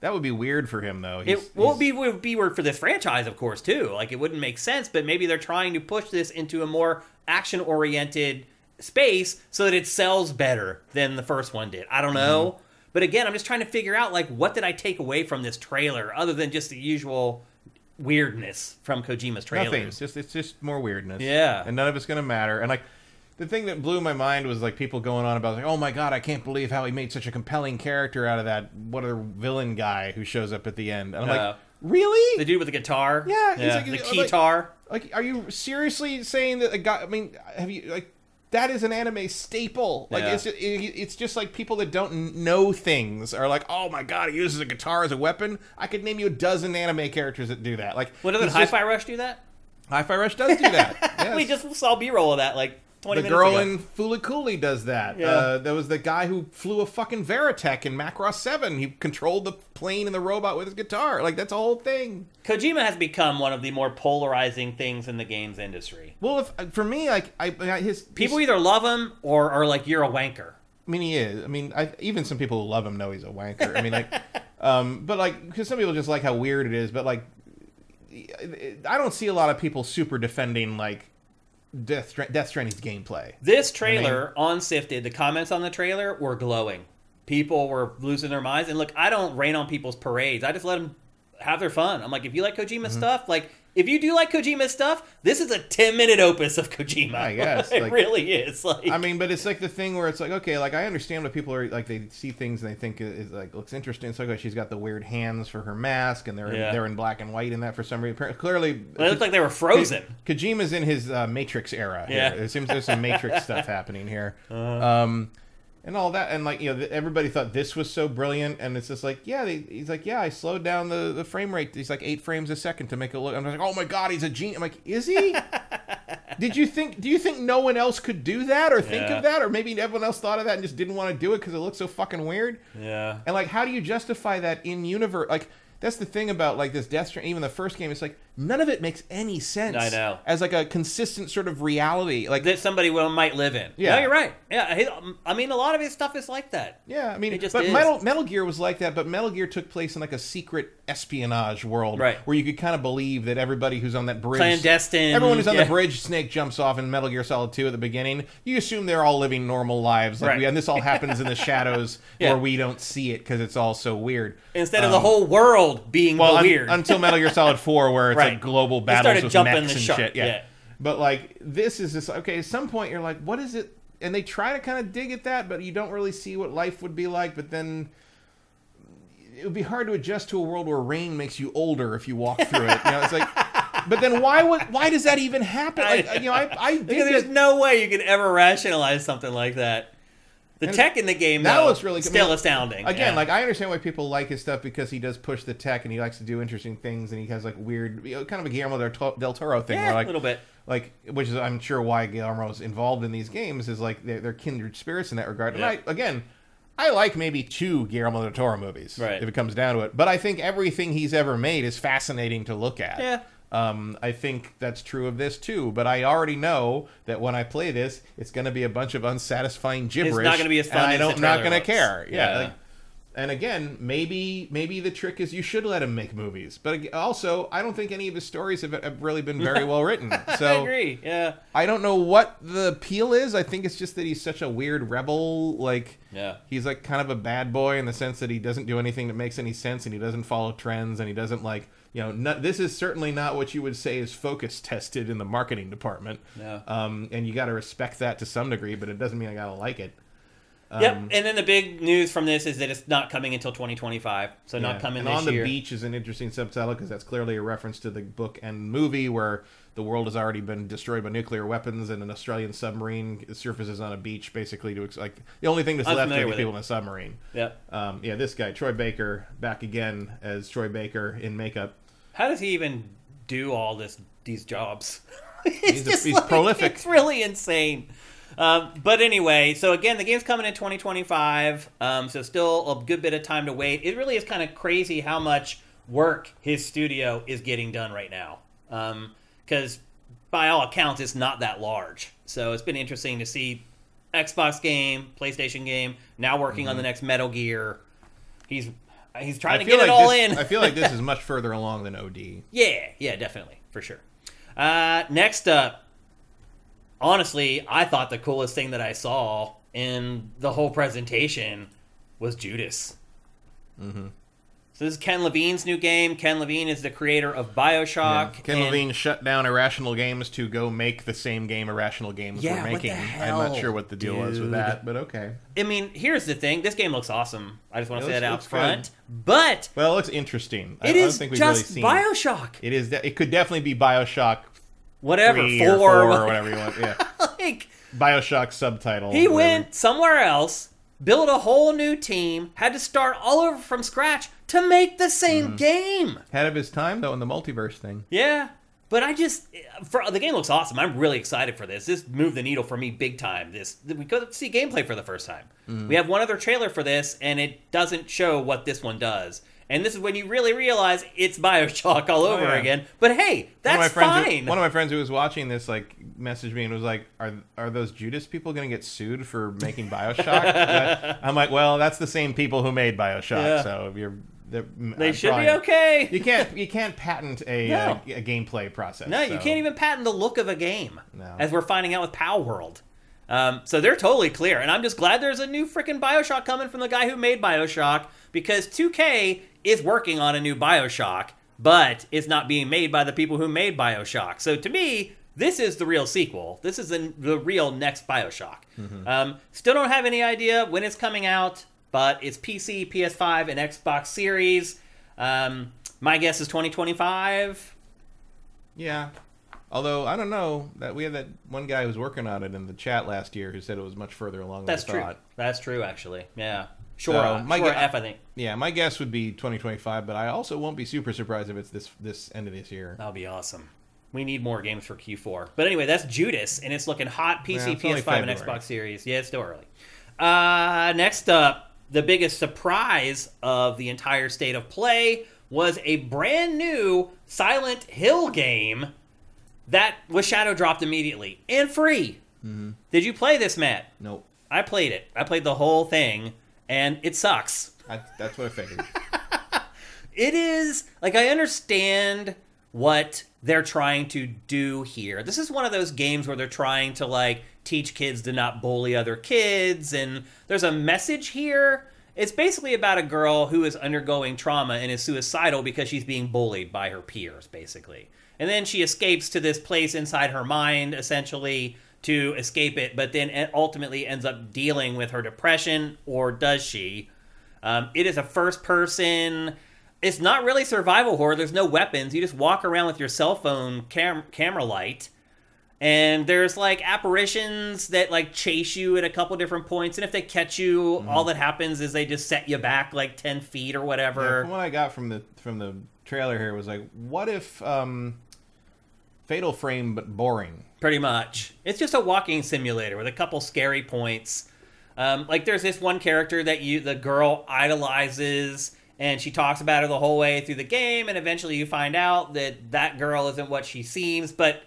B: that would be weird for him though.
A: It will
B: he's-
A: be would be weird for this franchise, of course, too. Like it wouldn't make sense, but maybe they're trying to push this into a more action oriented space so that it sells better than the first one did. I don't know.
B: Mm-hmm.
A: But again, I'm just trying to figure out like what did I take away from this trailer other than just the usual weirdness from Kojima's trailers.
B: nothing. It's just it's just more weirdness.
A: Yeah.
B: and none of it's going to matter. And like the thing that blew my mind was like people going on about like, oh my god, I can't believe how he made such a compelling character out of that what other villain guy who shows up at the end. And I'm
A: Uh,
B: like, really?
A: The dude with the guitar?
B: Yeah, he's
A: yeah
B: like-
A: the
B: like-
A: guitar.
B: Like, are you seriously saying that a guy? I mean, have you like that is an anime staple? Like,
A: Yeah.
B: it's just, it, it's just like people that don't know things are like, oh my god, he uses a guitar as a weapon. I could name you a dozen anime characters that do that. Like,
A: What doesn't
B: he's just-
A: Hi-Fi Rush do that?
B: Hi-Fi Rush does do that. Yes.
A: We just saw B-roll of that like 20
B: the girl
A: ago.
B: in FLCL does that.
A: Yeah.
B: Uh, there was the guy who flew a fucking Veritech in Macross Seven. He controlled the plane and the robot with his guitar. Like that's a whole thing.
A: Kojima has become one of the more polarizing things in the games industry.
B: Well, if for me, like I, I his
A: People
B: his-
A: either love him or are like, you're a wanker.
B: I mean, he is. I mean, I, even some people who love him know he's a wanker. I mean, like, um, but like, because some people just like how weird it is. But like, I don't see a lot of people super defending like Death, Stra- Death Stranding's gameplay.
A: This trailer on Sifted, the comments on the trailer were glowing. People were losing their minds. And look, I don't rain on people's parades. I just let them have their fun. I'm like, if you like Kojima
B: Mm-hmm.
A: stuff, like, if you do like Kojima stuff, this is a 10 minute opus of Kojima.
B: I guess,
A: it
B: like-
A: really is. Like,
B: I mean, but it's like the thing where it's like, okay, like I understand what people are like. They see things and they think it is like looks interesting. So like, she's got the weird hands for her mask, and they're
A: Yeah.
B: they're in black and white in that for some reason. Clearly,
A: it looked like they were frozen.
B: Kojima's in his uh, Matrix era. here.
A: Yeah.
B: it seems there's some Matrix stuff happening here,
A: Uh-huh.
B: um, and all that. And like you know, everybody thought this was so brilliant, and it's just like, yeah, they, he's like, yeah, I slowed down the, the frame rate. He's like eight frames a second to make it look. I'm like, oh my god, he's a genius. I'm like, is he? Did you think? Do you think no one else could do that or think
A: Yeah.
B: of that, or maybe everyone else thought of that and just didn't want to do it because it looks so fucking weird?
A: Yeah.
B: And like, how do you justify that in universe? Like, that's the thing about like this Death Stranding. Even the first game, it's like none of it makes any sense.
A: I know.
B: as like a consistent sort of reality. Like
A: that somebody will might live in.
B: Yeah.
A: no, you're right. Yeah, he- I mean, a lot of his stuff is like that.
B: Yeah, I mean,
A: It just
B: but
A: is.
B: Metal Metal Gear was like that. But Metal Gear took place in like a secret espionage world,
A: Right.
B: Where you could kind of believe that everybody who's on that bridge,
A: Clandestine,
B: everyone who's on
A: yeah.
B: the bridge, Snake jumps off in Metal Gear Solid Two at the beginning. You assume they're all living normal lives, like
A: Right.
B: we, and this all happens in the shadows
A: Yeah.
B: where we don't see it because it's all so weird.
A: Instead of the whole world being
B: Um, well, un-
A: weird.
B: until Metal Gear Solid Four, where it's
A: Right.
B: like global battles with mechs and shit. Yeah.
A: yeah.
B: but like this is just okay. At some point, you're like, what is it? And they try to kind of dig at that, but you don't really see what life would be like. But then it would be hard to adjust to a world where rain makes you older if you walk through it. You know, it's like, but then why would why does that even happen? Like, you know, I I
A: there's
B: that-
A: no way you can ever rationalize something like that. The
B: And
A: tech in the game
B: that
A: though,
B: looks really-
A: still
B: I mean,
A: astounding.
B: Again,
A: yeah.
B: like I understand why people like his stuff because he does push the tech and he likes to do interesting things and he has like weird, you know, kind of a Guillermo del Toro thing.
A: yeah,
B: like,
A: a little bit.
B: like which is I'm sure why Guillermo's involved in these games is like they're, they're kindred spirits in that regard.
A: Yeah.
B: And I again, I like maybe two Guillermo del Toro movies,
A: Right.
B: If it comes down to it, but I think everything he's ever made is fascinating to look at.
A: Yeah.
B: Um, I think that's true of this too, but I already know that when I play this, it's going to be a bunch of unsatisfying gibberish.
A: It's not gonna be as fun
B: and I don't, not going to care. Yeah.
A: Yeah.
B: like- and again, maybe maybe the trick is you should let him make movies, but also I don't think any of his stories have, have really been very well written. So
A: I agree. Yeah,
B: I don't know what the appeal is. I think it's just that he's such a weird rebel. Like,
A: Yeah.
B: he's like kind of a bad boy in the sense that he doesn't do anything that makes any sense, and he doesn't follow trends, and he doesn't like, you know, no, this is certainly not what you would say is focus tested in the marketing department. Um, and you got to respect that to some degree, but it doesn't mean I gotta like it.
A: yep.
B: Um,
A: And then the big news from this is that it's not coming until 2025, so
B: Yeah.
A: not coming
B: and on the
A: year.
B: beach is an interesting subtitle because that's clearly a reference to the book and movie where the world has already been destroyed by nuclear weapons and an Australian submarine surfaces on a beach basically to like the only thing that's
A: I'm
B: left are the people
A: it.
B: in a submarine.
A: Yep.
B: Um, yeah, this guy Troy Baker back again as Troy Baker in makeup.
A: How does he even do all this these jobs?
B: He's a- he's
A: like-
B: prolific.
A: It's really insane. Um, but anyway, so again, the game's coming in 2025, um, so still a good bit of time to wait. It really is kind of crazy how much work his studio is getting done right now, because by all accounts, it's not that large. So it's been interesting to see Xbox game, PlayStation game, now working on the next Metal Gear. He's he's trying to
B: Mm-hmm. I feel
A: get
B: like
A: it all
B: this,
A: in.
B: I feel like this is much further along than OD.
A: Yeah, yeah, definitely, for sure. Uh, next up, honestly, I thought the coolest thing that I saw in the whole presentation was Judas. Mm-hmm. So this is Ken Levine's new game. Ken Levine is the creator of Bioshock.
B: Ken
A: and-
B: Levine shut down Irrational Games to go make the same game Irrational Games
A: Yeah,
B: were making. I'm not sure what the deal was with that, but okay.
A: I mean, here's the thing: this game looks awesome. I just want
B: It
A: to say
B: looks-
A: that out front. But
B: Well, it looks interesting. I,
A: it
B: I don't think we've
A: just
B: really seen.
A: Bioshock.
B: It is. De- it could definitely be Bioshock
A: Whatever, four,
B: or four or whatever you want. Yeah,
A: like
B: Bioshock subtitle.
A: He went somewhere else, built a whole new team, had to start all over from scratch to make the same
B: Mm-hmm.
A: game.
B: ahead of his time though in the multiverse thing.
A: Yeah. But I just, for the game looks awesome. I'm really excited for this. This moved the needle for me big time. This we could see gameplay for the first time.
B: Mm-hmm.
A: We have one other trailer for this, and it doesn't show what this one does. And this is when you really realize it's Bioshock all over
B: Oh, yeah.
A: again. But hey,
B: One
A: that's
B: who-
A: fine.
B: one of my friends who was watching this like messaged me and was like, "Are are those Judas people going to get sued for making Bioshock?" I'm like, "Well, that's the same people who made Bioshock,
A: Yeah.
B: so you're they're-
A: they
B: I'm
A: should
B: probably-
A: be okay.
B: You can't you can't patent a,
A: No.
B: uh, a gameplay process.
A: No, you can't even patent the look of a game.
B: No.
A: As we're finding out with Palworld. Um, so they're totally clear. And I'm just glad there's a new freaking Bioshock coming from the guy who made Bioshock because 2K is working on a new Bioshock, but it's not being made by the people who made Bioshock. So to me, this is the real sequel. This is the, the real next Bioshock. Um, still don't have any idea when it's coming out, but it's PC, PS5, and Xbox Series. Um, my guess is 2025.
B: Yeah. Although I don't know that we had that one guy who was working on it in the chat last year who said it was much further along
A: That's
B: than
A: true.
B: thought.
A: That's true, actually. Yeah. Sure.
B: So, my
A: sure
B: gu-
A: F, I think.
B: Yeah, my guess would be 2025, but I also won't be super surprised if it's this this end of this year.
A: That'll be awesome. We need more games for Q4. But anyway, that's Judas, and it's looking hot PC,
B: Yeah,
A: PS5, and Xbox Series. Yeah, it's still early. Uh, next up, the biggest surprise of the entire state of play was a brand new Silent Hill game that was shadow dropped immediately and free. Did you play this, Matt?
B: Nope.
A: I played it. I played the whole thing, and it sucks.
B: I, that's what I figured.
A: It is like I understand what they're trying to do here. This is one of those games where they're trying to like teach kids to not bully other kids and there's a message here. It's basically about a girl who is undergoing trauma and is suicidal because she's being bullied by her peers basically. And then she escapes to this place inside her mind essentially to escape it, but then ultimately ends up dealing with her depression or does she? Um, it is a first person. It's not really survival horror. There's no weapons. You just walk around with your cell phone cam- camera light. And there's like apparitions that like chase you at a couple different points. And if they catch you, all that happens is they just set you back like 10 feet or
B: Yeah,
A: whatever.
B: from what I got from the from the trailer here was like, what if um, Fatal Frame but boring?
A: Pretty much. It's just a walking simulator with a couple scary points. Um, like there's this one character that you the girl idolizes and she talks about her the whole way through the game and eventually you find out that that girl isn't what she seems but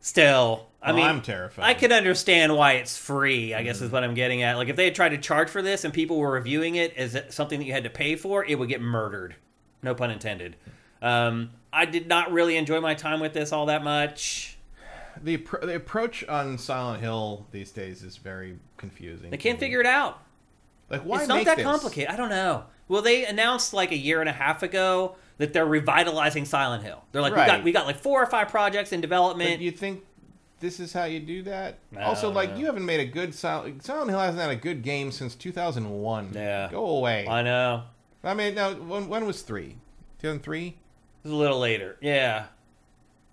A: still I
B: Well,
A: mean
B: I'm terrified.
A: I can understand why it's free, I guess is what I'm getting at. Like if they had tried to charge for this and people were reviewing it as something that you had to pay for, it would get murdered. No pun intended. Um, I did not really enjoy my time with this all that much.
B: The the approach on Silent Hill these days is very confusing.
A: They can't figure it out.
B: like why
A: it's not
B: make
A: that
B: this?
A: complicated. I don't know. Well, they announced like a year and a half ago that they're revitalizing Silent Hill. They're like, we got we got like four or five projects in development.
B: you think this is how you do that?
A: I
B: also, like
A: know.
B: you haven't made a good Silent Silent Hill hasn't had a good game since 2001.
A: Yeah.
B: go away.
A: I know.
B: I mean, now when, when was three? 2003,
A: It was a little later. Yeah.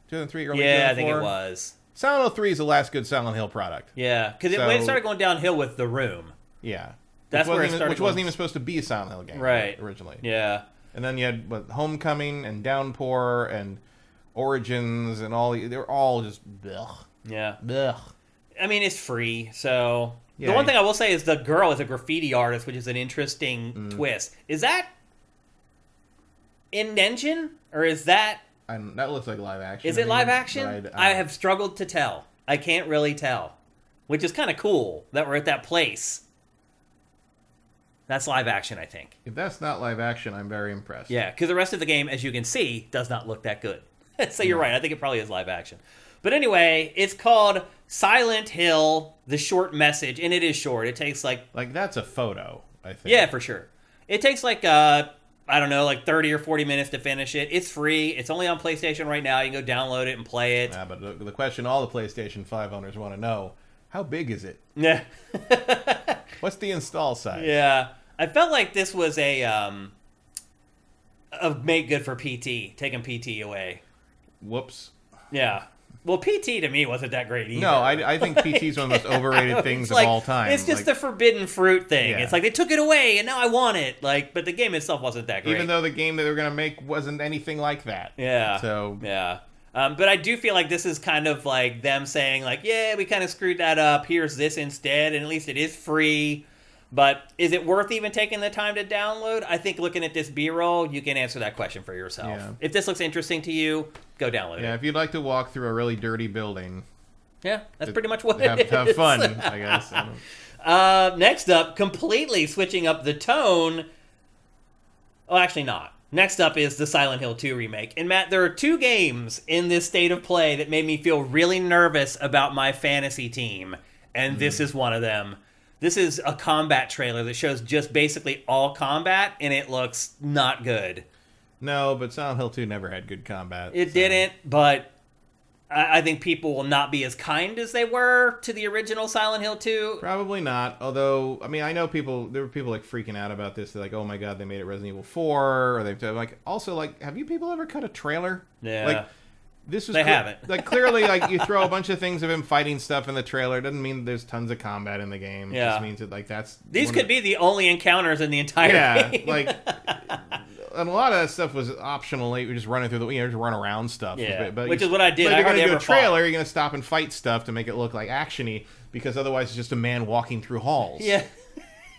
B: 2003, early
A: Yeah, I think it
B: 2004?
A: was.
B: Silent Hill 3 is the last good Silent Hill product.
A: Yeah, because it, when it
B: So-
A: started going downhill with the room.
B: Yeah,
A: That's
B: which
A: where it
B: wasn't even,
A: started
B: which wasn't
A: going-
B: even supposed to be a Silent Hill game,
A: Right.
B: Originally,
A: Yeah.
B: and then you had what Homecoming and Downpour and Origins and all. They were all just ugh,
A: Yeah.
B: ugh.
A: I mean, it's free, so the
B: Yeah.
A: one thing I will say is the girl is a graffiti artist, which is an interesting
B: Mm.
A: twist. Is that in engine or is that
B: And that looks like live action.
A: is it live action? I
B: uh,
A: have struggled to tell. I can't really tell, which is kind of cool that we're at that place. That's live action, I think.
B: If that's not live action, I'm very impressed.
A: Yeah, because the rest of the game, as you can see, does not look that good. so you're right. I think it probably is live action. But anyway, it's called Silent Hill: The Short Message, and it is short. It takes like
B: like that's a photo. I think.
A: yeah, for sure. It takes like uh I don't know, like 30 or 40 minutes to finish it. It's free. It's only on PlayStation right now. You can go download it and play it.
B: Yeah, but the, the question all the PlayStation 5 owners want to know: How big is it?
A: Yeah.
B: What's the install size?
A: yeah. I felt like this was a um a make good for PT, taking PT away.
B: Whoops.
A: Yeah. Well, PT to me wasn't that great either.
B: No, I, I think PT is one of the most overrated things
A: It's
B: of all time.
A: It's just
B: Like,
A: the forbidden fruit thing.
B: Yeah.
A: It's like they took it away and now I want it. Like, but the game itself wasn't that great.
B: even though the game that they were gonna make wasn't anything like that.
A: yeah.
B: So
A: Yeah. Um, but I do feel like this is kind of like them saying, like, yeah, we kind of screwed that up. Here's this instead, and at least it is free. But is it worth even taking the time to download? I think looking at this B-roll, you can answer that question for yourself.
B: Yeah.
A: If this looks interesting to you, go download it.
B: yeah,
A: it.
B: if you'd like to walk through a really dirty building,
A: Yeah, that's pretty much what
B: have,
A: it
B: have fun, I guess. I
A: Uh, next up, completely switching up the tone. Oh, actually, not. Next up is the Silent Hill 2 remake. And Matt, there are two games in this state of play that made me feel really nervous about my fantasy team. And this is one of them. This is a combat trailer that shows just basically all combat, and it looks not good.
B: No, but Silent Hill 2 never had good combat.
A: It
B: so-
A: didn't, but I, I think people will not be as kind as they were to the original Silent Hill 2.
B: Probably not. Although, I mean, I know people. There were people like freaking out about this. They're like, "Oh my god, they made it Resident Evil 4," or they've like. Also, like, have you people ever cut a trailer?
A: Yeah.
B: Like, this was
A: They
B: cle-
A: haven't.
B: like clearly like you throw a bunch of things of him fighting stuff in the trailer doesn't mean there's tons of combat in the game. It
A: Yeah.
B: just means that like that's
A: These
B: one
A: could
B: of-
A: be the only encounters in the entire
B: yeah
A: game.
B: like. And a lot of that stuff was optional. Like, you're just running through the, you know, just run around stuff.
A: Yeah,
B: but,
A: which is what I did.
B: But
A: I
B: if you're gonna do a
A: ever fought.
B: trailer. You're gonna stop and fight stuff to make it look like actiony, because otherwise it's just a man walking through halls.
A: yeah,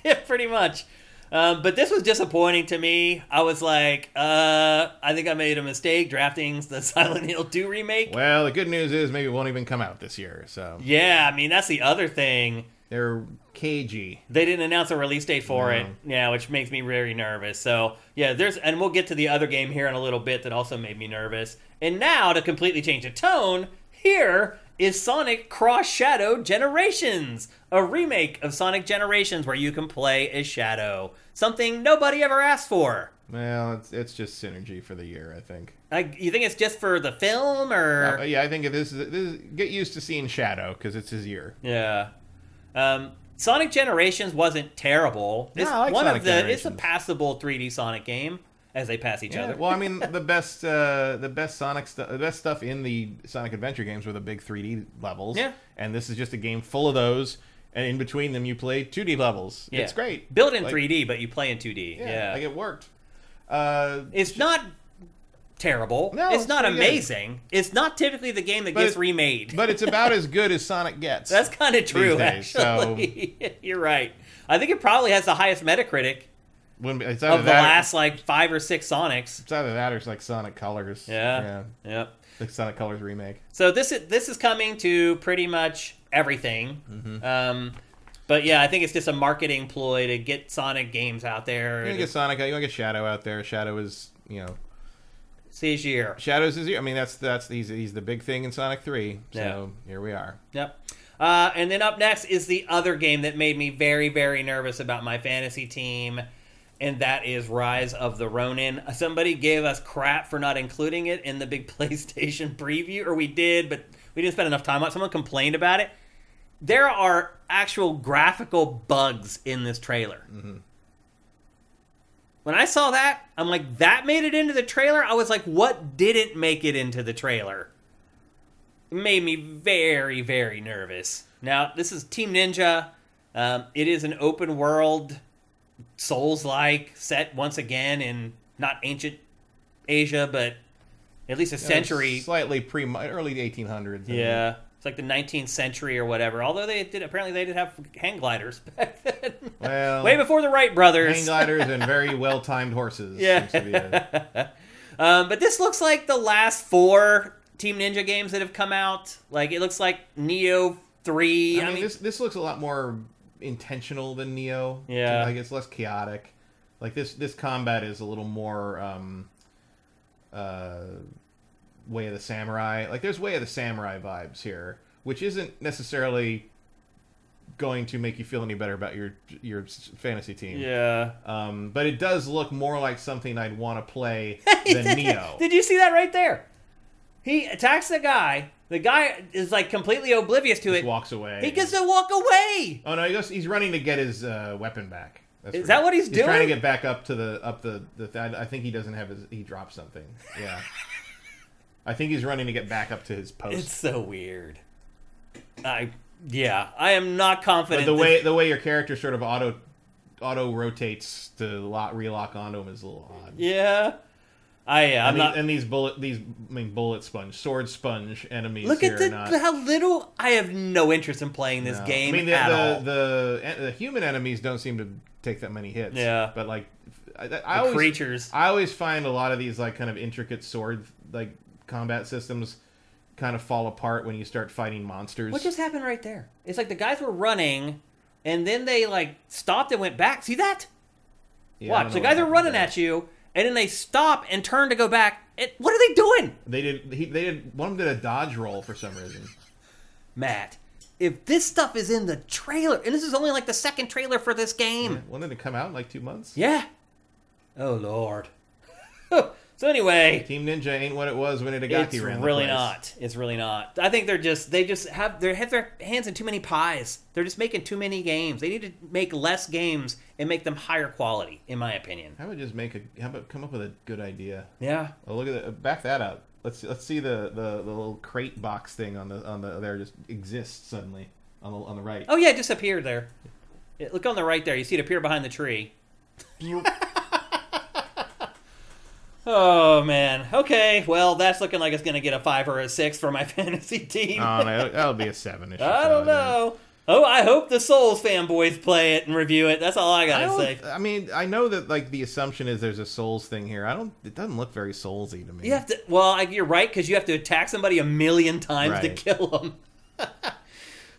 A: yeah, pretty much. Um, but this was disappointing to me. I was like, uh, I think I made a mistake drafting the Silent Hill 2 remake.
B: Well, the good news is maybe it won't even come out this year. So
A: Yeah, I mean that's the other thing.
B: they're cagey.
A: They didn't announce a release date for it,
B: No.
A: yeah, which makes me very nervous. So yeah, there's and we'll get to the other game here in a little bit that also made me nervous. And now to completely change the tone, here is Sonic Cross Shadow Generations, a remake of Sonic Generations where you can play as Shadow, something nobody ever asked for.
B: Well, it's it's just synergy for the year, I think.
A: Like, you think it's just for the film, or
B: yeah, I think this is, this is get used to seeing Shadow because it's his year.
A: Yeah. Um, Sonic Generations wasn't terrible.
B: No,
A: It's
B: I like
A: one
B: Sonic
A: of the it's a passable 3D Sonic game as they pass each
B: Yeah,
A: other.
B: well, I mean, the best uh, the best Sonic stuff, the best stuff in the Sonic Adventure games were the big 3D levels.
A: Yeah.
B: and this is just a game full of those, and in between them you play 2D levels.
A: Yeah.
B: It's great.
A: Built in
B: Like,
A: 3D, but you play in 2D.
B: Yeah,
A: Yeah.
B: like it worked. Uh,
A: it's not terrible.
B: No,
A: it's
B: it's
A: not
B: pretty good.
A: amazing. It's not typically the game that
B: But
A: gets remade.
B: but it's about as good as Sonic gets.
A: That's kind of true,
B: days, so-
A: You're right. I think it probably has the highest Metacritic
B: when it's either
A: of the
B: that,
A: last like five or six Sonics.
B: It's either that or it's like Sonic Colors.
A: Yeah. Yeah. Yep.
B: like Sonic Colors remake.
A: So this is this is coming to pretty much everything.
B: Mm-hmm.
A: Um, but yeah, I think it's just a marketing ploy to get Sonic games out there.
B: You want to get Sonic? You want to get Shadow out there. Shadow is you know
A: his year.
B: Shadows is. I mean that's that's he's he's the big thing in Sonic Three. So
A: Yeah.
B: here we are.
A: Yep. Uh, and then up next is the other game that made me very, very nervous about my fantasy team, and that is Rise of the Ronin. Somebody gave us crap for not including it in the big PlayStation preview, or we did, but we didn't spend enough time on it. Someone complained about it. There are actual graphical bugs in this trailer. When I saw that, I'm like, that made it into the trailer? I was like, what didn't make it into the trailer? It made me very, very nervous. Now, this is Team Ninja. Um, it is an open world, Souls like, set once again in not ancient Asia, but at least a century.
B: slightly pre early 1800s. I mean.
A: Yeah. It's like the 19th century or whatever. Although they did, apparently they did have hang gliders back then.
B: Well,
A: Way before the Wright brothers.
B: hang gliders and very well timed horses.
A: Yeah.
B: seems to be a-
A: Um, but this looks like the last four Team Ninja games that have come out. Like it looks like Nioh Three.
B: I mean, this this looks a lot more intentional than Nioh.
A: Yeah.
B: like it's less chaotic. Like this this combat is a little more um, uh, Way of the Samurai. Like there's Way of the Samurai vibes here, which isn't necessarily going to make you feel any better about your your fantasy team.
A: yeah.
B: Um, but it does look more like something I'd want to play than Nioh.
A: Did you see that right there? He attacks the guy. The guy is like completely oblivious to
B: Just
A: it.
B: walks away.
A: He gets to walk away.
B: Oh no, he goes, he's running to get his uh, weapon back. That's
A: Is that what he's doing?
B: He's trying to get back up to the up the the. Th- I think he doesn't have his. He dropped something. Yeah. I think he's running to get back up to his post.
A: It's so weird. I yeah, I am not
B: but
A: confident.
B: the
A: that-
B: way the way your character sort of auto auto rotates to lock, relock onto him is a little odd.
A: yeah, I uh, yeah, I'm
B: and,
A: not.
B: these, and these bullet these I mean bullet sponge sword sponge enemies.
A: Look at the
B: not,
A: how little. I have no interest in playing this
B: No.
A: game
B: I mean, the, the. The, the human enemies don't seem to take that many hits.
A: Yeah.
B: but like, I, I always,
A: creatures.
B: I always find a lot of these like kind of intricate sword like combat systems kind of fall apart when you start fighting monsters.
A: What just happened right there? It's like the guys were running, and then they like stopped and went back. See that?
B: Yeah,
A: Watch. The guys are running at you, and then they stop and turn to go back. It, what are they doing,
B: They did. He, they did. One of them did a dodge roll for some reason.
A: Matt? If this stuff is in the trailer, and this is only like the second trailer for this game,
B: When did it come out? In like two months.
A: yeah. Oh lord. so anyway,
B: Team Ninja ain't what it was when Itagaki
A: it's
B: ran. the
A: really not. It's really not. I think they're just they just have they have their hands in too many pies. They're just making too many games. They need to make less games and make them higher quality, in my opinion.
B: How about just make a? How about come up with a good idea?
A: Yeah.
B: Oh, look at that! Back that up. Let's let's see the, the, the little crate box thing on the on the there just exists suddenly on the on the right.
A: Oh yeah, it just appeared there. Look on the right there. You see it appear behind the tree. Oh man. Okay. Well, that's looking like it's going to get a five or a six for my fantasy team.
B: Oh, no, that'll be a seven.
A: I don't know. Oh, I hope the Souls fanboys play it and review it. That's all I
B: I,
A: gotta
B: don't-
A: say.
B: I mean, I know that like the assumption is there's a souls thing here. I don't. It doesn't look very soulsy to me.
A: You have to. Well, I- you're right because you have to attack somebody a million times
B: Right.
A: to kill them.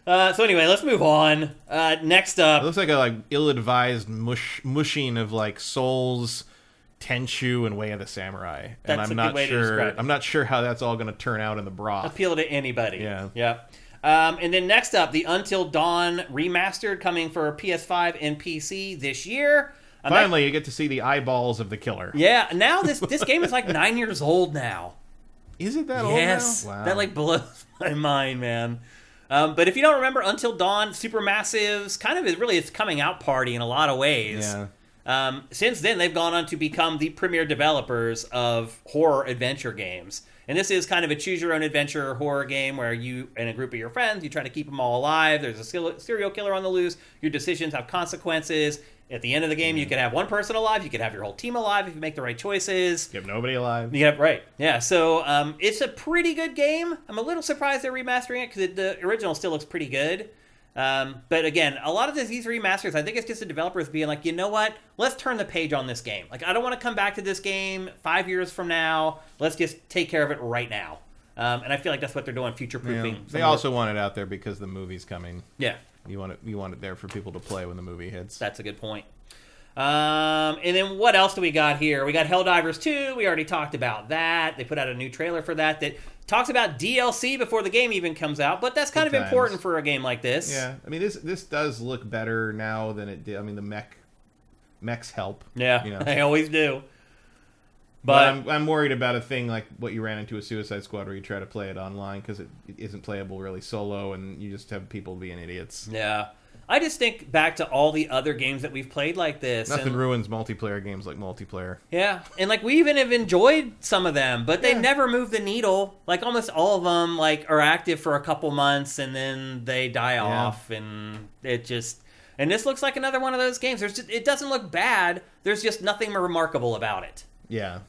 A: uh, so anyway, let's move on. Uh, next
B: It
A: up,
B: looks like a like ill-advised mush mushing of like souls, Tenchu, and Way of the Samurai.
A: That's
B: and
A: a
B: I'm not sure. I'm not sure how that's all going to turn out in the broth.
A: appeal to anybody.
B: Yeah.
A: Yep. Um, and then next up, the Until Dawn remastered coming for PS5 and PC this year. I'm not-
B: Finally, you get to see the eyeballs of the killer.
A: yeah. Now this this game is like nine years old now.
B: Is it that
A: yes,
B: old Yes. Wow.
A: that like blows my mind, man. Um, but if you don't remember, Until Dawn, Supermassive's kind of is really its coming out party in a lot of ways.
B: yeah.
A: Um, since then, they've gone on to become the premier developers of horror adventure games. And this is kind of a choose your own adventure horror game where you and a group of your friends, you try to keep them all alive. There's a serial killer on the loose. Your decisions have consequences. At the end of the game, you can have one person alive. You can have your whole team alive if you make the right choices.
B: You have nobody alive.
A: Yeah, right. Yeah, so um, it's a pretty good game. I'm a little surprised they're remastering it because the original still looks pretty good. Um, but again, a lot of this, these remasters, I think it's just the developers being like, you know what? Let's turn the page on this game. Like, I don't want to come back to this game five years from now. Let's just take care of it right now. Um, and I feel like that's what they're doing, future
B: Yeah.
A: proofing.
B: They also want it out there because the movie's coming.
A: yeah,
B: You want it. You want it there for people to play when the movie hits.
A: That's a good point. Um, and then what else do we got here? We got Helldivers 2. We already talked about that. They put out a new trailer for that that talks about DLC before the game even comes out, but that's kind of important for a game like this.
B: Yeah, I mean this this does look better now than it did. I mean the mech mechs help.
A: Yeah,
B: You know.
A: they always do.
B: But,
A: But,
B: I'm I'm worried about a thing like what you ran into a Suicide Squad where you try to play it online because it, it isn't playable really solo and you just have people being idiots.
A: yeah. I just think back to all the other games that we've played like this.
B: Nothing
A: and-
B: ruins multiplayer games like multiplayer.
A: Yeah, and like we even have enjoyed some of them, but they
B: Yeah.
A: never move the needle. Like almost all of them, like are active for a couple months and then they die off, and it just. And this looks like another one of those games. There's just, it doesn't look bad. There's just nothing remarkable about it.
B: Yeah.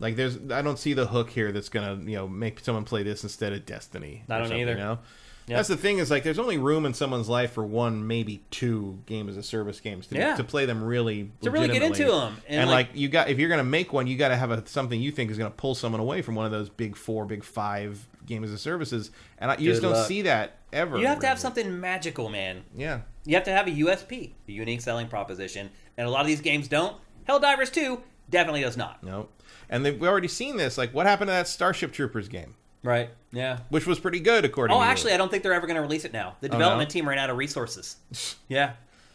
B: Like there's I don't see the hook here that's gonna, you know, make someone play this instead of Destiny.
A: I don't either.
B: You know?
A: Yep.
B: That's the thing is like there's only room in someone's life for one, maybe two game as a service games to,
A: Yeah.
B: to play them really
A: To really get into them. And,
B: And,
A: like-
B: like, you got if you're gonna make one, you got to have a, something you think is gonna pull someone away from one of those big four, big five game as a services, and I, you just don't
A: luck.
B: see that ever.
A: You have to have something magical, man.
B: Yeah.
A: You have to have a USP, a unique selling proposition, and a lot of these games don't. Helldivers 2 definitely does not.
B: No. And they've, we've already seen this. Like, what happened to that Starship Troopers game,
A: Right? Yeah.
B: which was pretty good according.
A: Oh,
B: to
A: actually, I don't think they're ever going to release it now. The
B: Oh,
A: development team ran out of resources. Yeah,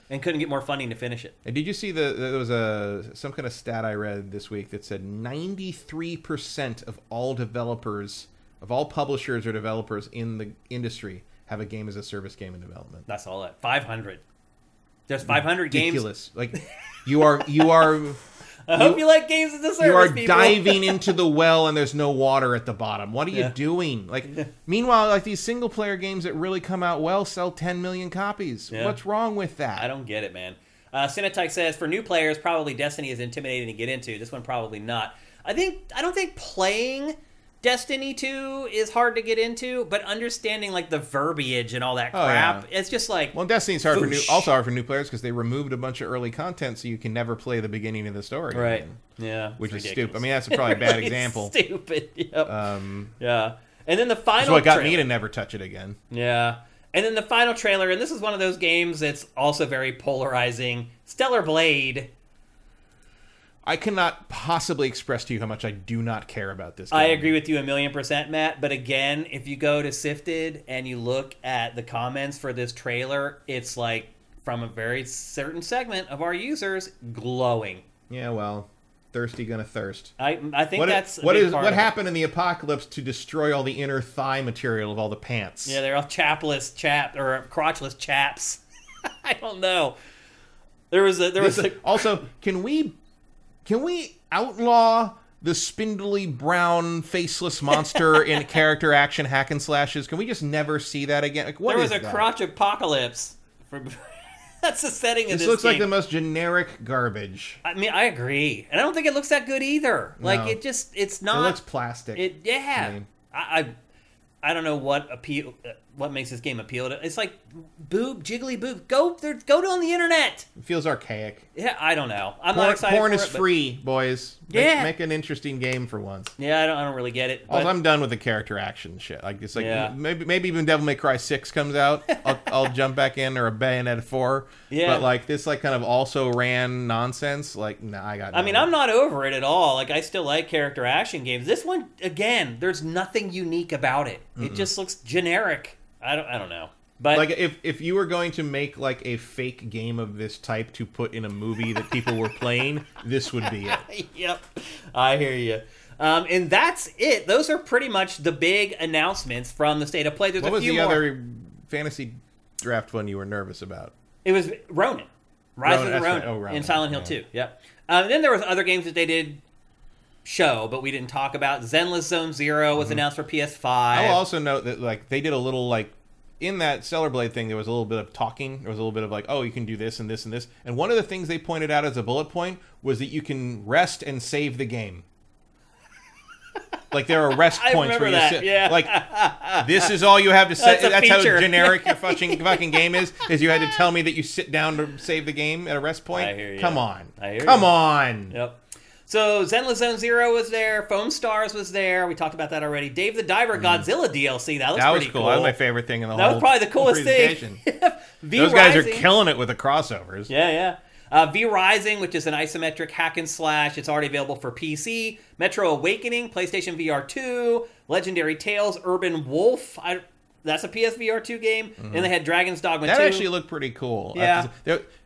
A: and couldn't get more funding to finish it.
B: And did you see the there was a some kind of stat I read this week that said 93% of all developers of all publishers or developers in the industry have a game as a service game in development.
A: That's all that. 500. There's 500 games.
B: Ridiculous. Like you are you are
A: I hope you like games as a service,
B: you are
A: people.
B: diving into the well and there's no water at the bottom. What are you doing? Like meanwhile like these single player games that really come out well sell 10 million copies.
A: Yeah.
B: What's wrong with that?
A: I don't get it, man. Uh, Cinetype says for new players, probably Destiny is intimidating to get into. This one probably not. I think I don't think playing Destiny 2 is hard to get into, but understanding like the verbiage and all that
B: Oh,
A: crap,
B: yeah.
A: it's just like
B: Well, Destiny's hard for new, also hard for new players because they removed a bunch of early content, so you can never play the beginning of the story.
A: right,
B: again,
A: yeah,
B: which is
A: ridiculous.
B: stupid. I mean, that's probably a bad
A: Really
B: example.
A: Stupid. Yep.
B: Um,
A: yeah. And then the final.
B: what got me to never touch it again.
A: Yeah. And then the final trailer, and this is one of those games that's also very polarizing. Stellar Blade.
B: I cannot possibly express to you how much I do not care about this. Game.
A: I agree with you a million percent, Matt. But again, if you go to Sifted and you look at the comments for this trailer, it's like from a very certain segment of our users glowing.
B: Yeah, well, thirsty gonna thirst.
A: I I think
B: What,
A: that's a
B: what
A: big
B: is
A: part
B: what
A: of it.
B: happened in the apocalypse to destroy all the inner thigh material of all the pants?
A: Yeah, they're all chapless chap or crotchless chaps. I don't know. There was a there was a
B: also, can we can we outlaw the spindly brown faceless monster in character action hack and slashes? Can we just never see that again? Like, what
A: there was a
B: that?
A: crotch apocalypse. For, that's the setting of
B: This
A: this.
B: looks like the most generic garbage.
A: I mean, I agree, and I don't think it looks that good either. Like
B: No.
A: it just, it's not.
B: It looks plastic.
A: It yeah.
B: I mean-
A: I, I I don't know what appeal uh, what makes this game appeal to. It's like boob, jiggly boob. Go there, go to on the internet.
B: It feels archaic.
A: Yeah, I don't know. I'm not
B: Porn,
A: excited.
B: porn
A: for
B: is
A: it, but-
B: free, boys. Make,
A: Yeah.
B: make an interesting game for once.
A: Yeah, I don't, I don't really get it.
B: Also, I'm done with the character action shit. Like it's like
A: Yeah.
B: maybe maybe even Devil May Cry Six comes out, I'll, I'll jump back in or a Bayonetta Four.
A: Yeah.
B: But like this, like kind of also ran nonsense. Like nah, I got.
A: I mean. I'm not over it at all. Like, I still like character action games. This one, again, there's nothing unique about it. It just looks generic. I don't, I don't know. But
B: like if if you were going to make like a fake game of this type to put in a movie that people were playing, this would be it.
A: yep, I hear you. Um, and that's it. Those are pretty much the big announcements from the state of play. There's
B: What
A: a
B: was
A: few
B: the
A: more.
B: other fantasy draft one you were nervous about?
A: It was Ronin, Rise
B: Ronin,
A: of the Ronin,
B: right. Oh, Ronin,
A: in Silent Hill
B: yeah.
A: 2. Yep. Um, and then there was other games that they did show, but we didn't talk about. Zenless Zone Zero
B: Mm-hmm.
A: was announced for PS5.
B: I will also note that like they did a little like in that Stellar Blade thing, there was a little bit of talking. There was a little bit of like, oh, you can do this and this and this. And one of the things they pointed out as a bullet point was that you can rest and save the game. Like there are rest points where you
A: that,
B: sit.
A: yeah.
B: Like this is all you have to say.
A: That's
B: That's, how generic your fucking fucking game is. Is you had to tell me that you sit down to save the game at a rest point.
A: I hear ya.
B: Come on.
A: I hear
B: Come
A: ya.
B: on.
A: Yep. So Zenless Zone Zero was there. Foam Stars was there. We talked about that already. Dave the Diver Godzilla DLC. That looks
B: Mm. That was
A: pretty
B: cool. That was my favorite thing in the
A: That
B: whole
A: was probably the coolest thing.
B: Those guys are killing it with the crossovers.
A: Yeah, yeah. Uh, v Rising, which is an isometric hack and slash. It's already available for PC. Metro Awakening, PlayStation VR 2. Legendary Tales, Urban Wolf. I, that's a PSVR 2 game. And they had Dragon's Dogma
B: Mm-hmm. That
A: 2.
B: actually looked pretty cool.
A: Yeah.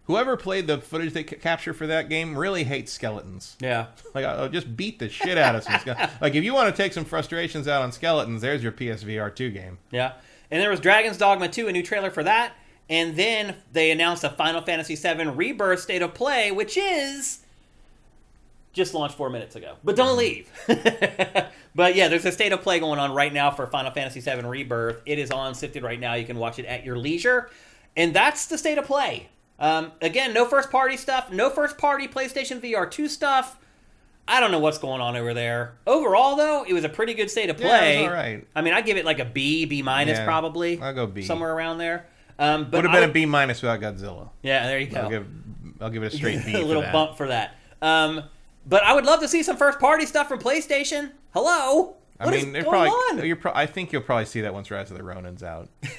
B: Have to say- there- whoever played the footage they ca- capture for that game really hates skeletons.
A: yeah.
B: Like, I'll just beat the shit out of some skeletons. like, if you want to take some frustrations out on skeletons, there's your PSVR 2 game.
A: Yeah. And there was Dragon's Dogma 2, a new trailer for that. And then they announced a Final Fantasy VII Rebirth State of Play, which is just launched four minutes ago. But don't mm-hmm. leave. but yeah, there's a State of Play going on right now for Final Fantasy VII Rebirth. It is on Sifted right now. You can watch it at your leisure. And that's the State of Play. Um, again, no first party stuff, no first party PlayStation VR 2 stuff. I don't know what's going on over there. Overall, though, it was a pretty good state of
B: Yeah,
A: play.
B: was all right.
A: I mean, I give it like a B, B minus
B: Yeah,
A: probably.
B: I'll go B.
A: somewhere around there. Um, but
B: Would have
A: I
B: been a B minus without Godzilla.
A: Yeah, there you go.
B: I'll give, I'll give it a straight B.
A: a
B: for
A: little
B: that.
A: bump for that. Um, but I would love to see some first party stuff from PlayStation. Hello,
B: I
A: What is
B: mean, they're
A: going
B: probably,
A: on?
B: You're pro- I think you'll probably see that once Rise of the Ronin's out.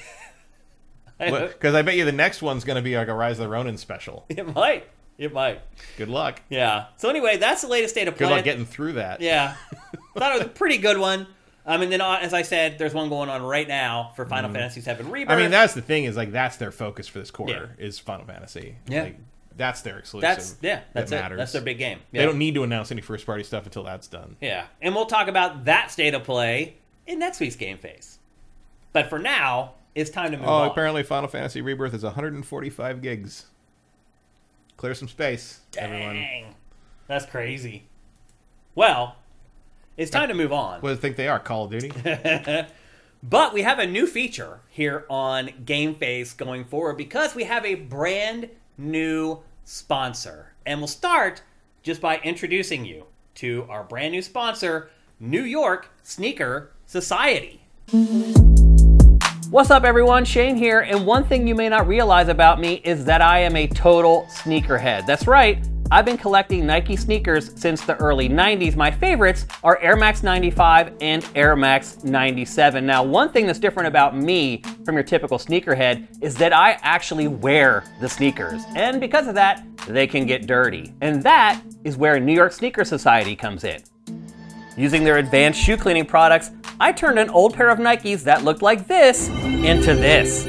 B: Because I bet you the next one's going to be like a Rise of the Ronin special.
A: it might, it might.
B: Good luck.
A: Yeah. So anyway, that's the latest state of play.
B: Good luck getting through that.
A: Yeah, thought it was a pretty good one. Um, and then, uh, as I said, there's one going on right now for Final Fantasy VII Rebirth.
B: I mean, that's the thing is like that's their focus for this quarter is Final Fantasy.
A: Yeah.
B: Like, that's their exclusive.
A: that's yeah, that's
B: that
A: it.
B: matters.
A: That's their big game.
B: They don't need to announce any first party stuff until that's done.
A: Yeah, and we'll talk about that state of play in next week's Game Face. But for now, it's time to move on.
B: Oh,
A: on.
B: apparently Final Fantasy Rebirth is 145 gigs. Clear some space, everyone.
A: That's crazy. Well, it's time to move on.
B: What do you think they are? Call of Duty?
A: But we have a new feature here on Game Face going forward because we have a brand new sponsor. And we'll start just by introducing you to our brand new sponsor, New York Sneaker Society. What's up, everyone? Shane here, and one thing you may not realize about me is that I am a total sneakerhead. That's right, I've been collecting Nike sneakers since the early 90s. My favorites are Air Max 95 and Air Max 97. Now, one thing that's different about me from your typical sneakerhead is that I actually wear the sneakers, and because of that, they can get dirty. And that is where New York Sneaker Society comes in. Using their advanced shoe cleaning products, I turned an old pair of Nikes that looked like this into this.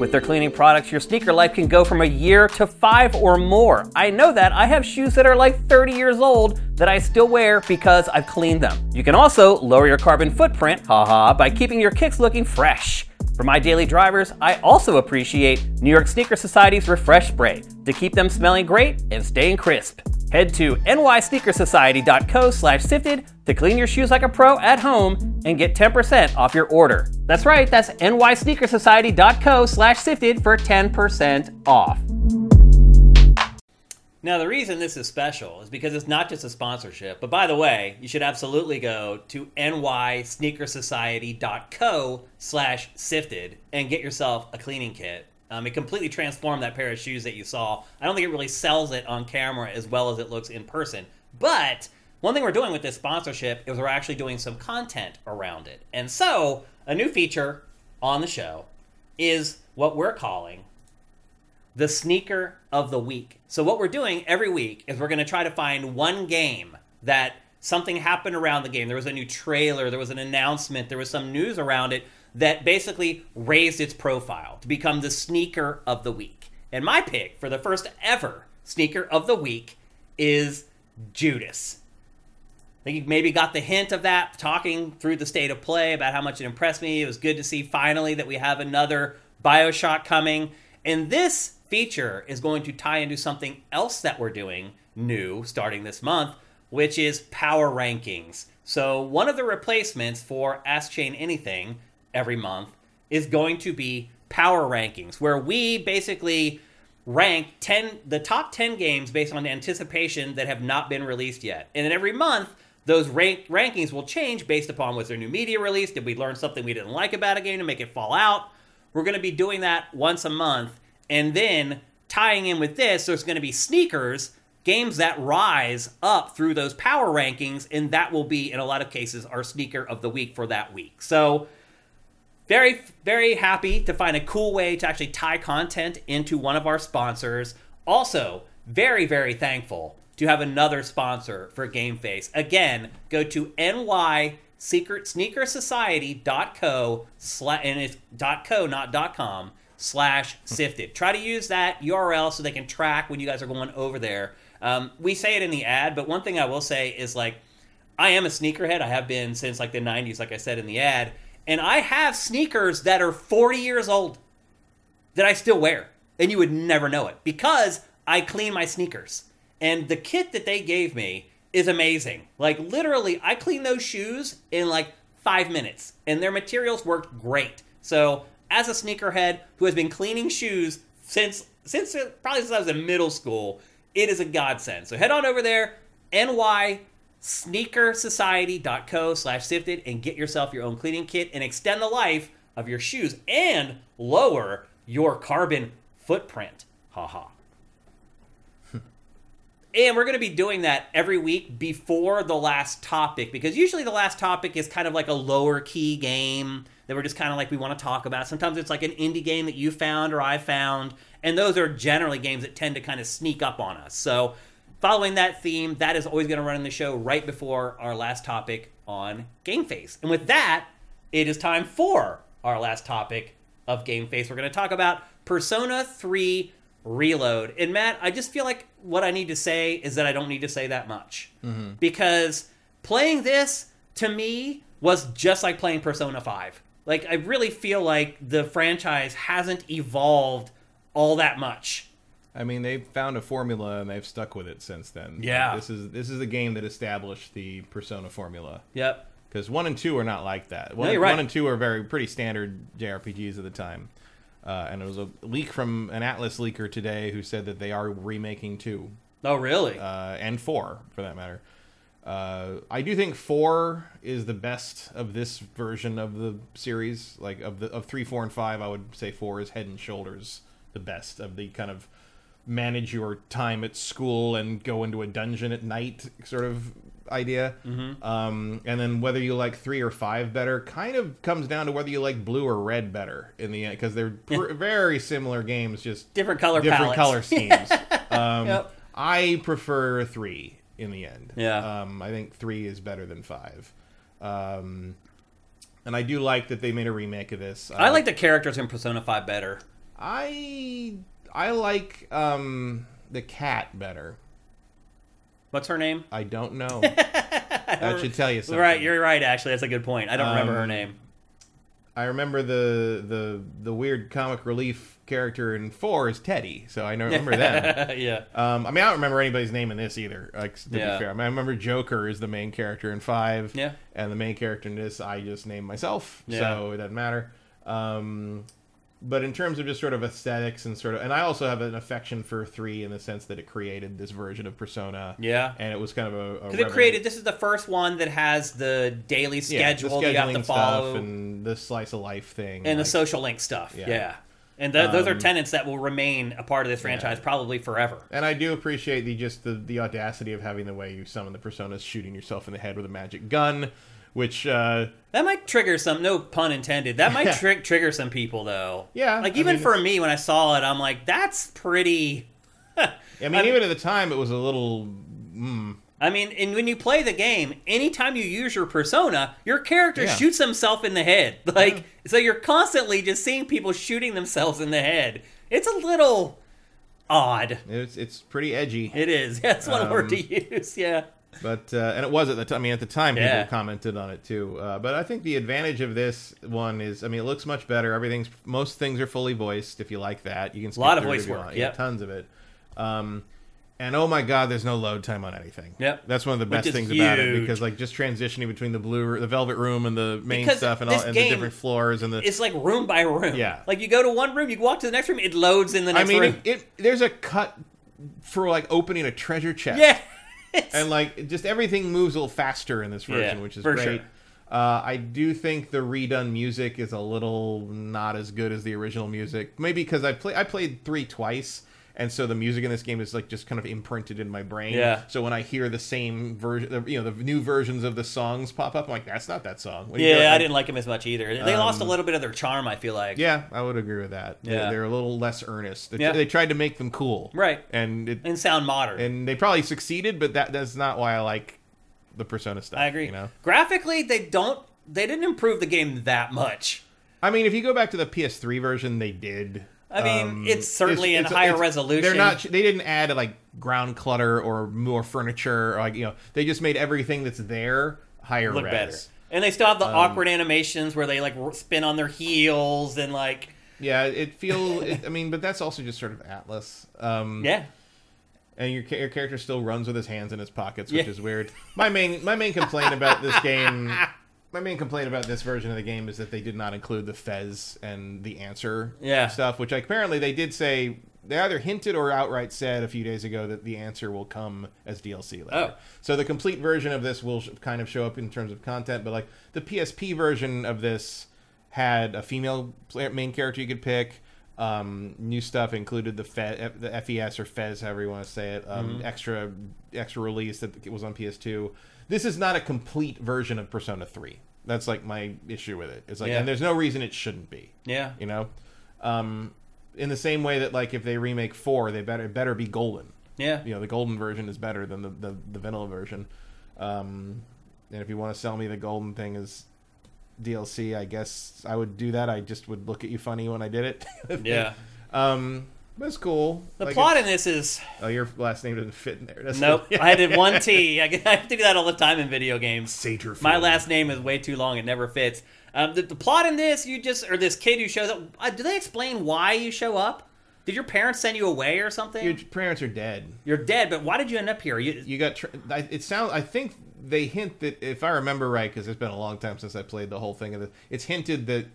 A: With their cleaning products, your sneaker life can go from a year to five or more. I know that. I have shoes that are like 30 years old that I still wear because I've cleaned them. You can also lower your carbon footprint, haha, by keeping your kicks looking fresh. For my daily drivers, I also appreciate New York Sneaker Society's Refresh Spray to keep them smelling great and staying crisp. Head to nysneakersociety.co slash sifted to clean your shoes like a pro at home and get 10% off your order. That's right, that's nysneakersociety.co slash sifted for 10% off. Now, the reason this is special is because it's not just a sponsorship. But by the way, you should absolutely go to nysneakersociety.co slash sifted and get yourself a cleaning kit. Um, it completely transformed that pair of shoes that you saw. I don't think it really sells it on camera as well as it looks in person. But one thing we're doing with this sponsorship is we're actually doing some content around it. And so, a new feature on the show is what we're calling the sneaker of the week. So what we're doing every week is we're going to try to find one game that something happened around the game. There was a new trailer, there was an announcement, there was some news around it that basically raised its profile to become the sneaker of the week. And my pick for the first ever sneaker of the week is Judas. I think you maybe got the hint of that talking through the state of play about how much it impressed me. It was good to see finally that we have another Bioshock coming. And this feature is going to tie into something else that we're doing new starting this month, which is power rankings. So, one of the replacements for Ask Shane Anything every month is going to be power rankings, where we basically rank 10 the top 10 games based on anticipation that have not been released yet. And then every month those rank, rankings will change based upon was there new media release? did we learn something we didn't like about a game to make it fall out? We're going to be doing that once a month and then tying in with this, there's going to be sneakers, games that rise up through those power rankings, and that will be, in a lot of cases, our sneaker of the week for that week. So, very, very happy to find a cool way to actually tie content into one of our sponsors. Also, very, very thankful to have another sponsor for Game Face. Again, go to NY Secret Sneaker Society.co and it's .co, not .com slash sifted. Try to use that URL so they can track when you guys are going over there. Um, we say it in the ad, but one thing I will say is like, I am a sneakerhead. I have been since like the 90s, like I said in the ad. And I have sneakers that are 40 years old that I still wear. And you would never know it because I clean my sneakers. And the kit that they gave me is amazing. Like, literally, I clean those shoes in like five minutes, and their materials worked great. So as a sneakerhead who has been cleaning shoes since since uh, probably since I was in middle school, it is a godsend. So head on over there, ny sneakersociety.co slash sifted and get yourself your own cleaning kit and extend the life of your shoes and lower your carbon footprint. Haha. And we're going to be doing that every week before the last topic because usually the last topic is kind of like a lower key game that we're just kind of like we want to talk about. Sometimes it's like an indie game that you found or I found, and those are generally games that tend to kind of sneak up on us. So, following that theme, that is always going to run in the show right before our last topic on Game Face. And with that, it is time for our last topic of Game Face. We're going to talk about Persona 3 Reload. And Matt, I just feel like what I need to say is that I don't need to say that much. Mm-hmm. Because playing this, to me, was just like playing Persona 5. Like I really feel like the franchise hasn't evolved all that much.
B: I mean, they've found a formula and they've stuck with it since then.
A: Yeah,
B: this is this is a game that established the Persona formula.
A: Yep.
B: Because one and two are not like that. One,
A: no, right.
B: one and two are very pretty standard JRPGs at the time. Uh, and it was a leak from an Atlus leaker today who said that they are remaking two.
A: Oh, really?
B: Uh, and four, for that matter. Uh, I do think four is the best of this version of the series. Like of the of three, four, and five, I would say four is head and shoulders the best of the kind of manage your time at school and go into a dungeon at night sort of idea.
A: Mm-hmm.
B: Um, and then whether you like three or five better kind of comes down to whether you like blue or red better in the end because they're pr- very similar games, just
A: different color
B: different
A: palettes.
B: color schemes. um,
A: Yep.
B: I prefer three in the end.
A: Yeah.
B: Um, I think three is better than five. Um, and I do like that they made a remake of this.
A: I
B: Uh,
A: like the characters in Persona 5 better.
B: I I like um, the cat better.
A: What's her name?
B: I don't know. that should tell you something.
A: Right, you're right. Actually, that's a good point. I don't remember her
B: Um,
A: name.
B: I remember the the the weird comic relief character in four is Teddy, so I know remember them.
A: yeah.
B: Um, I mean, I don't remember anybody's name in this either. Like to
A: Yeah.
B: be fair, I, mean, I remember Joker is the main character in five.
A: Yeah.
B: and the main character in this I just named myself,
A: Yeah.
B: so it doesn't matter. Um, but in terms of just sort of aesthetics and sort of, and I also have an affection for three in the sense that it created this version of Persona.
A: Yeah.
B: and it was kind of a, a
A: it created. This is the first one that has the daily
B: yeah, the
A: schedule that you have to follow,
B: and the slice of life thing
A: and the social link stuff. Yeah,
B: Yeah.
A: and th- those are
B: um,
A: tenants that will remain a part of this franchise probably forever.
B: And I do appreciate the just the, the audacity of having the way you summon the personas, shooting yourself in the head with a magic gun, which uh,
A: That might trigger some. No pun intended. That might tri- trigger some people though.
B: Yeah,
A: like
B: I
A: even
B: mean,
A: for me when I saw it, I'm like, that's pretty.
B: I mean,
A: I'm-
B: even at the time, it was a little. Mm,
A: I mean, and when you play the game, anytime you use your persona, your character
B: Yeah.
A: shoots himself in the head. Like, so you're constantly just seeing people shooting themselves in the head. It's a little odd.
B: it's it's pretty edgy,
A: It is. That's one word
B: Um,
A: to use. Yeah.
B: But uh, and it was at the time. I mean, at the time, people commented on it too. Uh, but I think the advantage of this one is, I mean, it looks much better. Everything's most things are fully voiced. If you like that, you can skip
A: lot of voice work.
B: Yeah, tons of it. Um, and oh my god, there's no load time on anything.
A: Yep.
B: that's one of the best things about it because like just transitioning between the blue, the velvet room, and the main
A: Because
B: stuff, and all and the different floors and the
A: It's like room by room.
B: Yeah.
A: Like you go to one room, you walk to the next room, it loads in the next I
B: mean,
A: room.
B: it, it there's a cut for like opening a treasure chest.
A: yeah.
B: and like just everything moves a little faster in this version,
A: Yeah,
B: which is great.
A: sure.
B: Uh, I do think the redone music is a little not as good as the original music. Maybe because I play I played three twice, and so the music in this game is like just kind of imprinted in my brain.
A: Yeah.
B: So when I hear the same version, you know, the new versions of the songs pop up, I'm like, that's not that song.
A: Yeah,
B: doing?
A: I didn't like them as much either. They lost a
B: Um,
A: little bit of their charm, I feel like.
B: Yeah, I would agree with that.
A: Yeah.
B: They're, a little less earnest. They,
A: Yeah.
B: they tried to make them cool,
A: Right.
B: And it,
A: And sound modern.
B: and they probably succeeded, but that that's not why I like the Persona stuff.
A: I agree.
B: You know,
A: Graphically, they don't. They didn't improve the game that much.
B: I mean, if you go back to the PS3 version, they did.
A: I mean,
B: Um,
A: it's certainly in higher resolution.
B: They're not. They didn't add like ground clutter or more furniture. Or like you know, they just made everything that's there higher
A: look
B: res.
A: better. And they still have the
B: Um,
A: awkward animations where they like spin on their heels and like
B: Yeah, it feel. it, I mean, but that's also just sort of Atlus. Um,
A: yeah.
B: and your, your character still runs with his hands in his pockets, which
A: Yeah.
B: is weird. My main my main complaint about this game, my main complaint about this version of the game is that they did not include the Fez and the answer
A: Yeah.
B: stuff, which like, apparently they did say they either hinted or outright said a few days ago that the answer will come as DLC later.
A: Oh.
B: So the complete version of this will sh- kind of show up in terms of content, but like the PSP version of this had a female player, main character you could pick. Um, new stuff included the Fe- the FES or Fez, however you want to say it. Um,
A: Mm-hmm.
B: Extra extra release that was on PS2. This is not a complete version of Persona 3. That's like my issue with it. It's like,
A: Yeah.
B: and there's no reason it shouldn't be.
A: Yeah.
B: You know, um, in the same way that like if they remake four, they better it better be golden.
A: Yeah.
B: You know, the golden version is better than the the, the vanilla version. Um, and if you want to sell me the golden thing as DLC, I guess I would do that. I just would look at you funny when I did it.
A: Yeah.
B: Um, that's cool.
A: The
B: Like,
A: plot in this is
B: Oh, your last name doesn't fit in there. That's
A: nope. I did one T. I, get- I do that all the time in video games.
B: Satyrfield.
A: My last name is way too long; it never fits. Um, the, the plot in this, you just or this kid who shows up. Uh, do they explain why you show up? Did your parents send you away or something?
B: Your parents are dead.
A: You're dead, but why did you end up here? You,
B: You got. Tr- I- it sounds. I think they hint that if I remember right, because it's been a long time since I played the whole thing of it. It's hinted that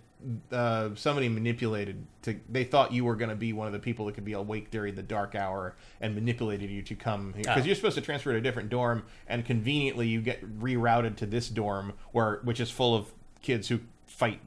B: uh, somebody manipulated to. They thought you were going to be one of the people that could be awake during the dark hour and manipulated you to come because
A: Oh.
B: you're supposed to transfer to a different dorm, and conveniently you get rerouted to this dorm where which is full of kids who fight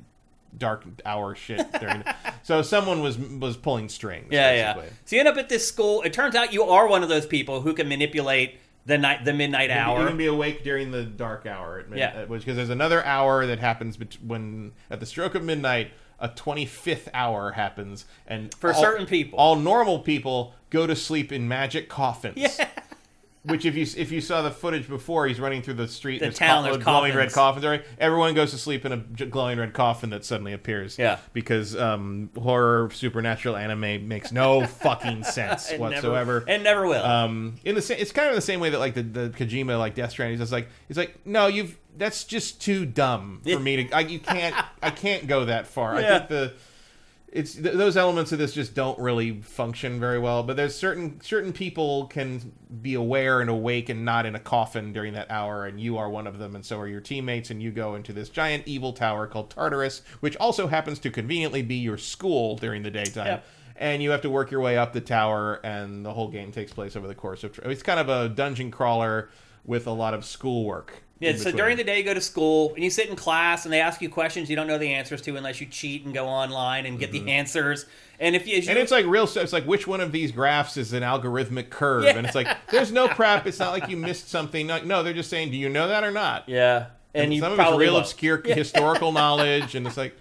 B: dark hour shit during. so someone was was pulling strings.
A: yeah, yeah. So you end up at this school. It turns out you are one of those people who can manipulate the night, the midnight hour.
B: You can be awake during the dark hour at
A: Yeah.
B: because there's another hour that happens bet- when at the stroke of midnight. A 25th hour happens, and
A: For certain people.
B: all normal people go to sleep in magic coffins.
A: Yeah.
B: Which, if you if you saw the footage before, he's running through the street.
A: The
B: and
A: town,
B: co-
A: there's
B: glowing red
A: coffins.
B: Right? Everyone goes to sleep in a j- glowing red coffin that suddenly appears.
A: Yeah.
B: because um, horror supernatural anime makes no fucking sense
A: It
B: whatsoever.
A: Never, it never will.
B: Um, in the same, it's kind of the same way that like the, the Kojima like Death Stranding. He's just like he's like, no, you've that's just too dumb for me to. I, you can't. I can't go that far. I
A: Yeah.
B: think the it's th- those elements of this just don't really function very well. But there's certain certain people can be aware and awake and not in a coffin during that hour, and you are one of them, and so are your teammates. And you go into this giant evil tower called Tartarus, which also happens to conveniently be your school during the daytime.
A: Yep.
B: And you have to work your way up the tower, and the whole game takes place over the course of. It's kind of a dungeon crawler with a lot of schoolwork.
A: Yeah, so during the day you go to school and you sit in class and they ask you questions you don't know the answers to unless you cheat and go online and get the answers. And if you, you
B: Mm-hmm. And it's like real stuff. It's like which one of these graphs is an algorithmic curve,
A: Yeah.
B: and it's like there's no prep. It's not like you missed something. Like, no, they're just saying, do you know that or not?
A: yeah, and, you
B: some of it's real obscure historical knowledge, and it's like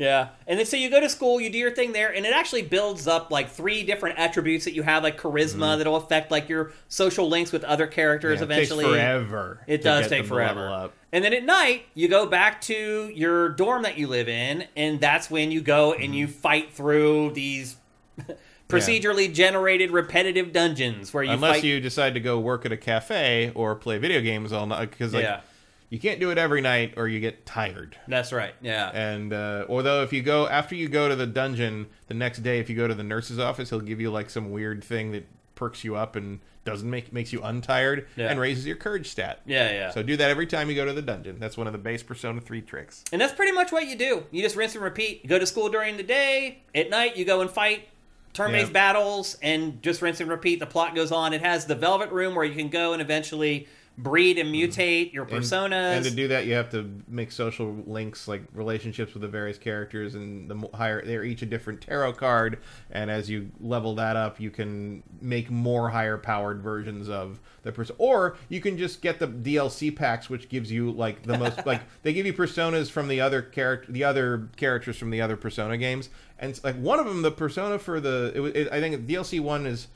A: Yeah, and then so you go to school, you do your thing there, and it actually builds up like three different attributes that you have, like charisma, that'll affect like your social links with other characters
B: Mm-hmm. yeah,
A: eventually.
B: it takes forever.
A: It does take
B: them to level
A: forever.
B: up.
A: And then at night, you go back to your dorm that you live in, and that's when you go and you fight through these procedurally generated repetitive dungeons where you
B: Unless
A: fight.
B: you decide to go work at a cafe or play video games all night, because like
A: Yeah.
B: You can't do it every night or you get tired.
A: That's right. Yeah.
B: And uh, although if you go after you go to the dungeon the next day, if you go to the nurse's office, he'll give you like some weird thing that perks you up and doesn't make makes you untired
A: Yeah.
B: and raises your courage stat.
A: yeah, yeah.
B: So do that every time you go to the dungeon. That's one of the base Persona 3 tricks.
A: And that's pretty much what you do. You just rinse and repeat. You go to school during the day. At night, you go and fight turn-based
B: Yeah.
A: battles, and just rinse and repeat. The plot goes on. It has the Velvet Room where you can go and eventually breed and mutate your
B: Mm-hmm. And-
A: personas.
B: And, to do that, you have to make social links, like relationships with the various characters, and the higher they're each a different tarot card. And as you level that up, you can make more higher powered versions of the person, or you can just get the DLC packs, which gives you like the most like they give you personas from the other character, the other characters from the other Persona games, and like one of them, the persona for the it, it, I think DLC one is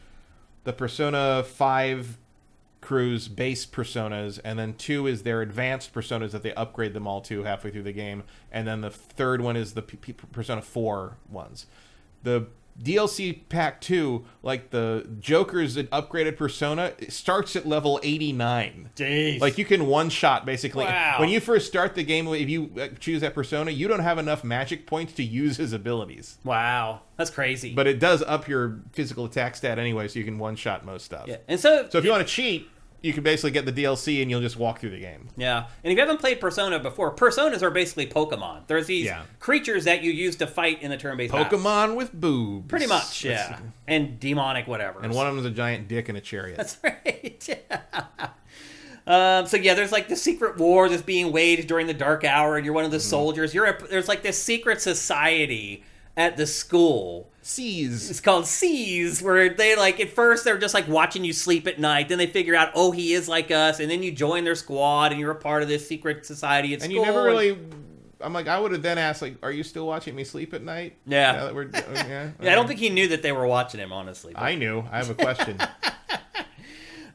B: the Persona 5 crew's base personas, and then two is their advanced personas that they upgrade them all to halfway through the game, and then the third one is the P- P- Persona 4 ones. The DLC pack 2, like the Joker's upgraded persona, it starts at level 89.
A: Jeez.
B: Like you can one shot basically.
A: Wow.
B: When you first start the game, if you uh, choose that persona, you don't have enough magic points to use his abilities.
A: wow, that's crazy.
B: But it does up your physical attack stat anyway, so you can one shot most stuff.
A: yeah, and so
B: So if you want to cheat, you can basically get the DLC and you'll just walk through the game.
A: Yeah, and if you haven't played Persona before, Personas are basically Pokemon. There's these
B: Yeah.
A: creatures that you use to fight in the turn-based battles.
B: Pokemon with boobs.
A: Pretty much,
B: That's-
A: yeah, and demonic whatever.
B: And one of them is a giant dick in a chariot.
A: That's right. Yeah. Um, so yeah, there's like the secret war that's being waged during the dark hour, and you're one of the
B: Mm-hmm.
A: soldiers. You're a, there's like this secret society at the school.
B: SEES.
A: It's called SEES, where they like at first they're just like watching you sleep at night. Then they figure out, oh, he is like us, and then you join their squad, and you're a part of this secret society at
B: And
A: school.
B: you never really. I'm like, I would have then asked, like, are you still watching me sleep at night?
A: Yeah.
B: Now that we're, oh, yeah.
A: Yeah, I don't think he knew that they were watching him, honestly. But-
B: I knew. I have a question.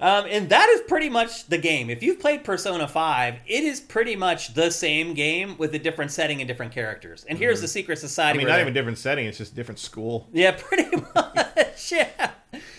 A: Um, and that is pretty much the game. If you've played Persona 5, it is pretty much the same game with a different setting and different characters. And here's the Secret
B: Mm-hmm. I
A: Society.
B: mean, not
A: they're-
B: even different setting. It's just different school.
A: Yeah, pretty much. Yeah.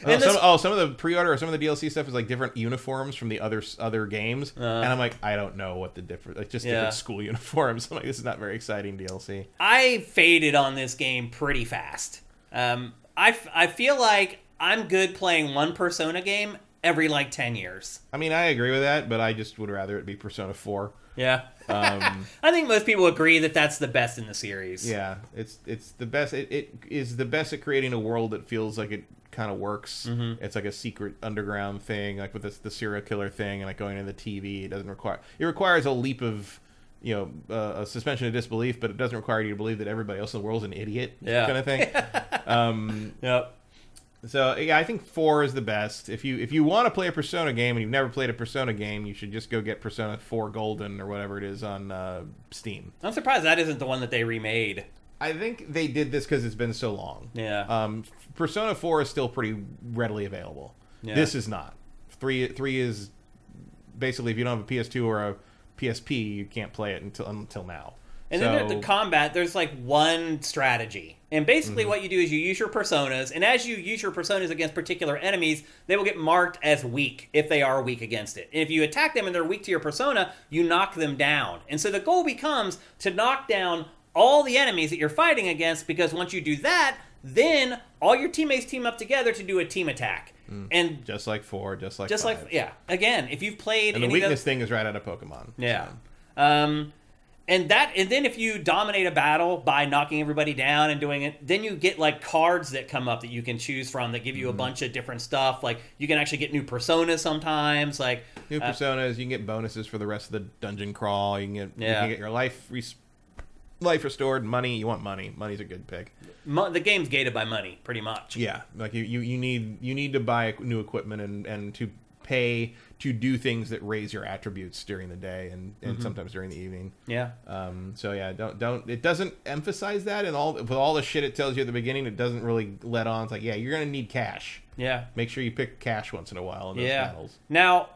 B: Oh
A: And
B: some, oh, some of the pre-order or some of the DLC stuff is like different uniforms from the other other games, and I'm like, I don't know what the different, like just
A: Uh. Yeah.
B: different school uniforms. I'm like, this is not very exciting DLC.
A: I faded on this game pretty fast. Um, I, f- I feel like I'm good playing one Persona game every like 10 years.
B: I mean, I agree with that, but I just would rather it be Persona 4.
A: Yeah.
B: Um,
A: I think most people agree that that's the best in the series.
B: yeah, it's it's the best. It, it is the best at creating a world that feels like it kind of works.
A: Mm-hmm.
B: It's like a secret underground thing, like with this, the serial killer thing, and like going into the TV. It doesn't require. It requires a leap of. You know, uh, a suspension of disbelief, but it doesn't require you to believe that everybody else in the world's an idiot,
A: Yeah.
B: kind of thing. um,
A: Yep.
B: So yeah, I think four is the best. If you if you want to play a Persona game and you've never played a Persona game, you should just go get Persona Four Golden or whatever it is on uh, Steam.
A: I'm surprised that isn't the one that they remade.
B: I think they did this because it's been so long.
A: Yeah.
B: Um, Persona Four is still pretty readily available.
A: Yeah.
B: This is not. Three three is basically if you don't have a PS2 or a PSP, you can't play it until until now.
A: And
B: so,
A: then there- the combat, there's like one strategy. And basically, what you do is you use your personas, and as you use your personas against particular enemies, they will get marked as weak if they are weak against it. And if you attack them and they're weak to your persona, you knock them down. And so the goal becomes to knock down all the enemies that you're fighting against because once you do that, then all your teammates team up together to do a team attack. And
B: Just like four, just like
A: just
B: five.
A: like yeah, again, if you've played
B: And the weakness
A: those-
B: thing is right out of Pokemon.
A: yeah.
B: so.
A: Um, and that, and then if you dominate a battle by knocking everybody down and doing it, then you get like cards that come up that you can choose from that give
B: Mm-hmm.
A: you a bunch of different stuff. Like you can actually get new personas sometimes. Like
B: New
A: uh,
B: personas, you can get bonuses for the rest of the dungeon crawl. You can get you
A: Yeah.
B: can get your life res- life restored. Money, you want money. Money's a good pick.
A: mo- the game's gated by money, pretty much.
B: Yeah, like you, you, you need you need to buy new equipment and and to pay to do things that raise your attributes during the day and, and
A: Mm-hmm.
B: sometimes during the evening.
A: Yeah.
B: Um, so yeah, don't don't it doesn't emphasize that and all with all the shit it tells you at the beginning. It doesn't really let on. It's like yeah, you're gonna need cash.
A: Yeah.
B: Make sure you pick cash once in a while in those
A: yeah.
B: battles.
A: Now,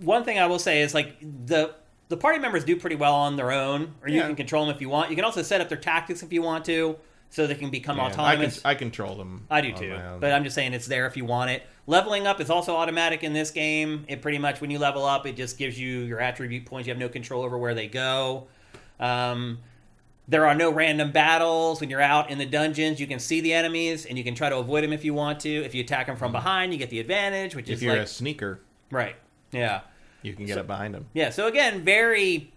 A: one thing I will say is like the the party members do pretty well on their own, or you
B: Yeah.
A: can control them if you want. You can also set up their tactics if you want to, so they can become
B: Yeah, I,
A: autonomous.
B: I control them.
A: I do too, but I'm just saying it's there if you want it. Leveling up is also automatic in this game. It pretty much when you level up, it just gives you your attribute points. You have no control over where they go. Um, there are no random battles when you're out in the dungeons. You can see the enemies and you can try to avoid them if you want to. If you attack them from behind, you get the advantage, which
B: if
A: is
B: you're
A: like
B: a sneaker,
A: right. Yeah,
B: you can get up behind them.
A: yeah. So again, very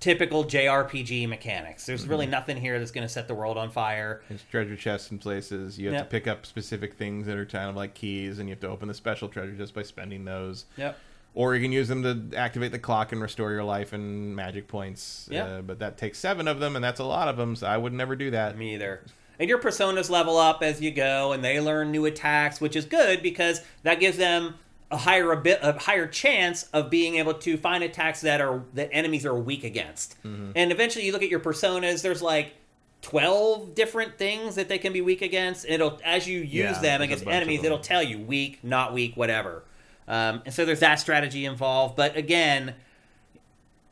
A: typical JRPG mechanics. There's
B: Mm-hmm.
A: really nothing here that's going to set the world on fire.
B: There's treasure chests in places. You have
A: Yep.
B: to pick up specific things that are kind of like keys, and you have to open the special treasure just by spending those.
A: Yep.
B: Or you can use them to activate the clock and restore your life and magic points.
A: Yeah.
B: Uh, but that takes seven of them, and that's a lot of them. So I would never do that.
A: Me either. And your personas level up as you go, and they learn new attacks, which is good because that gives them a higher a bit a higher chance of being able to find attacks that are that enemies are weak against. And eventually, you look at your personas. There's like twelve different things that they can be weak against. And it'll as you use
B: Yeah,
A: them against enemies,
B: them.
A: it'll tell you weak, not weak, whatever. Um, and so there's that strategy involved. But again,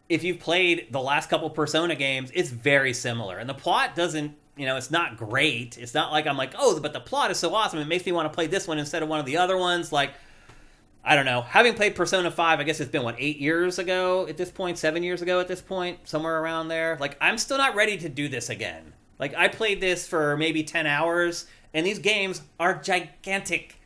A: if you've played the last couple Persona games, it's very similar. And the plot doesn't, you know, it's not great. It's not like I'm like, oh, but the plot is so awesome. It makes me want to play this one instead of one of the other ones. Like, I don't know. Having played Persona 5, I guess it's been, what, eight years ago at this point? Seven years ago at this point? Somewhere around there. Like, I'm still not ready to do this again. Like, I played this for maybe 10 hours, and these games are gigantic.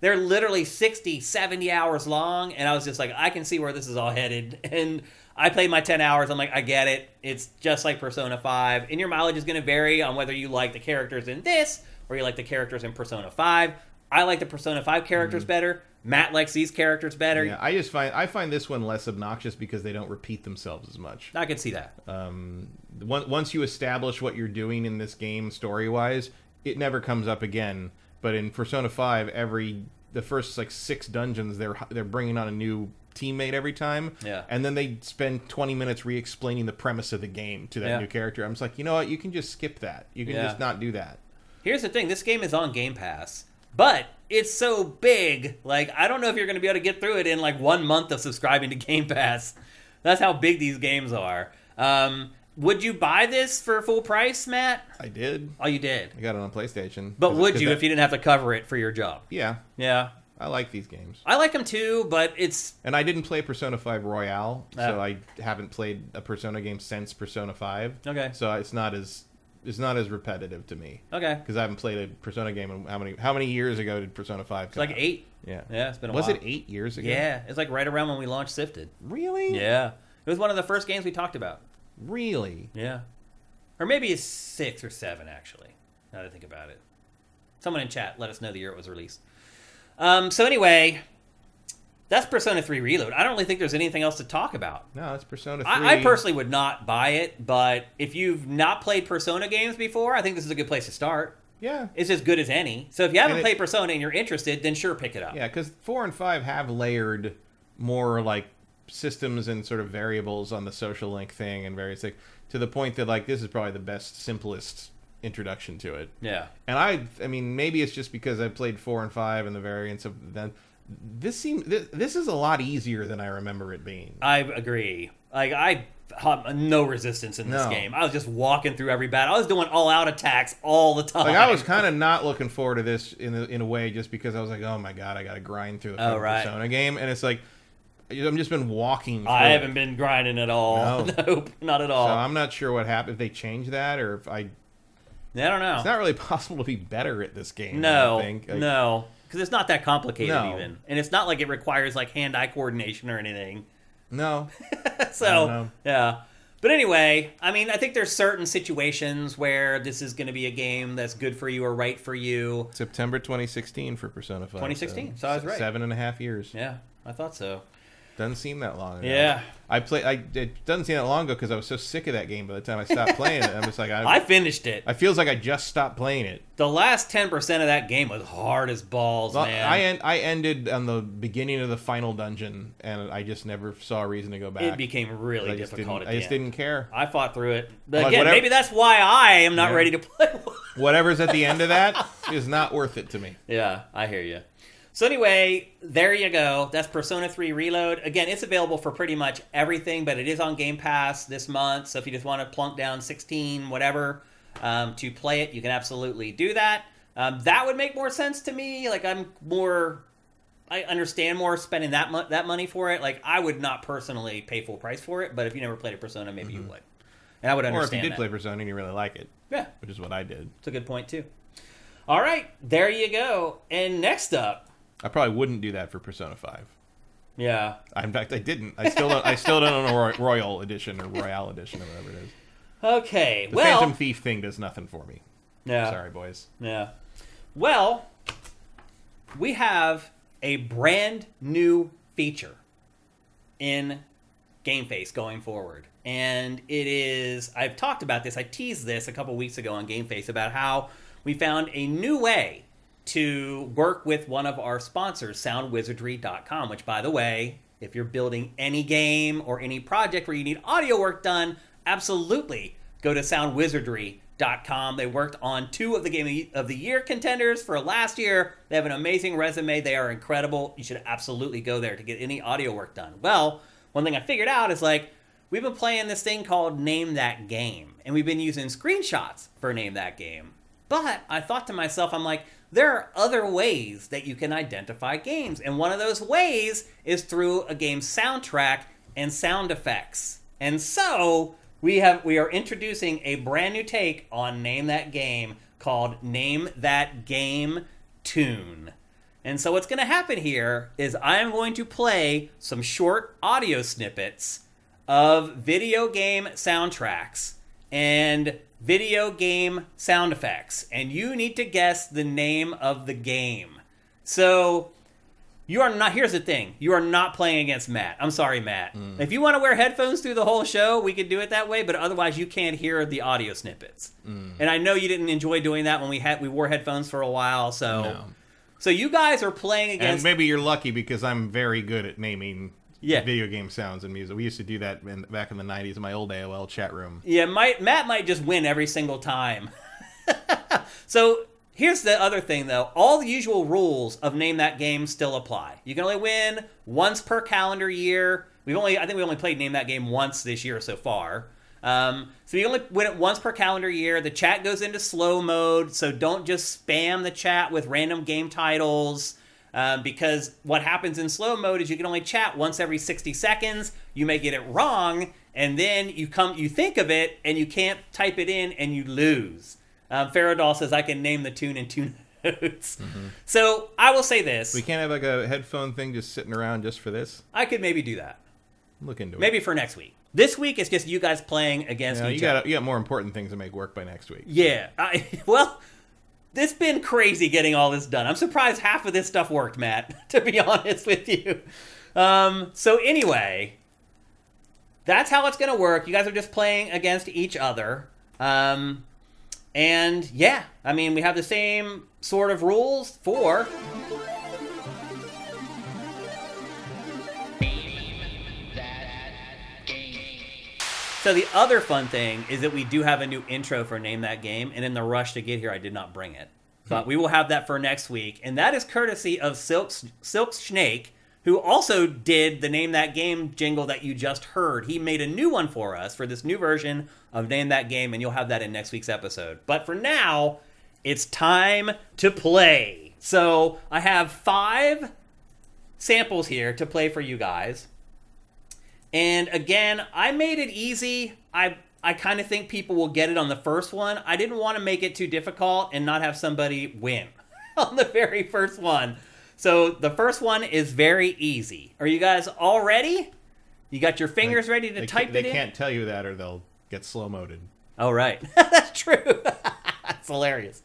A: They're literally 60, 70 hours long, and I was just like, I can see where this is all headed. And I played my 10 hours. I'm like, I get it. It's just like Persona 5. And your mileage is going to vary on whether you like the characters in this or you like the characters in Persona 5. I like the Persona 5 characters mm-hmm. better. Matt likes these characters better.
B: Yeah, I just find I find this one less obnoxious because they don't repeat themselves as much.
A: I can see that.
B: Um, on- once you establish what you're doing in this game story wise, it never comes up again. But in Persona Five, every the first like six dungeons, they're they're bringing on a new teammate every time.
A: Yeah.
B: and then they spend 20 minutes re-explaining the premise of the game to that
A: Yeah.
B: new character. I'm just like, you know what? You can just skip that. You can
A: Yeah.
B: just not do that.
A: Here's the thing this game is on Game Pass, but it's so big. Like, I don't know if you're going to be able to get through it in like one month of subscribing to Game Pass. That's how big these games are. Um, would you buy this for full price, Matt?
B: I did.
A: Oh, you did.
B: I got it on PlayStation.
A: But would you
B: that-
A: if you didn't have to cover it for your job?
B: Yeah,
A: Yeah.
B: I like these games.
A: I like them too, but it's
B: And I didn't play Persona 5 Royale, so
A: Oh.
B: I haven't played a Persona game since Persona 5.
A: Okay.
B: So it's not as it's not as repetitive to me
A: okay.
B: because I haven't played a Persona game in how many how many years ago did Persona 5
A: It's
B: come
A: like
B: out?
A: eight.
B: Yeah.
A: Yeah, it's been a while.
B: Was
A: while.
B: it 8 years ago?
A: Yeah, it's like right around when we launched Sifted.
B: Really?
A: Yeah. It was one of the first games we talked about.
B: Really?
A: Yeah. Or maybe it's six or seven, actually, now that I think about it. Someone in chat let us know the year it was released. Um, so, anyway, that's Persona 3 Reload. I don't really think there's anything else to talk about.
B: No, it's Persona 3.
A: I, I personally would not buy it, but if you've not played Persona games before, I think this is a good place to start.
B: Yeah.
A: It's as good as any. So if you haven't
B: it-
A: played Persona and you're interested, then sure, pick it up.
B: Yeah, cuz 4 and 5 have layered more like systems and sort of variables on the social link thing and various things to the point that like this is probably the best simplest introduction to it.
A: Yeah.
B: And I, I mean, maybe it's just because I played four and five and the variants of them. This seems this, this is a lot easier than I remember it being.
A: I agree. Like I no resistance in this
B: No.
A: game. I was just walking through every battle. I was doing all out attacks all the time.
B: Like I was kind of not looking forward to this in a, in a way, just because I was like, oh my god, I got to grind through the
A: Oh, right.
B: Persona game, and it's like I've just been walking.
A: I haven't
B: it.
A: been grinding at all.
B: No.
A: nope, not at all.
B: So I'm not sure what happened if they changed that or if I.
A: I don't know.
B: It's not really possible to be better at this game.
A: No,
B: don't think. Like,
A: no, because it's not that complicated
B: No.
A: even, and it's not like it requires like hand-eye coordination or anything.
B: no.
A: so yeah. But anyway, I mean, I think there's certain situations where this is going to be a game that's good for you or right for you.
B: September 2016 for Persona 5.
A: 2016, so I was right.
B: Seven and a half years.
A: Yeah, I thought so.
B: Doesn't seem that long. ago.
A: Yeah.
B: I play. I it doesn't seem that long ago because I was so sick of that game by the time I stopped playing it. I'm just like I.
A: I finished it.
B: I feels like I just stopped playing it.
A: The last 10% of that game was hard as balls,
B: Well,
A: man.
B: I en- I ended on the beginning of the final dungeon, and I just never saw a reason to go back.
A: it became really
B: I just
A: difficult
B: I just
A: end.
B: didn't care.
A: I fought through it. But
B: Like,
A: again,
B: whatever-
A: maybe that's why I am not
B: Yeah.
A: ready to play.
B: Whatever's at the end of that is not worth it to me.
A: yeah, I hear you. So anyway, there you go. That's Persona 3 Reload. Again, it's available for pretty much everything, but it is on Game Pass this month. So if you just want to plunk down 16, whatever, um, to play it, you can absolutely do that. Um, that would make more sense to me. Like I'm more, I understand more spending that that money for it. Like I would not personally pay full price for it, but if you never played a Persona, maybe you would, and I would understand.
B: Or if you did
A: that.
B: play Persona and you really like it,
A: yeah,
B: which is what I did.
A: it's a good point too. All right, there you go. And next up,
B: I probably wouldn't do that for Persona 5.
A: yeah,
B: I- In fact, I didn't. I still don't. I still don't own a Roy- Royal Edition or Royale Edition or whatever it is.
A: okay.
B: The
A: well,
B: Phantom Thief thing does nothing for me.
A: yeah,
B: Sorry, boys.
A: yeah. Well, we have a brand new feature in Game Face going forward. And it is, I've talked about this, I teased this a couple weeks ago on Game Face about how we found a new way to work with one of our sponsors, soundwizardry.com, which, by the way, if you're building any game or any project where you need audio work done, absolutely go to soundwizardry.com. They worked on two of the Game of the Year contenders for last year. They have an amazing resume. They are incredible. You should absolutely go there to get any audio work done. Well, one thing I figured out is like, we've been playing this thing called Name That Game, and we've been using screenshots for Name That Game. But I thought to myself, I'm like, there are other ways that you can identify games. And one of those ways is through a game's soundtrack and sound effects. And so we have we are introducing a brand new take on Name That Game called Name That Game Tune. And so what's going to happen here is I am going to play some short audio snippets of video game soundtracks and video game sound effects and you need to guess the name of the game. So you are not here's the thing. You are not playing against Matt. I'm sorry, Matt. Mm. If you want to wear headphones through the whole show, we could do it that way, but otherwise you can't hear the audio snippets. Mm. And I know you didn't enjoy doing that when we had we wore headphones for a while, so
B: No.
A: so you guys are playing
B: And
A: against
B: maybe you're lucky because I'm very good at naming
A: Yeah.
B: video game sounds and music. We used to do that in, back in the 90s in my old AOL chat room.
A: Yeah, might Matt might just win every single time. so here's the other thing, though: all the usual rules of name that game still apply. You can only win once per calendar year. We've only, I think, we only played name that game once this year so far. Um, so you only win it once per calendar year. The chat goes into slow mode, so don't just spam the chat with random game titles. Um, because what happens in slow mode is you can only chat once every 60 seconds. You may get it wrong, and then you come, you think of it, and you can't type it in, and you lose. Um, Faradol says I can name the tune in two notes. So I will say this:
B: We can't have like a headphone thing just sitting around just for this.
A: I could maybe do that.
B: Look into it.
A: Maybe for next week. This week is just you guys playing against
B: know,
A: each
B: you
A: other.
B: got you got more important things to make work by next week.
A: Yeah. I, well, it's been crazy getting all this done. I'm surprised half of this stuff worked, Matt, to be honest with you. Um, so, anyway, that's how it's going to work. You guys are just playing against each other. Um, and yeah, I mean, we have the same sort of rules for. So the other fun thing is that we do have a new intro for Name That Game, and in the rush to get here, I did not bring it. But we will have that for next week, and that is courtesy of Silk Silk Snake, who also did the Name That Game jingle that you just heard. He made a new one for us for this new version of Name That Game, and you'll have that in next week's episode. But for now, it's time to play. So I have five samples here to play for you guys. And again, I made it easy. I I kind of think people will get it on the first one. I didn't want to make it too difficult and not have somebody win on the very first one. So the first one is very easy. Are you guys all ready? You got your fingers ready to
B: They,
A: type
B: they
A: it in?
B: can't tell you that, or they'll get slow moded.
A: Oh, right. That's true. That's hilarious.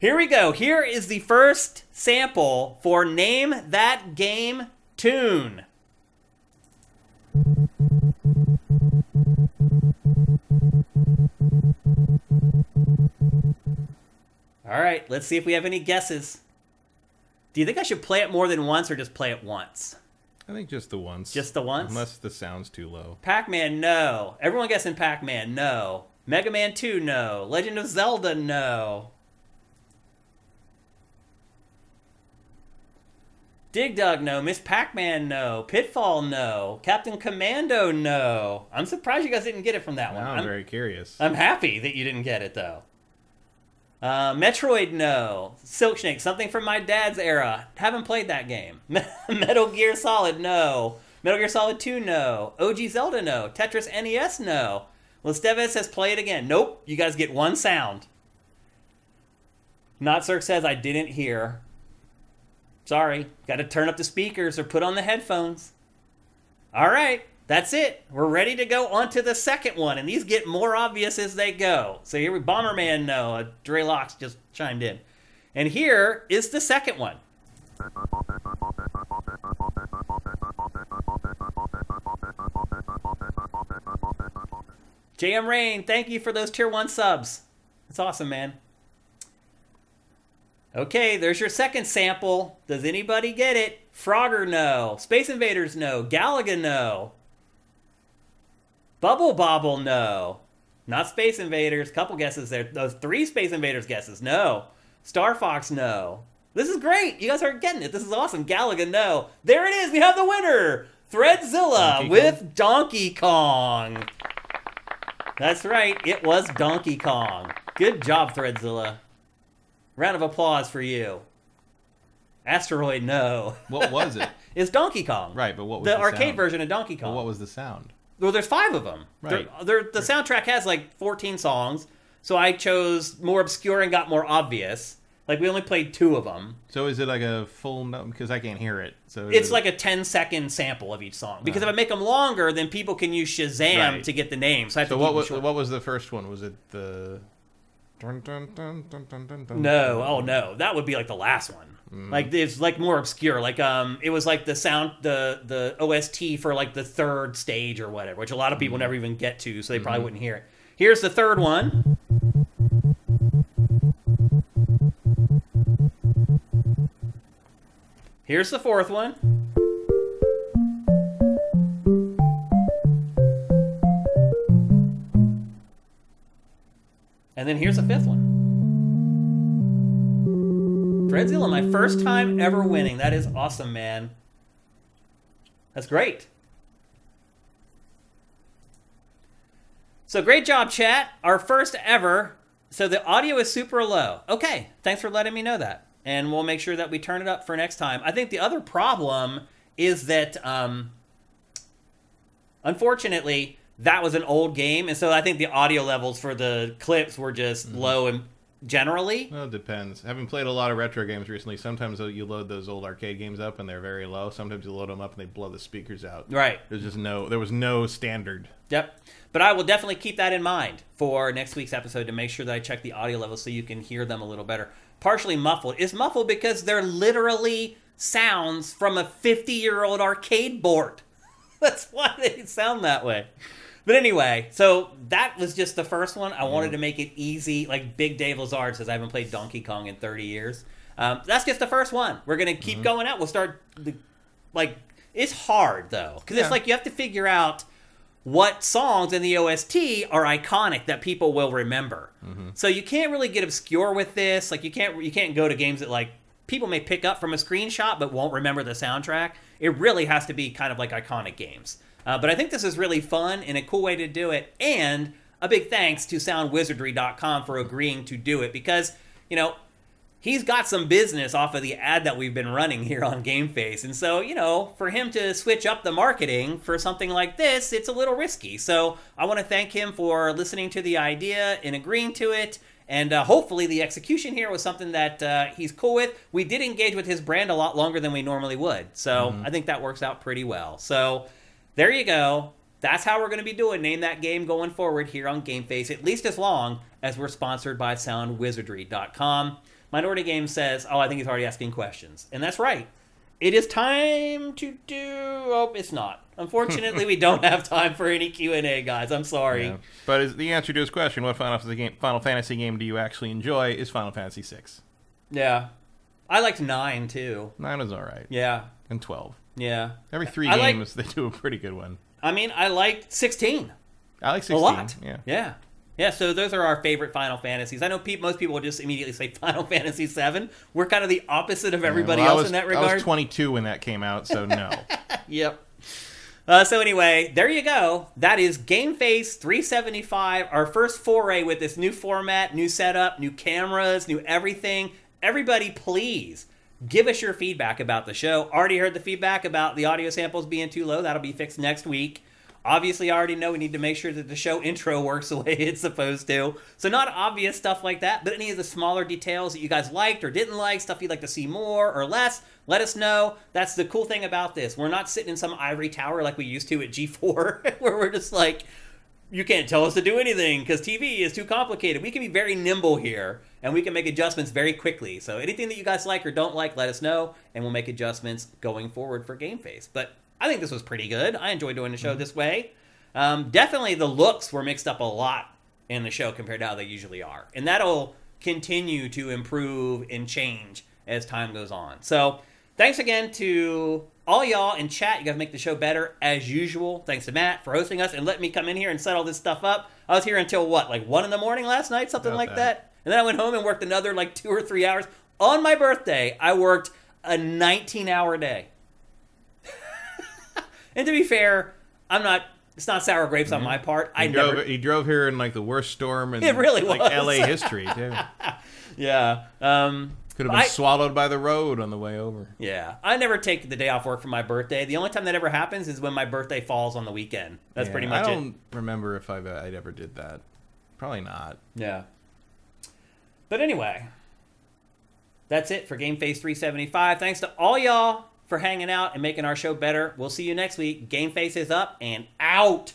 A: Here we go. Here is the first sample for Name That Game Tune. All right, let's see if we have any guesses. Do you think I should play it more than once or just play it once?
B: I think just the once.
A: Just the once?
B: Unless the sound's too low.
A: Pac Man, no. Everyone guessing Pac Man, no. Mega Man 2, no. Legend of Zelda, no. Dig Dug, no. Miss Pac Man, no. Pitfall, no. Captain Commando, no. I'm surprised you guys didn't get it from that one.
B: Now I'm,
A: I'm,
B: very curious.
A: I'm happy that you didn't get it, though. Uh, Metroid, no. Silk Snake, something from my dad's era. Haven't played that game. Metal Gear Solid, no. Metal Gear Solid 2, no. OG Zelda, no. Tetris NES, no. Listevis says play it again. Nope. You guys get one sound. Not Cirque says I didn't hear. Sorry. Got to turn up the speakers or put on the headphones. All right. That's it. We're ready to go on to the second one, and these get more obvious as they go. So here we Bomberman no, uh, Dre Locks just chimed in. And here is the second one. JM Rain, thank you for those tier one subs. That's awesome, man. Okay, there's your second sample. Does anybody get it? Frogger, no. Space Invaders, no. Galaga, no. Bubble Bobble, no. Not Space Invaders. Couple guesses there. Those three Space Invaders guesses, no. Star Fox, no. This is great. You guys are getting it. This is awesome. Galaga, no. There it is. We have the winner. Threadzilla
B: Donkey
A: with Donkey Kong. That's right. It was Donkey Kong. Good job, Threadzilla. Round of applause for you. Asteroid, no.
B: What was it?
A: It's Donkey Kong.
B: right, but what was
A: The,
B: the,
A: arcade
B: sound?
A: version of Donkey Kong.
B: Well, what was the sound?
A: Well, there's five of them.
B: Right.
A: They're, they're, the soundtrack has like 14 songs, so I chose more obscure and got more obvious. Like we only played two of them.
B: So is it like a full note? Because I can't hear it. So
A: It's
B: it-
A: like a 10 second sample of each song. Because if uh-huh. I make them longer, then people can use Shazam
B: Right.
A: to get the names. So,
B: So what was
A: short.
B: what was the first one? Was it the? Dun, dun, dun,
A: No, oh no, that would be like the last one.
B: Mm.
A: Like it's like more obscure. Like um, it was like the sound, the the OST for like the third stage or whatever, which a lot of
B: Mm.
A: people never even get to, so they
B: Mm-hmm.
A: probably wouldn't hear it. Here's the third one. Here's the fourth one. And then here's the fifth one. Dreadzilla, my first time ever winning. That is awesome, man. That's great. So great job, chat. Our first ever. So the audio is super low. Okay, thanks for letting me know that. And we'll make sure that we turn it up for next time. I think the other problem is that, um, unfortunately, that was an old game. And so I think the audio levels for the clips were just mm-hmm. low and generally.
B: Well, it depends. Having played a lot of retro games recently, sometimes you load those old arcade games up and they're very low. Sometimes you load them up and they blow the speakers out.
A: Right.
B: There's just no. There was no standard.
A: Yep. But I will definitely keep that in mind for next week's episode to make sure that I check the audio levels so you can hear them a little better. Partially muffled. It's muffled because they're literally sounds from a 50 year old arcade board. That's why they sound that way. But anyway, so that was just the first one. I wanted to make it easy. Like Big Dave Lazard says, I haven't played Donkey Kong in 30 years. Um, that's just the first one. We're going to keep going out. We'll start, the, like, it's hard though. Because it's like you have to figure out what songs in the OST are iconic that people will remember. So you can't really get obscure with this. Like you can't you can't go to games that like people may pick up from a screenshot but won't remember the soundtrack. It really has to be kind of like iconic games. Uh, but I think this is really fun and a cool way to do it. And a big thanks to SoundWizardry.com for agreeing to do it because you know he's got some business off of the ad that we've been running here on GameFace. And so, you know, for him to switch up the marketing for something like this, it's a little risky. So I want to thank him for listening to the idea and agreeing to it. And uh, hopefully, the execution here was something that uh, he's cool with. We did engage with his brand a lot longer than we normally would. So I think that works out pretty well. So there you go. That's how we're going to be doing Name That Game going forward here on GameFace, at least as long as we're sponsored by SoundWizardry.com. Minority Game says, Oh, I think he's already asking questions. And that's right. It is time to do. Oh, it's not. Unfortunately, we don't have time for any Q and A, guys. I'm sorry.
B: Yeah. But is the answer to his question, what Final Fantasy game, Final Fantasy game do you actually enjoy? Is Final Fantasy six.
A: Yeah, I liked nine too.
B: Nine is all right,
A: Yeah,
B: and twelve.
A: Yeah.
B: Every three
A: I like-
B: games, they do a pretty good one.
A: I mean, I liked sixteen.
B: I like
A: 16.
B: a
A: lot.
B: Yeah.
A: yeah, yeah. So those are our favorite Final Fantasies. I know pe- most people will just immediately say Final Fantasy VII. We're kind of the opposite of everybody
B: Well,
A: else
B: was-
A: in that regard.
B: I was 22 when that came out, so no.
A: Yep. Uh, so anyway, there you go. That is Game Face 375, our first foray with this new format, new setup, new cameras, new everything. Everybody, please give us your feedback about the show. Already heard the feedback about the audio samples being too low. That'll be fixed next week. Obviously, I already know we need to make sure that the show intro works the way it's supposed to. So, not obvious stuff like that, but any of the smaller details that you guys liked or didn't like, stuff you'd like to see more or less, let us know. That's the cool thing about this. We're not sitting in some ivory tower like we used to at G4, where we're just like, you can't tell us to do anything because TV is too complicated. We can be very nimble here and we can make adjustments very quickly. So anything that you guys like or don't like, let us know and we'll make adjustments going forward for Game Face. But I think this was pretty good. I enjoy doing the show this way. Um, definitely the looks were mixed up a lot in the show compared to how they usually are. And that'll continue to improve and change as time goes on. So thanks again to all y'all in chat. You guys make the show better as usual. Thanks to Matt for hosting us and letting me come in here and set all this stuff up. I was here until what, like one in the morning last night, something
B: About
A: like
B: that.
A: that. And then I went home and worked another like two or three hours. On my birthday, I worked a 19 hour day. and to be fair, I'm not. It's not sour grapes on my part. I
B: He drove,
A: never.
B: he drove here in like the worst storm in
A: It really
B: like
A: was.
B: LA history, too.
A: Yeah. Um,
B: Could have been
A: I-
B: swallowed by the road on the way over.
A: Yeah, I never take the day off work for my birthday. The only time that ever happens is when my birthday falls on the weekend. That's
B: Yeah,
A: pretty much it.
B: I don't remember if I've, uh, I'd ever did that. Probably not.
A: Yeah. But anyway, that's it for Game Face 375. Thanks to all y'all for hanging out and making our show better. We'll see you next week. Game Face is up and out.